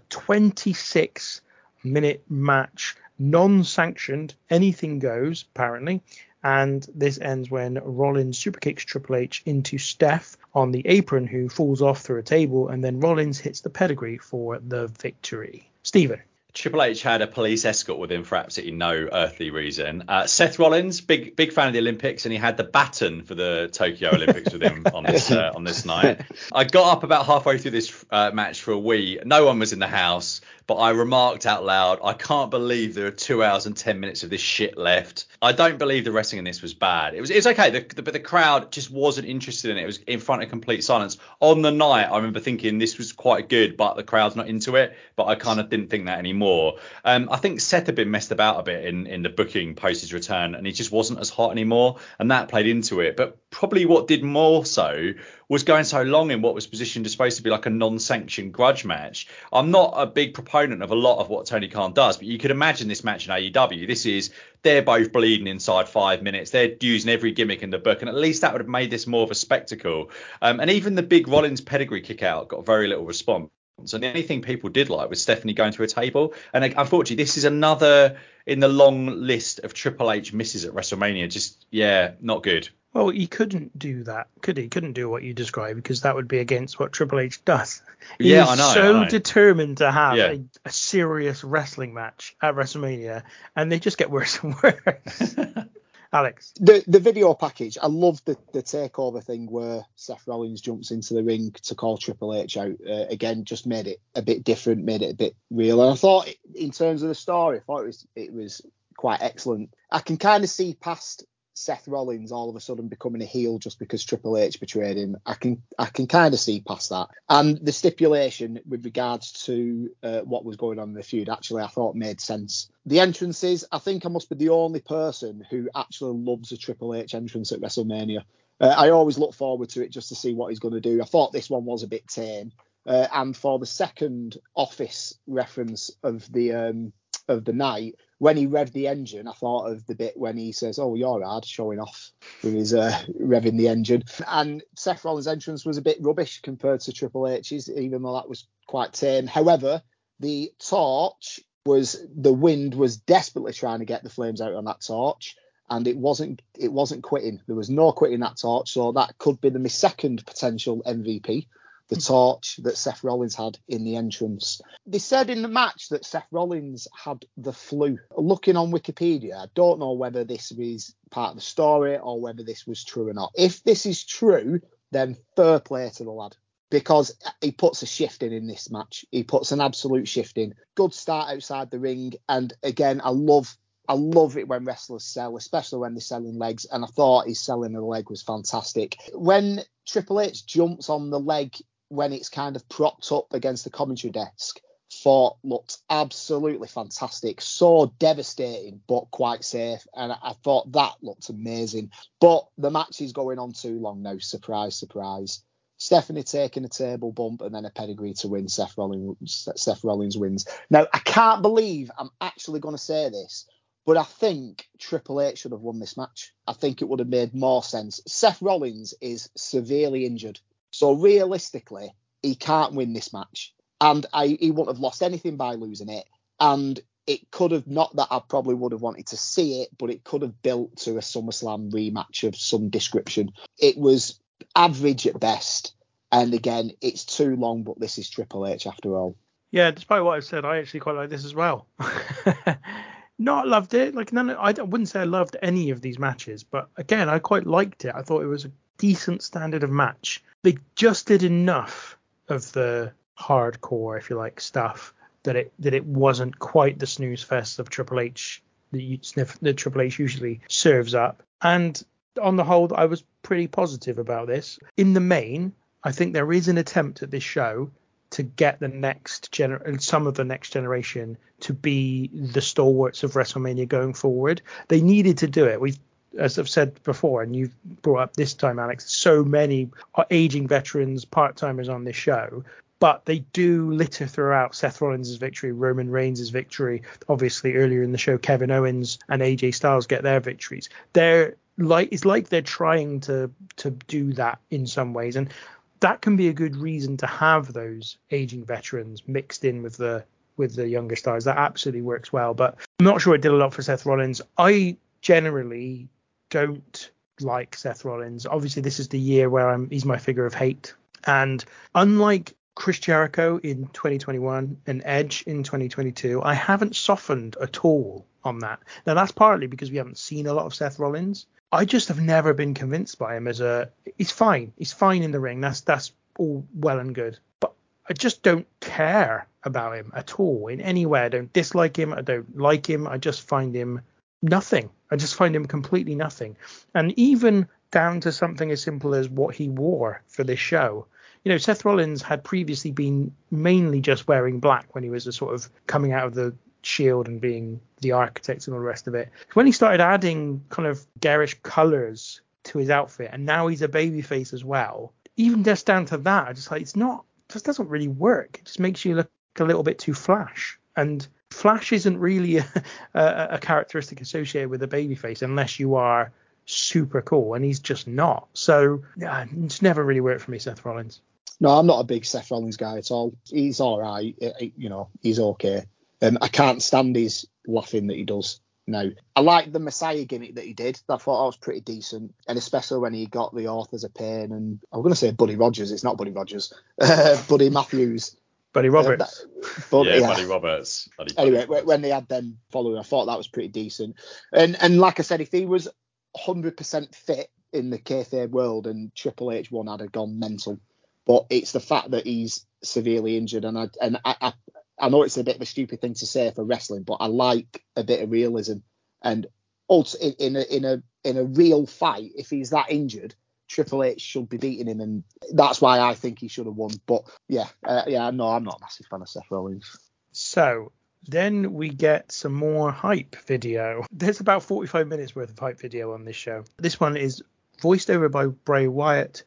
26 minute match, non sanctioned, anything goes, apparently. And this ends when Rollins superkicks Triple H into Steph on the apron, who falls off through a table, and then Rollins hits the pedigree for the victory. Stephen. Triple H had a police escort with him for absolutely no earthly reason. Uh, Seth Rollins, big big fan of the Olympics, and he had the baton for the Tokyo Olympics with him on this uh, on this night. I got up about halfway through this uh, match for a wee. No one was in the house, but I remarked out loud, "I can't believe there are two hours and ten minutes of this shit left." I don't believe the wrestling in this was bad. It was it's okay, the, the, but the crowd just wasn't interested in it. It was in front of complete silence. On the night, I remember thinking this was quite good, but the crowd's not into it. But I kind of didn't think that anymore. Um, I think Seth had been messed about a bit in, in the booking post his return, and he just wasn't as hot anymore, and that played into it. But probably what did more so was going so long in what was positioned as supposed to be like a non-sanctioned grudge match. I'm not a big proponent of a lot of what Tony Khan does, but you could imagine this match in AEW. This is they're both bleeding inside five minutes. They're using every gimmick in the book, and at least that would have made this more of a spectacle. Um, and even the big Rollins pedigree kick out got very little response. And the only thing people did like was Stephanie going to a table. And unfortunately, this is another in the long list of Triple H misses at WrestleMania. Just yeah, not good. Well, he couldn't do that, could he? Couldn't do what you described because that would be against what Triple H does. He Yeah, is I know, So I know. determined to have Yeah. a, a serious wrestling match at WrestleMania, and they just get worse and worse. Alex, The the video package, I love the the takeover thing where Seth Rollins jumps into the ring to call Triple H out. Uh, again, just made it a bit different, made it a bit real. And I thought, in terms of the story, I thought it was it was quite excellent. I can kind of see past Seth Rollins all of a sudden becoming a heel just because Triple H betrayed him. I can I can kind of see past that. And the stipulation with regards to uh, what was going on in the feud actually I thought made sense. The entrances, I think I must be the only person who actually loves a Triple H entrance at WrestleMania. Uh, I always look forward to it just to see what he's going to do. I thought this one was a bit tame. Uh, and for the second office reference of the um, of the night, when he revved the engine, I thought of the bit when he says, "Oh, you're hard," showing off with his uh, revving the engine. And Seth Rollins' entrance was a bit rubbish compared to Triple H's, even though that was quite tame. However, the torch was the wind was desperately trying to get the flames out on that torch and it wasn't it wasn't quitting there was no quitting that torch so that could be the second potential mvp the torch that Seth Rollins had in the entrance. They said in the match that Seth Rollins had the flu. Looking on Wikipedia, I don't know whether this is part of the story or whether this was true or not. If this is true, then fair play to the lad because he puts a shift in in this match. He puts an absolute shift in. Good start outside the ring, and again, I love I love it when wrestlers sell, especially when they're selling legs. And I thought his selling of the leg was fantastic. When Triple H jumps on the leg when it's kind of propped up against the commentary desk thought looked absolutely fantastic. So devastating, but quite safe. And I thought that looked amazing. But the match is going on too long now. Surprise, surprise. Stephanie taking a table bump and then a pedigree to win. Seth Rollins, Seth Rollins wins. Now, I can't believe I'm actually going to say this, but I think Triple H should have won this match. I think it would have made more sense. Seth Rollins is severely injured. So realistically, he can't win this match, and I, he wouldn't have lost anything by losing it. And it could have not that I probably would have wanted to see it, but it could have built to a SummerSlam rematch of some description. It was average at best, and again, it's too long. But this is Triple H after all. Yeah, despite what I've said, I actually quite like this as well. Not loved it. Like none, I wouldn't say I loved any of these matches, but again, I quite liked it. I thought it was a decent standard of match. They just did enough of the hardcore, if you like, stuff that it that it wasn't quite the snooze fest of Triple H that you sniff that Triple H usually serves up. And on the whole, I was pretty positive about this. In the main, I think there is an attempt at this show to get the next gener uh, some of the next generation to be the stalwarts of WrestleMania going forward. They needed to do it. We've as I've said before, and you've brought up this time, Alex, so many are aging veterans, part timers on this show, but they do litter throughout Seth Rollins' victory, Roman Reigns' victory. Obviously, earlier in the show, Kevin Owens and AJ Styles get their victories. They're like it's like they're trying to to do that in some ways, and that can be a good reason to have those aging veterans mixed in with the with the younger stars. That absolutely works well. But I'm not sure it did a lot for Seth Rollins. I generally don't like Seth Rollins. Obviously, this is the year where I'm, he's my figure of hate. And unlike Chris Jericho in 2021 and Edge in 2022, I haven't softened at all on that. Now, that's partly because we haven't seen a lot of Seth Rollins. I just have never been convinced by him as a. He's fine. He's fine in the ring. That's that's all well and good. But I just don't care about him at all in any way. I don't dislike him. I don't like him. I just find him nothing. I just find him completely nothing. And even down to something as simple as what he wore for this show. You know, Seth Rollins had previously been mainly just wearing black when he was a sort of coming out of the shield and being the architect and all the rest of it. When he started adding kind of garish colors to his outfit, and now he's a babyface as well. Even just down to that, I just like it's not just doesn't really work. It just makes you look a little bit too flash. And Flash isn't really a, a, a characteristic associated with a babyface unless you are super cool, and he's just not. So yeah, it's never really worked for me, Seth Rollins. No, I'm not a big Seth Rollins guy at all. He's all right, you know, he's okay. Um, I can't stand his laughing that he does now. I like the Messiah gimmick that he did. I thought that was pretty decent, and especially when he got the authors of pain and I'm going to say Buddy Rogers. It's not Buddy Rogers, Buddy Matthews. Buddy Roberts. Uh, yeah, yeah, Buddy Roberts. Buddy, anyway, Roberts. when they had them following, I thought that was pretty decent. And and like I said, if he was 100% fit in the kayfabe world and Triple H one had gone mental, but it's the fact that he's severely injured, and I and I, I I know it's a bit of a stupid thing to say for wrestling, but I like a bit of realism. And also in, in a in a in a real fight, if he's that injured, Triple H should be beating him, and that's why I think he should have won. But yeah, uh, yeah, no, I'm not a massive fan of Seth Rollins. So then we get some more hype video. There's about 45 minutes worth of hype video on this show. This one is voiced over by Bray Wyatt,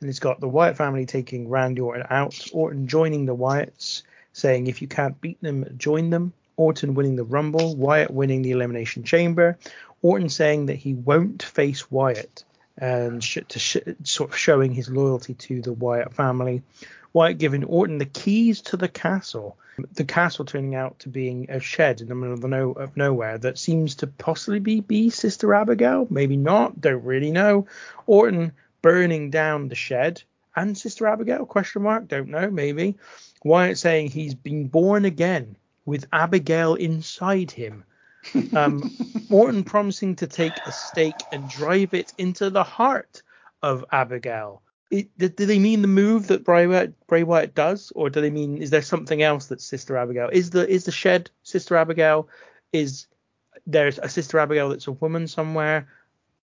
and it's got the Wyatt family taking Randy Orton out, Orton joining the Wyatts, saying if you can't beat them, join them. Orton winning the Rumble, Wyatt winning the Elimination Chamber, Orton saying that he won't face Wyatt and sh- to sh- sort of showing his loyalty to the Wyatt family. Wyatt giving Orton the keys to the castle. The castle turning out to being a shed in the middle of, the no- of nowhere that seems to possibly be, be Sister Abigail, maybe not, don't really know. Orton burning down the shed and Sister Abigail? Question mark, don't know, maybe. Wyatt saying he's been born again with Abigail inside him. Um, Orton promising to take a stake and drive it into the heart of Abigail. It, do, they mean the move that Bray Wyatt, Bray Wyatt does, or do they mean is there something else that Sister Abigail? Is the is the shed Sister Abigail? Is there's a Sister Abigail that's a woman somewhere?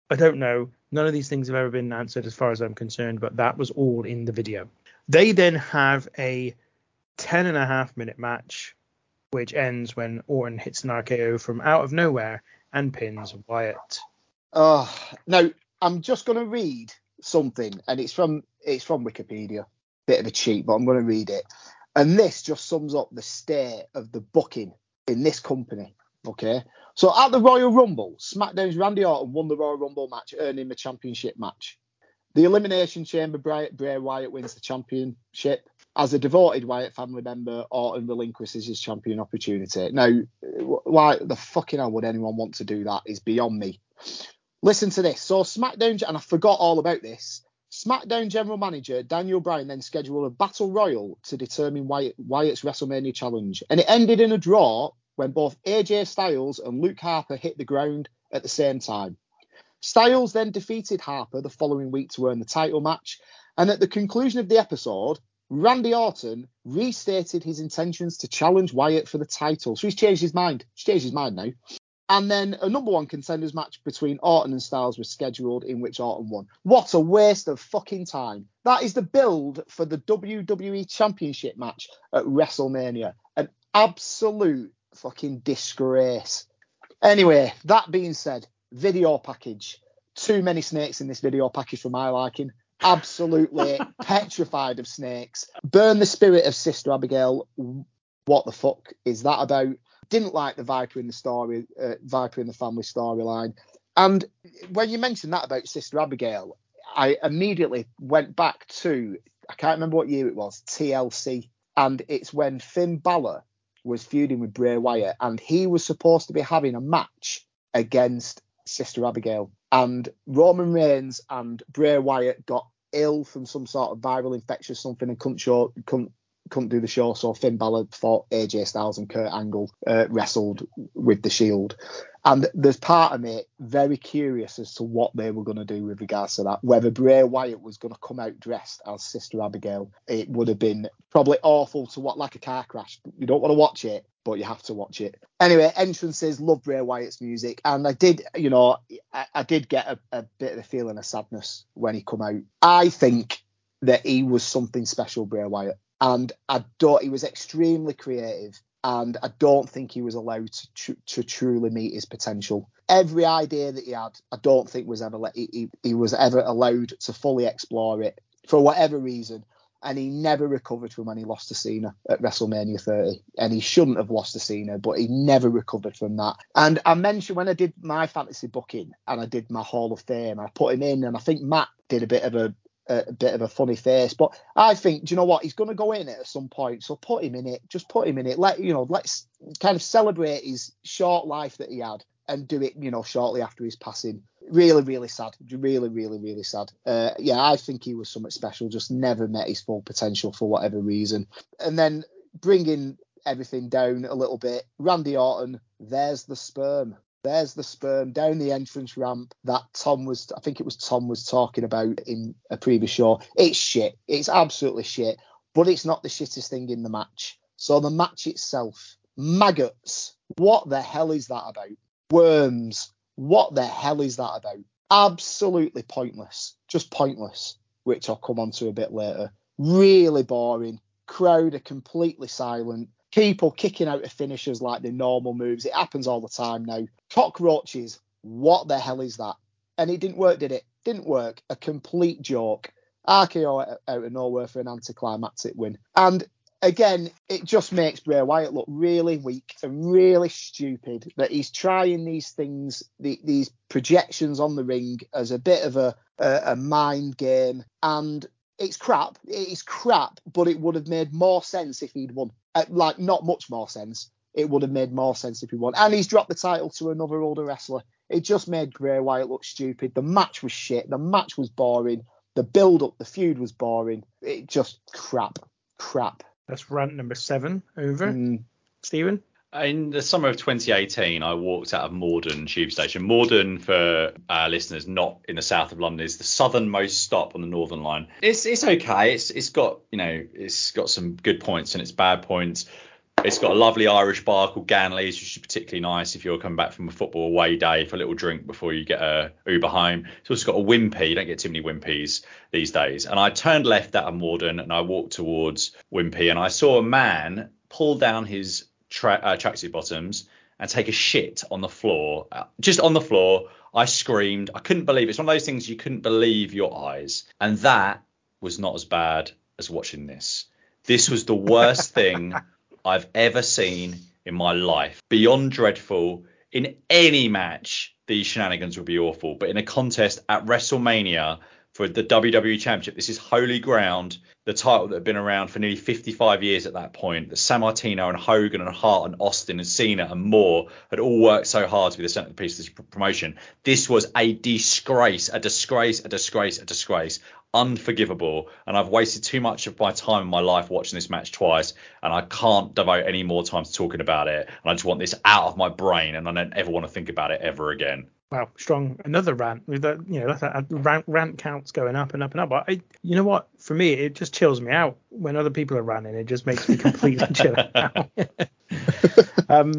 I don't know. None of these things have ever been answered as far as I'm concerned, but that was all in the video. They then have a 10 and a half minute match which ends when Orton hits an RKO from out of nowhere and pins Wyatt. Oh, now I'm just going to read something, and it's from it's from Wikipedia. Bit of a cheat, but I'm going to read it. And this just sums up the state of the booking in this company. Okay, so at the Royal Rumble, SmackDown's Randy Orton won the Royal Rumble match, earning the championship match. The Elimination Chamber, Bray Wyatt wins the championship. As a devoted Wyatt family member, Orton relinquishes his champion opportunity. Now, why the fucking hell would anyone want to do that is beyond me. Listen to this. So SmackDown, and I forgot all about this. SmackDown general manager Daniel Bryan then scheduled a battle royal to determine Wyatt, Wyatt's WrestleMania challenge, and it ended in a draw when both AJ Styles and Luke Harper hit the ground at the same time. Styles then defeated Harper the following week to earn the title match, and at the conclusion of the episode, Randy Orton restated his intentions to challenge Wyatt for the title. So he's changed his mind. He's changed his mind now. And then a number one contenders match between Orton and Styles was scheduled in which Orton won. What a waste of fucking time. That is the build for the WWE Championship match at WrestleMania. An absolute fucking disgrace. Anyway, that being said, video package. Too many snakes in this video package for my liking. Absolutely petrified of snakes. Burn the spirit of Sister Abigail. What the fuck is that about? Didn't like the Viper in the story, uh, Viper in the family storyline. And when you mentioned that about Sister Abigail, I immediately went back to I can't remember what year it was, TLC, and it's when Finn Balor was feuding with Bray Wyatt, and he was supposed to be having a match against Sister Abigail, and Roman Reigns and Bray Wyatt got ill from some sort of viral infection or something and couldn't show, couldn't couldn't do the show, so Finn Balor fought AJ Styles and Kurt Angle uh, wrestled with the Shield. And there's part of me very curious as to what they were going to do with regards to that. Whether Bray Wyatt was going to come out dressed as Sister Abigail, it would have been probably awful to watch, like a car crash. You don't want to watch it, but you have to watch it. Anyway, entrances, love Bray Wyatt's music, and I did, you know, I, I did get a, a bit of a feeling of sadness when he come out. I think that he was something special, Bray Wyatt and I don't. He was extremely creative, and I don't think he was allowed to tr- to truly meet his potential. Every idea that he had, I don't think was ever let, he, he, was ever allowed to fully explore it for whatever reason. And he never recovered from when he lost to Cena at WrestleMania 30. And he shouldn't have lost to Cena, but he never recovered from that. And I mentioned when I did my fantasy booking and I did my Hall of Fame, I put him in, and I think Matt did a bit of a a bit of a funny face. But I think, do you know what? He's going to go in at some point. So put him in it. Just put him in it. Let you know. Let's kind of celebrate his short life that he had and do it. You know, shortly after his passing. Really, really sad. Really, really, really sad. Uh, yeah, I think he was something special. Just never met his full potential for whatever reason. And then bringing everything down a little bit. Randy Orton. There's the sperm. There's the sperm down the entrance ramp that Tom was, I think it was Tom was talking about in a previous show. It's shit. It's absolutely shit. But it's not the shittest thing in the match. So the match itself, maggots. What the hell is that about? Worms. What the hell is that about? Absolutely pointless. Just pointless, which I'll come on to a bit later. Really boring. Crowd are completely silent. People kicking out of finishers like the normal moves. It happens all the time now. Cockroaches. What the hell is that? And it didn't work, did it? Didn't work. A complete joke. RKO out of nowhere for an anticlimactic win. And again, it just makes Bray Wyatt look really weak and really stupid that he's trying these things, the, these projections on the ring as a bit of a, a, a mind game. And it's crap. It's crap, but it would have made more sense if he'd won. Uh, like, not much more sense. It would have made more sense if he won. And he's dropped the title to another older wrestler. It just made Bray Wyatt look stupid. The match was shit. The match was boring. The build up, the feud was boring. It just crap. Crap. That's rant number seven over. Mm. Stephen? In the summer of 2018, I walked out of Morden Tube Station. Morden, for our listeners not in the south of London, is the southernmost stop on the Northern Line. It's it's okay. It's it's got you know it's got some good points and its bad points. It's got a lovely Irish bar called Ganley's, which is particularly nice if you're coming back from a football away day for a little drink before you get a Uber home. It's also got a Wimpy. You don't get too many Wimpys these days. And I turned left out of Morden and I walked towards Wimpy and I saw a man pull down his tra- uh, tracksuit bottoms and take a shit on the floor, uh, just on the floor. I screamed. I couldn't believe it. It's one of those things you couldn't believe your eyes. And that was not as bad as watching this. This was the worst thing I've ever seen in my life. Beyond dreadful. In any match, these shenanigans would be awful. But in a contest at WrestleMania for the WWE Championship, this is holy ground. The title that had been around for nearly 55 years at that point. That Sammartino and Hogan and Hart and Austin and Cena and Moore had all worked so hard to be the centerpiece of this promotion. This was a disgrace, a disgrace, a disgrace, a disgrace unforgivable and I've wasted too much of my time in my life watching this match twice and I can't devote any more time to talking about it and I just want this out of my brain and I don't ever want to think about it ever again. Wow, strong. Another rant. With that, you know, that's a, rant, rant counts going up and up and up. But I, you know what? For me, it just chills me out when other people are ranting. It just makes me completely chill out. um,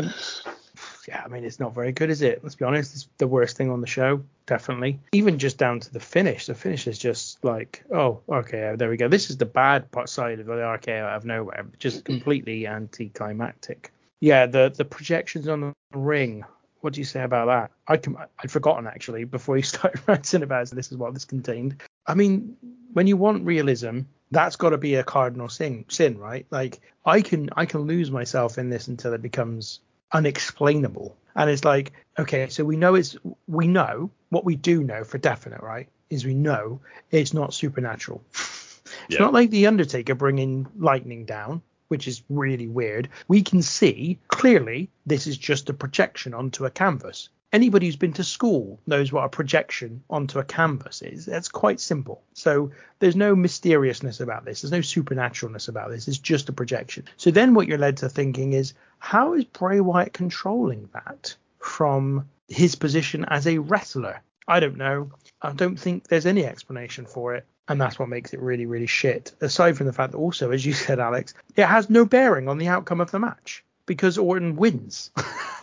yeah, I mean, it's not very good, is it? Let's be honest. It's the worst thing on the show, definitely. Even just down to the finish. The finish is just like, oh, okay, there we go. This is the bad part side of the RKO out of nowhere, just completely anticlimactic. Yeah, the the projections on the ring. What do you say about that? I can, I'd forgotten actually before you started ranting about it, this is what this contained. I mean, when you want realism, that's got to be a cardinal sin, sin, right? Like I can I can lose myself in this until it becomes unexplainable. And it's like, okay, so we know it's we know what we do know for definite, right? Is we know it's not supernatural. it's yeah. not like the Undertaker bringing lightning down, which is really weird. We can see clearly this is just a projection onto a canvas anybody who's been to school knows what a projection onto a canvas is. That's quite simple. So there's no mysteriousness about this. There's no supernaturalness about this. It's just a projection. So then what you're led to thinking is, how is Bray Wyatt controlling that from his position as a wrestler? I don't know. I don't think there's any explanation for it. And that's what makes it really, really shit. Aside from the fact that also, as you said, Alex, it has no bearing on the outcome of the match because Orton wins.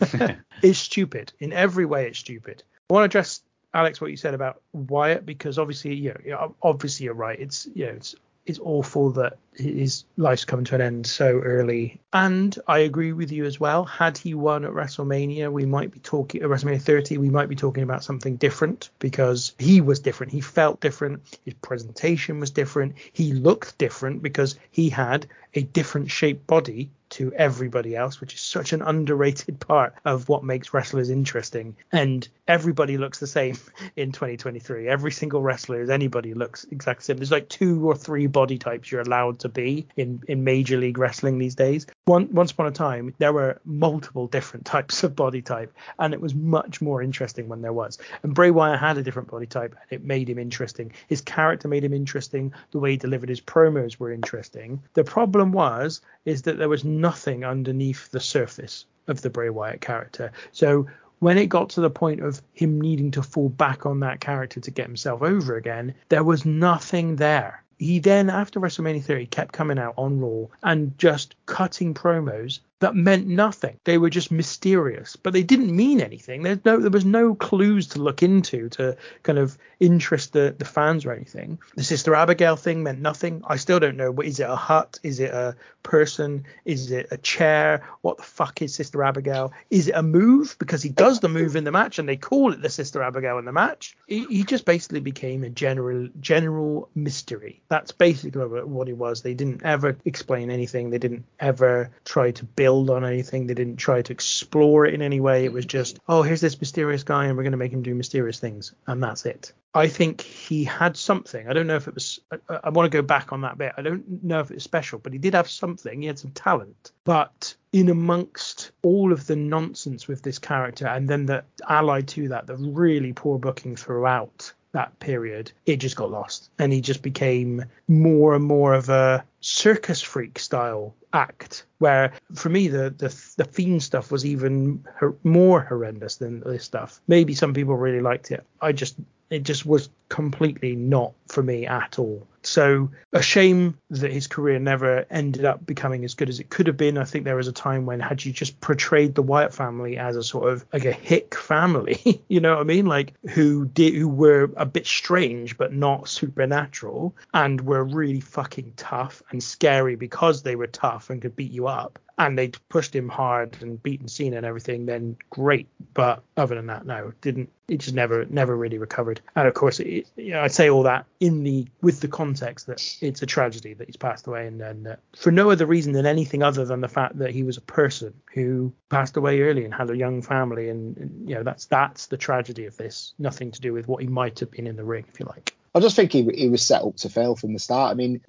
it's stupid. In every way, it's stupid. I want to address Alex what you said about Wyatt because obviously, you know, obviously you're right. It's you know, it's it's awful that his life's coming to an end so early. And I agree with you as well. Had he won at WrestleMania, we might be talking at WrestleMania 30, we might be talking about something different because he was different. He felt different. His presentation was different. He looked different because he had a different shaped body to everybody else, which is such an underrated part of what makes wrestlers interesting. And everybody looks the same in 2023. Every single wrestler, is anybody looks exactly the same. There's like two or three body types you're allowed to be in, in Major League Wrestling these days. One, once upon a time, there were multiple different types of body type, and it was much more interesting when there was. And Bray Wyatt had a different body type, and it made him interesting. His character made him interesting. The way he delivered his promos were interesting. The problem was is that there was nothing underneath the surface of the Bray Wyatt character. So when it got to the point of him needing to fall back on that character to get himself over again, there was nothing there. He then, after WrestleMania 30, kept coming out on Raw and just cutting promos that meant nothing. They were just mysterious, but they didn't mean anything. There's no, there was no clues to look into to kind of interest the, the fans or anything. The Sister Abigail thing meant nothing. I still don't know. Is it a hut? Is it a person? Is it a chair? What the fuck is Sister Abigail? Is it a move? Because he does the move in the match and they call it the Sister Abigail in the match. He, he just basically became a general general mystery. That's basically what he was. They didn't ever explain anything. They didn't ever try to build on anything. They didn't try to explore it in any way. It was just, oh, here's this mysterious guy and we're going to make him do mysterious things. And that's it. I think he had something. I don't know if it was. I, I, want to go back on that bit. I don't know if it was special, but he did have something. He had some talent. But in amongst all of the nonsense with this character, and then the allied to that, the really poor booking throughout that period, it just got lost, and he just became more and more of a circus freak style act. Where for me, the the the fiend stuff was even more horrendous than this stuff. Maybe some people really liked it. I just it just was completely not for me at all. So a shame that his career never ended up becoming as good as it could have been. I think there was a time when had you just portrayed the Wyatt family as a sort of like a hick family, you know what I mean? Like who did who were a bit strange but not supernatural and were really fucking tough and scary because they were tough and could beat you up and they'd pushed him hard and beaten Cena and everything, then great. But other than that, no, didn't. It just never, never really recovered. And of course, it, you know, I'd say all that in the with the context that it's a tragedy that he's passed away, and, and for no other reason than anything other than the fact that he was a person who passed away early and had a young family, and, and you know that's that's the tragedy of this. Nothing to do with what he might have been in the ring, if you like. I just think he, he was set up to fail from the start. I mean,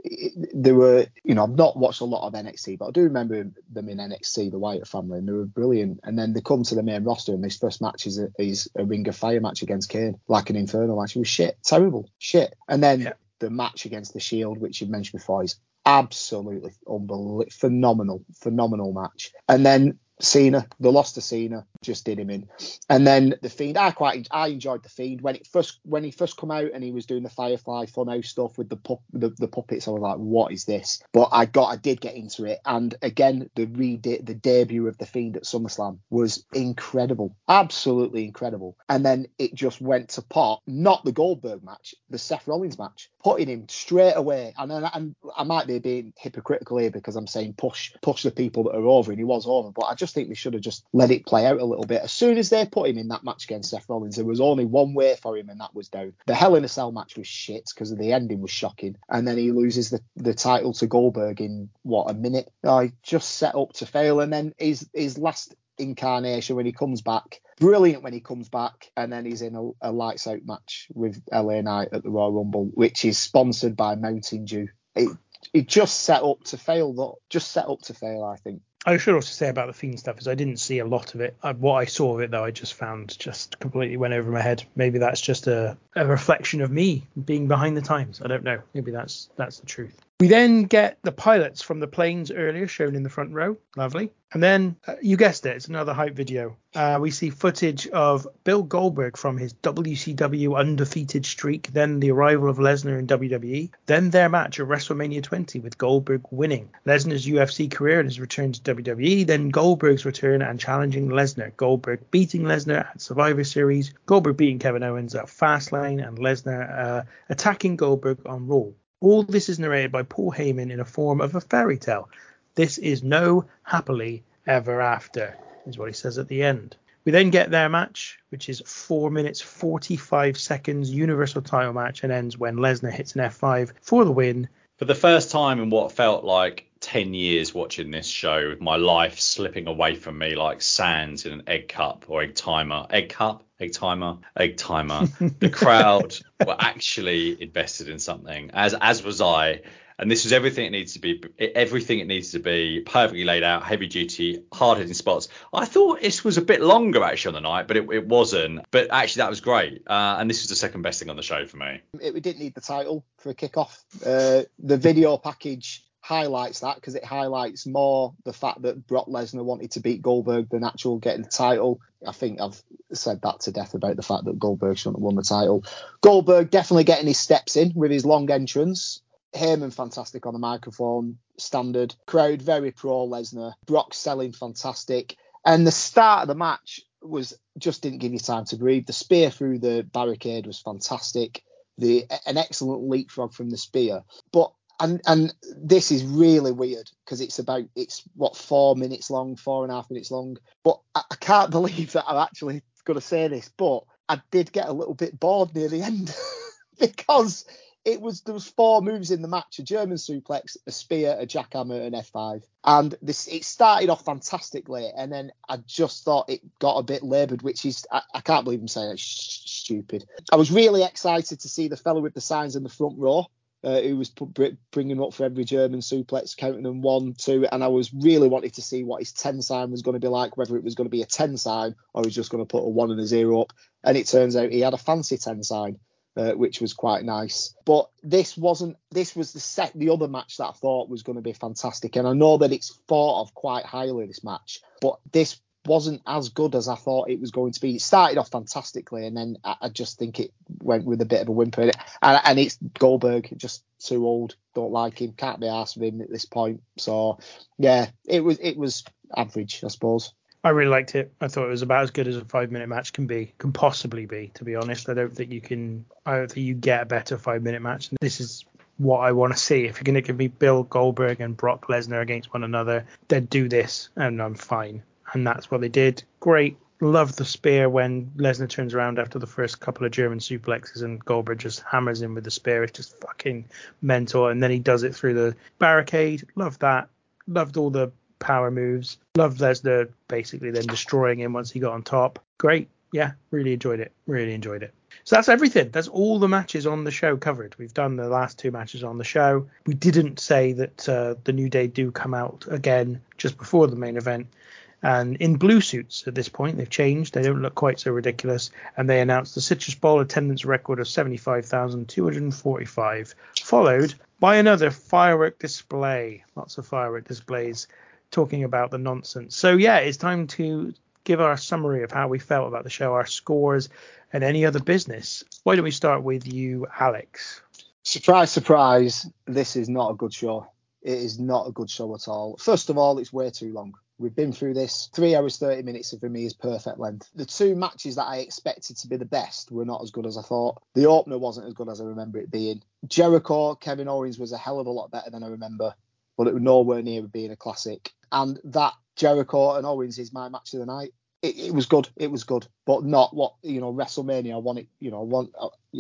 there were, you know, I've not watched a lot of NXT, but I do remember them in NXT, the Wyatt family, and they were brilliant. And then they come to the main roster, and this first match is a, is a Ring of Fire match against Kane, like an Inferno match. It was shit, terrible, shit. And then yeah. the match against the Shield, which you mentioned before, is absolutely unbelievable, phenomenal, phenomenal match. And then Cena, the loss to Cena just did him in, and then the Fiend. I quite I enjoyed the Fiend when it first when he first come out and he was doing the Firefly Funhouse stuff with the pu- the, the puppets. I was like, what is this? But I got I did get into it, and again the re the debut of the Fiend at SummerSlam was incredible, absolutely incredible. And then it just went to pot. Not the Goldberg match, the Seth Rollins match, putting him straight away. And I might be being hypocritical here because I'm saying push push the people that are over, and he was over, but I just just think they should have just let it play out a little bit. As soon as they put him in that match against Seth Rollins, there was only one way for him, and that was down. The Hell in a Cell match was shit because the ending was shocking, and then he loses the, the title to Goldberg in what a minute. I just set up to fail, and then his his last incarnation when he comes back. Brilliant when he comes back, and then he's in a, a lights out match with LA Knight at the Royal Rumble, which is sponsored by Mountain Dew. It, it just set up to fail, though. Just set up to fail, I think. I should also say about the Fiend stuff is I didn't see a lot of it. I, what I saw of it though, I just found just completely went over my head. Maybe that's just a, a reflection of me being behind the times. I don't know. Maybe that's that's the truth. We then get the pilots from the planes earlier shown in the front row. Lovely. And then, uh, you guessed it, it's another hype video. Uh, we see footage of Bill Goldberg from his WCW undefeated streak, then the arrival of Lesnar in WWE, then their match at WrestleMania 20 with Goldberg winning, Lesnar's UFC career and his return to WWE, then Goldberg's return and challenging Lesnar, Goldberg beating Lesnar at Survivor Series, Goldberg beating Kevin Owens at Fastlane, and Lesnar uh, attacking Goldberg on Raw. All this is narrated by Paul Heyman in a form of a fairy tale. This is no happily ever after, is what he says at the end. We then get their match, which is 4 minutes 45 seconds Universal title match and ends when Lesnar hits an F5 for the win. For the first time in what felt like 10 years watching this show, with my life slipping away from me like sands in an egg cup or egg timer. Egg cup? Egg timer, egg timer. the crowd were actually invested in something, as as was I. And this was everything it needs to be, everything it needs to be, perfectly laid out, heavy duty, hard hitting spots. I thought this was a bit longer actually on the night, but it, it wasn't. But actually, that was great. Uh, and this was the second best thing on the show for me. It, we didn't need the title for a kickoff. Uh, the video package highlights that because it highlights more the fact that Brock Lesnar wanted to beat Goldberg than actual getting the title. I think I've said that to death about the fact that Goldberg shouldn't have won the title. Goldberg definitely getting his steps in with his long entrance. Heyman fantastic on the microphone, standard. Crowd very pro Lesnar. Brock selling fantastic. And the start of the match was just didn't give you time to breathe. The spear through the barricade was fantastic. The an excellent leapfrog from the spear. But and and this is really weird because it's about it's what four minutes long, four and a half minutes long. But I, I can't believe that I'm actually going to say this, but I did get a little bit bored near the end because it was there was four moves in the match: a German suplex, a spear, a jackhammer, and F5. And this it started off fantastically, and then I just thought it got a bit laboured, which is I, I, can't believe I'm saying it's stupid. I was really excited to see the fellow with the signs in the front row. Uh, who was put, bringing up for every German suplex, counting them one, two, and I was really wanted to see what his 10 sign was going to be like, whether it was going to be a 10 sign or he was just going to put a one and a zero up. And it turns out he had a fancy 10 sign uh, which was quite nice. But this wasn't. This was the set. The other match that I thought was going to be fantastic, and I know that it's thought of quite highly this match, but this wasn't as good as I thought it was going to be. It started off fantastically, and then I, I just think it went with a bit of a whimper. And, and it's Goldberg, just too old, don't like him, can't be asked with him at this point. So yeah, it was it was average, I suppose. I really liked it. I thought it was about as good as a five minute match can be, can possibly be. To be honest, I don't think you can. I don't think you get a better five minute match. This is what I want to see. If you're going to give me Bill Goldberg and Brock Lesnar against one another, then do this, and I'm fine. And that's what they did. Great. Love the spear when Lesnar turns around after the first couple of German suplexes and Goldberg just hammers him with the spear. It's just fucking mental. And then he does it through the barricade. Love that. Loved all the power moves. Loved Lesnar basically then destroying him once he got on top. Great. Yeah, really enjoyed it. Really enjoyed it. So that's everything. That's all the matches on the show covered. We've done the last two matches on the show. We didn't say that uh, the New Day do come out again just before the main event. And in blue suits at this point, they've changed. They don't look quite so ridiculous. And they announced the Citrus Bowl attendance record of 75,245, followed by another firework display. Lots of firework displays talking about the nonsense. So yeah, it's time to give our summary of how we felt about the show, our scores, and any other business. Why don't we start with you, Alex? Surprise, surprise, this is not a good show. It is not a good show at all. First of all, it's way too long. We've been through this. Three hours, 30 minutes for me is perfect length. The two matches that I expected to be the best were not as good as I thought. The opener wasn't as good as I remember it being. Jericho, Kevin Owens was a hell of a lot better than I remember, but it was nowhere near being a classic and that Jericho and Owens is my match of the night. It, it, was good. It was good, but not what you know. WrestleMania. I want it. You know, I want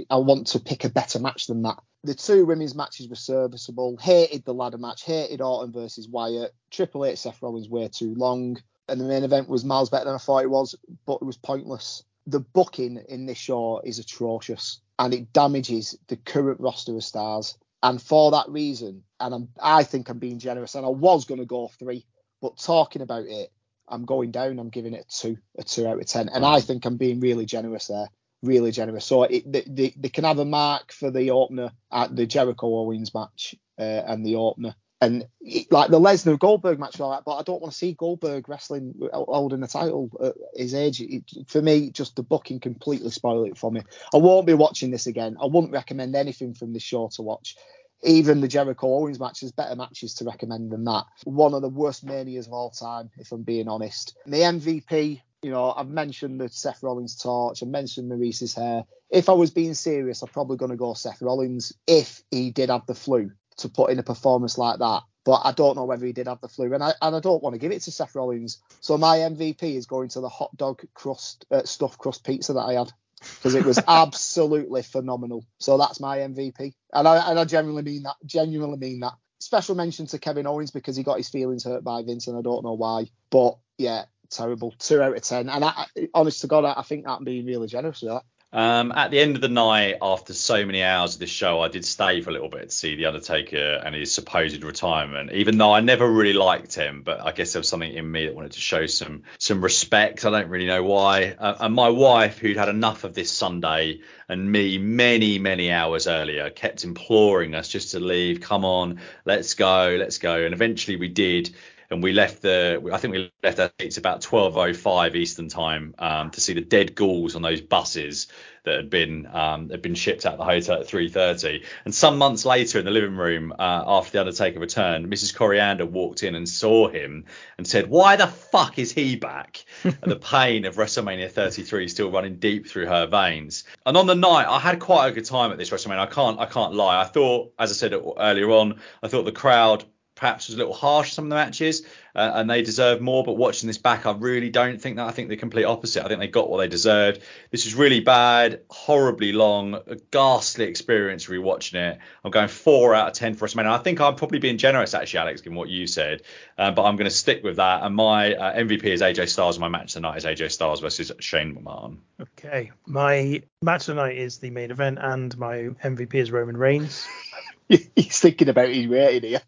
I want to pick a better match than that. The two women's matches were serviceable. Hated the ladder match. Hated Orton versus Wyatt. Triple H Seth Rollins way too long, and the main event was miles better than I thought it was, but it was pointless. The booking in this show is atrocious, and it damages the current roster of stars. And for that reason, and I'm, I think I'm being generous, and I was going to go three but talking about it, I'm going down. I'm giving it a two, a two out of ten, and I think I'm being really generous there, really generous. So it, they, they, they can have a mark for the opener at the Jericho Owens match uh, and the opener, and it, like the Lesnar Goldberg match, all that. But I don't want to see Goldberg wrestling holding the title at his age. It, for me, just the booking completely spoiled it for me. I won't be watching this again. I wouldn't recommend anything from this show to watch even the Jericho Owens match, matches, better matches to recommend than that. One of the worst manias of all time, if I'm being honest. The MVP, you know, I've mentioned the Seth Rollins torch, I mentioned Maryse's hair. If I was being serious, I'm probably going to go Seth Rollins if he did have the flu to put in a performance like that. But I don't know whether he did have the flu, and I and I don't want to give it to Seth Rollins. So my MVP is going to the hot dog crust uh, stuffed crust pizza that I had because it was absolutely phenomenal. So that's my MVP, and I and I genuinely mean that. Genuinely mean that. Special mention to Kevin Owens because he got his feelings hurt by Vince, and I don't know why. But yeah, terrible. Two out of ten. And I, honest to God, I, I think that being really generous with that. Um, at the end of the night, after so many hours of this show, I did stay for a little bit to see The Undertaker and his supposed retirement, even though I never really liked him. But I guess there was something in me that wanted to show some some respect. I don't really know why. Uh, and my wife, who'd had enough of this Sunday, and me many, many hours earlier, kept imploring us just to leave. Come on, let's go, let's go. And eventually we did. And we left the I think we left our seats about 12:05 Eastern time um, to see the dead ghouls on those buses that had been um, had been shipped out of the hotel at 3:30. And some months later, in the living room uh, after the Undertaker returned, Mrs. Coriander walked in and saw him and said, "Why the fuck is he back?" and the pain of WrestleMania 33 still running deep through her veins. And on the night, I had quite a good time at this WrestleMania. I can't I can't lie. I thought, as I said earlier on, I thought the crowd perhaps was a little harsh some of the matches uh, and they deserve more but watching this back I really don't think that. I think the complete opposite. I think they got what they deserved. This was really bad horribly long a ghastly experience rewatching it. I'm going 4 out of 10 for WrestleMania. I think I'm probably being generous actually Alex given what you said uh, but I'm going to stick with that and my uh, MVP is AJ Styles and my match tonight is AJ Styles versus Shane McMahon. Okay. My match tonight is the main event and my MVP is Roman Reigns. He's thinking about his rating here.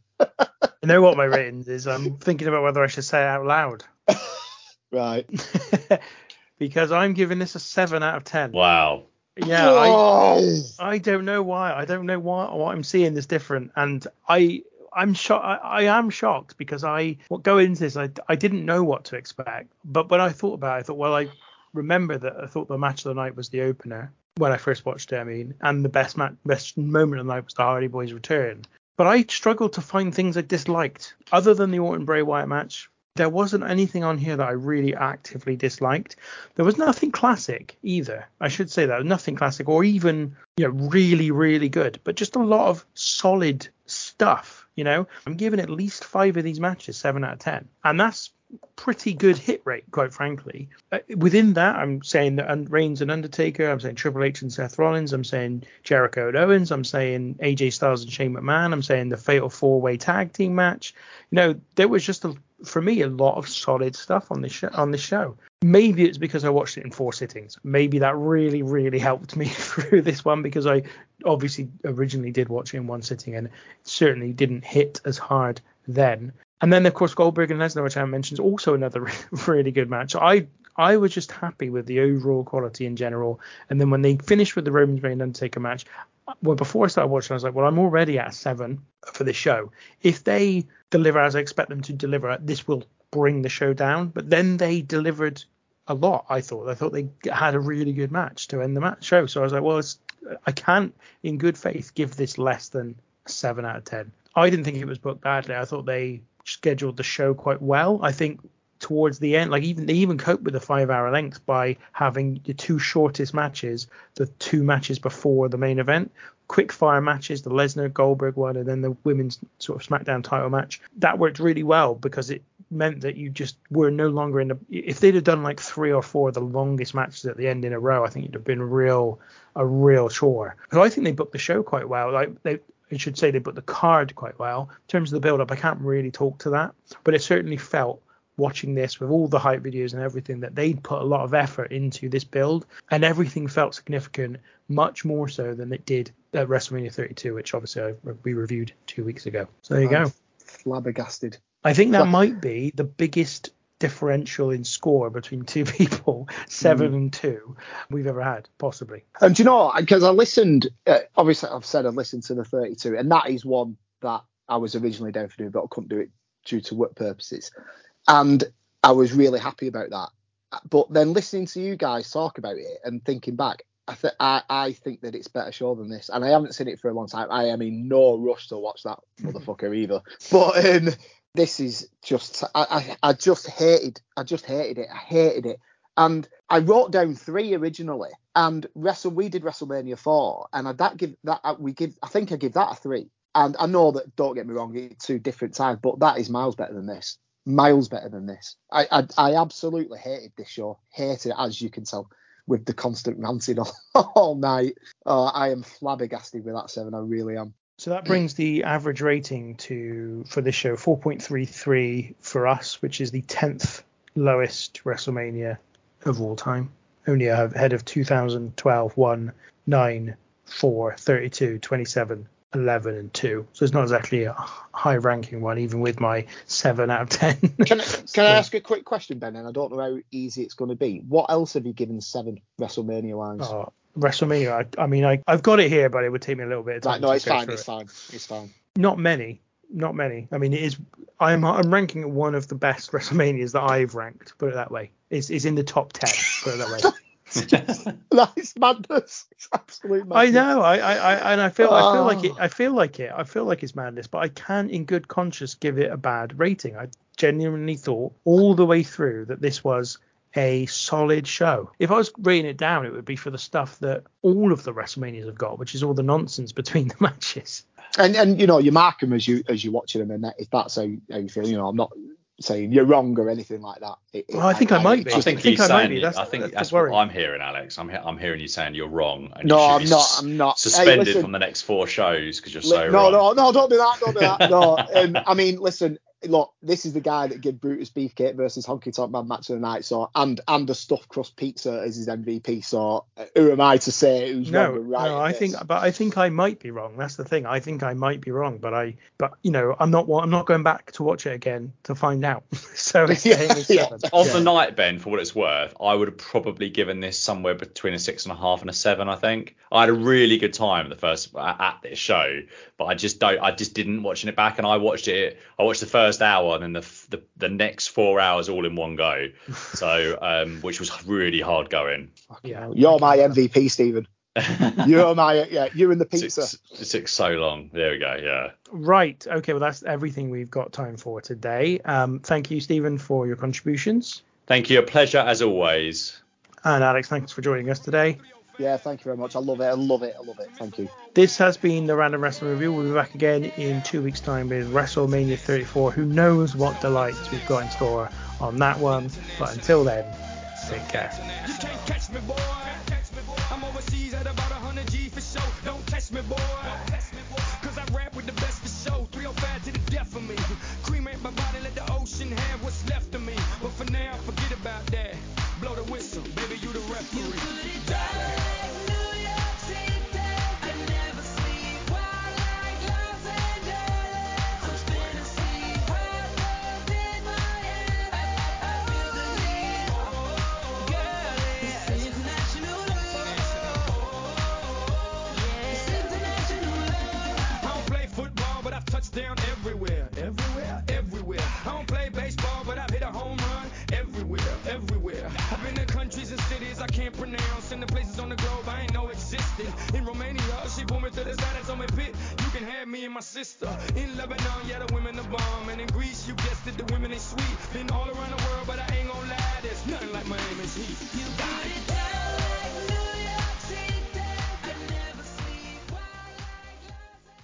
You know what my ratings is? I'm thinking about whether I should say it out loud. right. because I'm giving this a seven out of ten. Wow. Yeah, I, I don't know why. I don't know why what I'm seeing is different, and I I'm shocked. I, I, am shocked because I what go into this I I didn't know what to expect, but when I thought about it, I thought well I remember that I thought the match of the night was the opener when I first watched it. I mean, and the best match, best moment of the night was the Hardy Boyz return. But I struggled to find things I disliked other than the Orton Bray Wyatt match. There wasn't anything on here that I really actively disliked. There was nothing classic either. I should say that nothing classic or even you know really really good, but just a lot of solid stuff. You know, I'm giving at least five of these matches seven out of ten, and that's pretty good hit rate, quite frankly. Uh, within that, I'm saying that Reigns and Undertaker, I'm saying Triple H and Seth Rollins, I'm saying Jericho and Owens, I'm saying AJ Styles and Shane McMahon, I'm saying the Fatal Four Way Tag Team match. You know, there was just a, for me a lot of solid stuff on this show, on this show. Maybe it's because I watched it in four sittings. Maybe that really, really helped me through this one because I obviously originally did watch it in one sitting and certainly didn't hit as hard then. And then of course Goldberg and Lesnar, which I mentioned, is also another really good match. I I was just happy with the overall quality in general. And then when they finished with the Roman Reigns Undertaker match, uh, well before I started watching, I was like, well, I'm already at seven for the show. If they deliver as I expect them to deliver, this will bring the show down. But then they delivered a lot. I thought. I thought they had a really good match to end the match show. So I was like, well, uh, I can't, in good faith, give this less than seven out of ten. I didn't think it was booked badly. I thought they scheduled the show quite well. I think towards the end, like even they even coped with the five hour length by having the two shortest matches, the two matches before the main event, quick fire matches, the Lesnar Goldberg one, and then the women's sort of SmackDown title match. That worked really well because it meant that you just were no longer in the. If they'd have done like three or four of the longest matches at the end in a row, I think it'd have been real a real chore. So I think they booked the show quite well. Like they I should say they put the card quite well. In terms of the build up, I can't really talk to that, but it certainly felt watching this with all the hype videos and everything that they'd put a lot of effort into this build and everything felt significant much more so than it did at WrestleMania 32 which obviously I, we reviewed two weeks ago. So there you I'm go flabbergasted. I think that might be the biggest differential in score between two people, seven mm. and two, we've ever had, possibly. And do you know, because I listened, uh, obviously I've said I listened to the 32, and that is one that I was originally down for doing, but I couldn't do it due to work purposes. And I was really happy about that. But then listening to you guys talk about it and thinking back, I, th- I, I think that it's better show than this, and I haven't seen it for a long time. I am in no rush to watch that motherfucker either. But um, this is just I, I, I just hated I just hated it. I hated it. And I wrote down three originally, and Wrestle we did WrestleMania four, and I that give that uh, we give I think I give that a three. And I know that don't get me wrong, it's two different times, but that is miles better than this. Miles better than this. I I, I absolutely hated this show. Hated it as you can tell with the constant ranting all, all night. Uh, I am flabbergasted with that seven. I really am. So that brings the average rating to for this show 4.33 for us, which is the 10th lowest WrestleMania of all time. Only ahead of 2012, 1, 9, 4, 32, 27, 11, and 2. So it's not exactly a high ranking one, even with my 7 out of 10. can I, can I ask a quick question, Ben? And I don't know how easy it's going to be. What else have you given 7 WrestleMania wise? Oh, WrestleMania. I, I mean, I, I've got it here, but it would take me a little bit of time. Right, no, it's fine. It's it. fine. It's fine. Not many. not many. I mean, it is. I'm I'm ranking it one of the best WrestleManias that I've ranked. Put it that way. It's, it's in the top ten. Put it that way. that is madness. It's absolute madness. I know. I, I, I and I feel I feel like it. Oh. I feel like it. I feel like it's madness, but I can't, in good conscience, give it a bad rating. I genuinely thought all the way through that this was a solid show. If I was rating it down, it would be for the stuff that all of the WrestleManias have got, which is all the nonsense between the matches. And and you know you mark them as you as you're watching them, and that, if that's how, how you feel, you know I'm not saying you're wrong or anything like that. It- it- Well, I think I might be. I think, I think he's I might be. That's- I think that's the that's, worry. what I'm hearing, Alex. I'm he- I'm hearing you saying you're wrong. And No, you I'm not, s- I'm not. Hey, Suspended listen. from the next four shows because you're so Li- no, wrong. no, no, don't do that, don't do that. No, um, I mean, listen, look, this is the guy that gave Brutus Beefcake versus Honky Tonk Man match of the night, so and and the stuffed crust pizza as his MVP. So uh, who am I to say who's No, wrong and right? no, in I this? think, but I think I might be wrong. That's the thing. I think I might be wrong, but I, but you know, I'm not. I'm not going back to watch it again to find out. so it's Yeah, yeah. seven. On Yeah. the night, Ben, for what it's worth, I would have probably given this somewhere between a six and a half and a seven. I think I had a really good time the first at at this show, but I just don't. I just didn't watching it back, and I watched it. I watched the first hour and then the the, the next four hours all in one go. So, um, which was really hard going. Yeah, You're my MVP, Stephen. You're my yeah. You and the pizza. Six, it took so long. There we go. Yeah. Right. Okay. Well, that's everything we've got time for today. Um, thank you, Stephen, for your contributions, Thank you. A pleasure as always. and Alex, thanks for joining us today. Yeah, thank you very much. I love it. I love it. I love it. Thank you. This has been the Random Wrestling Review. We'll be back again in two weeks' time with WrestleMania 34. Who knows what delights we've got in store on that one? But until then, take care.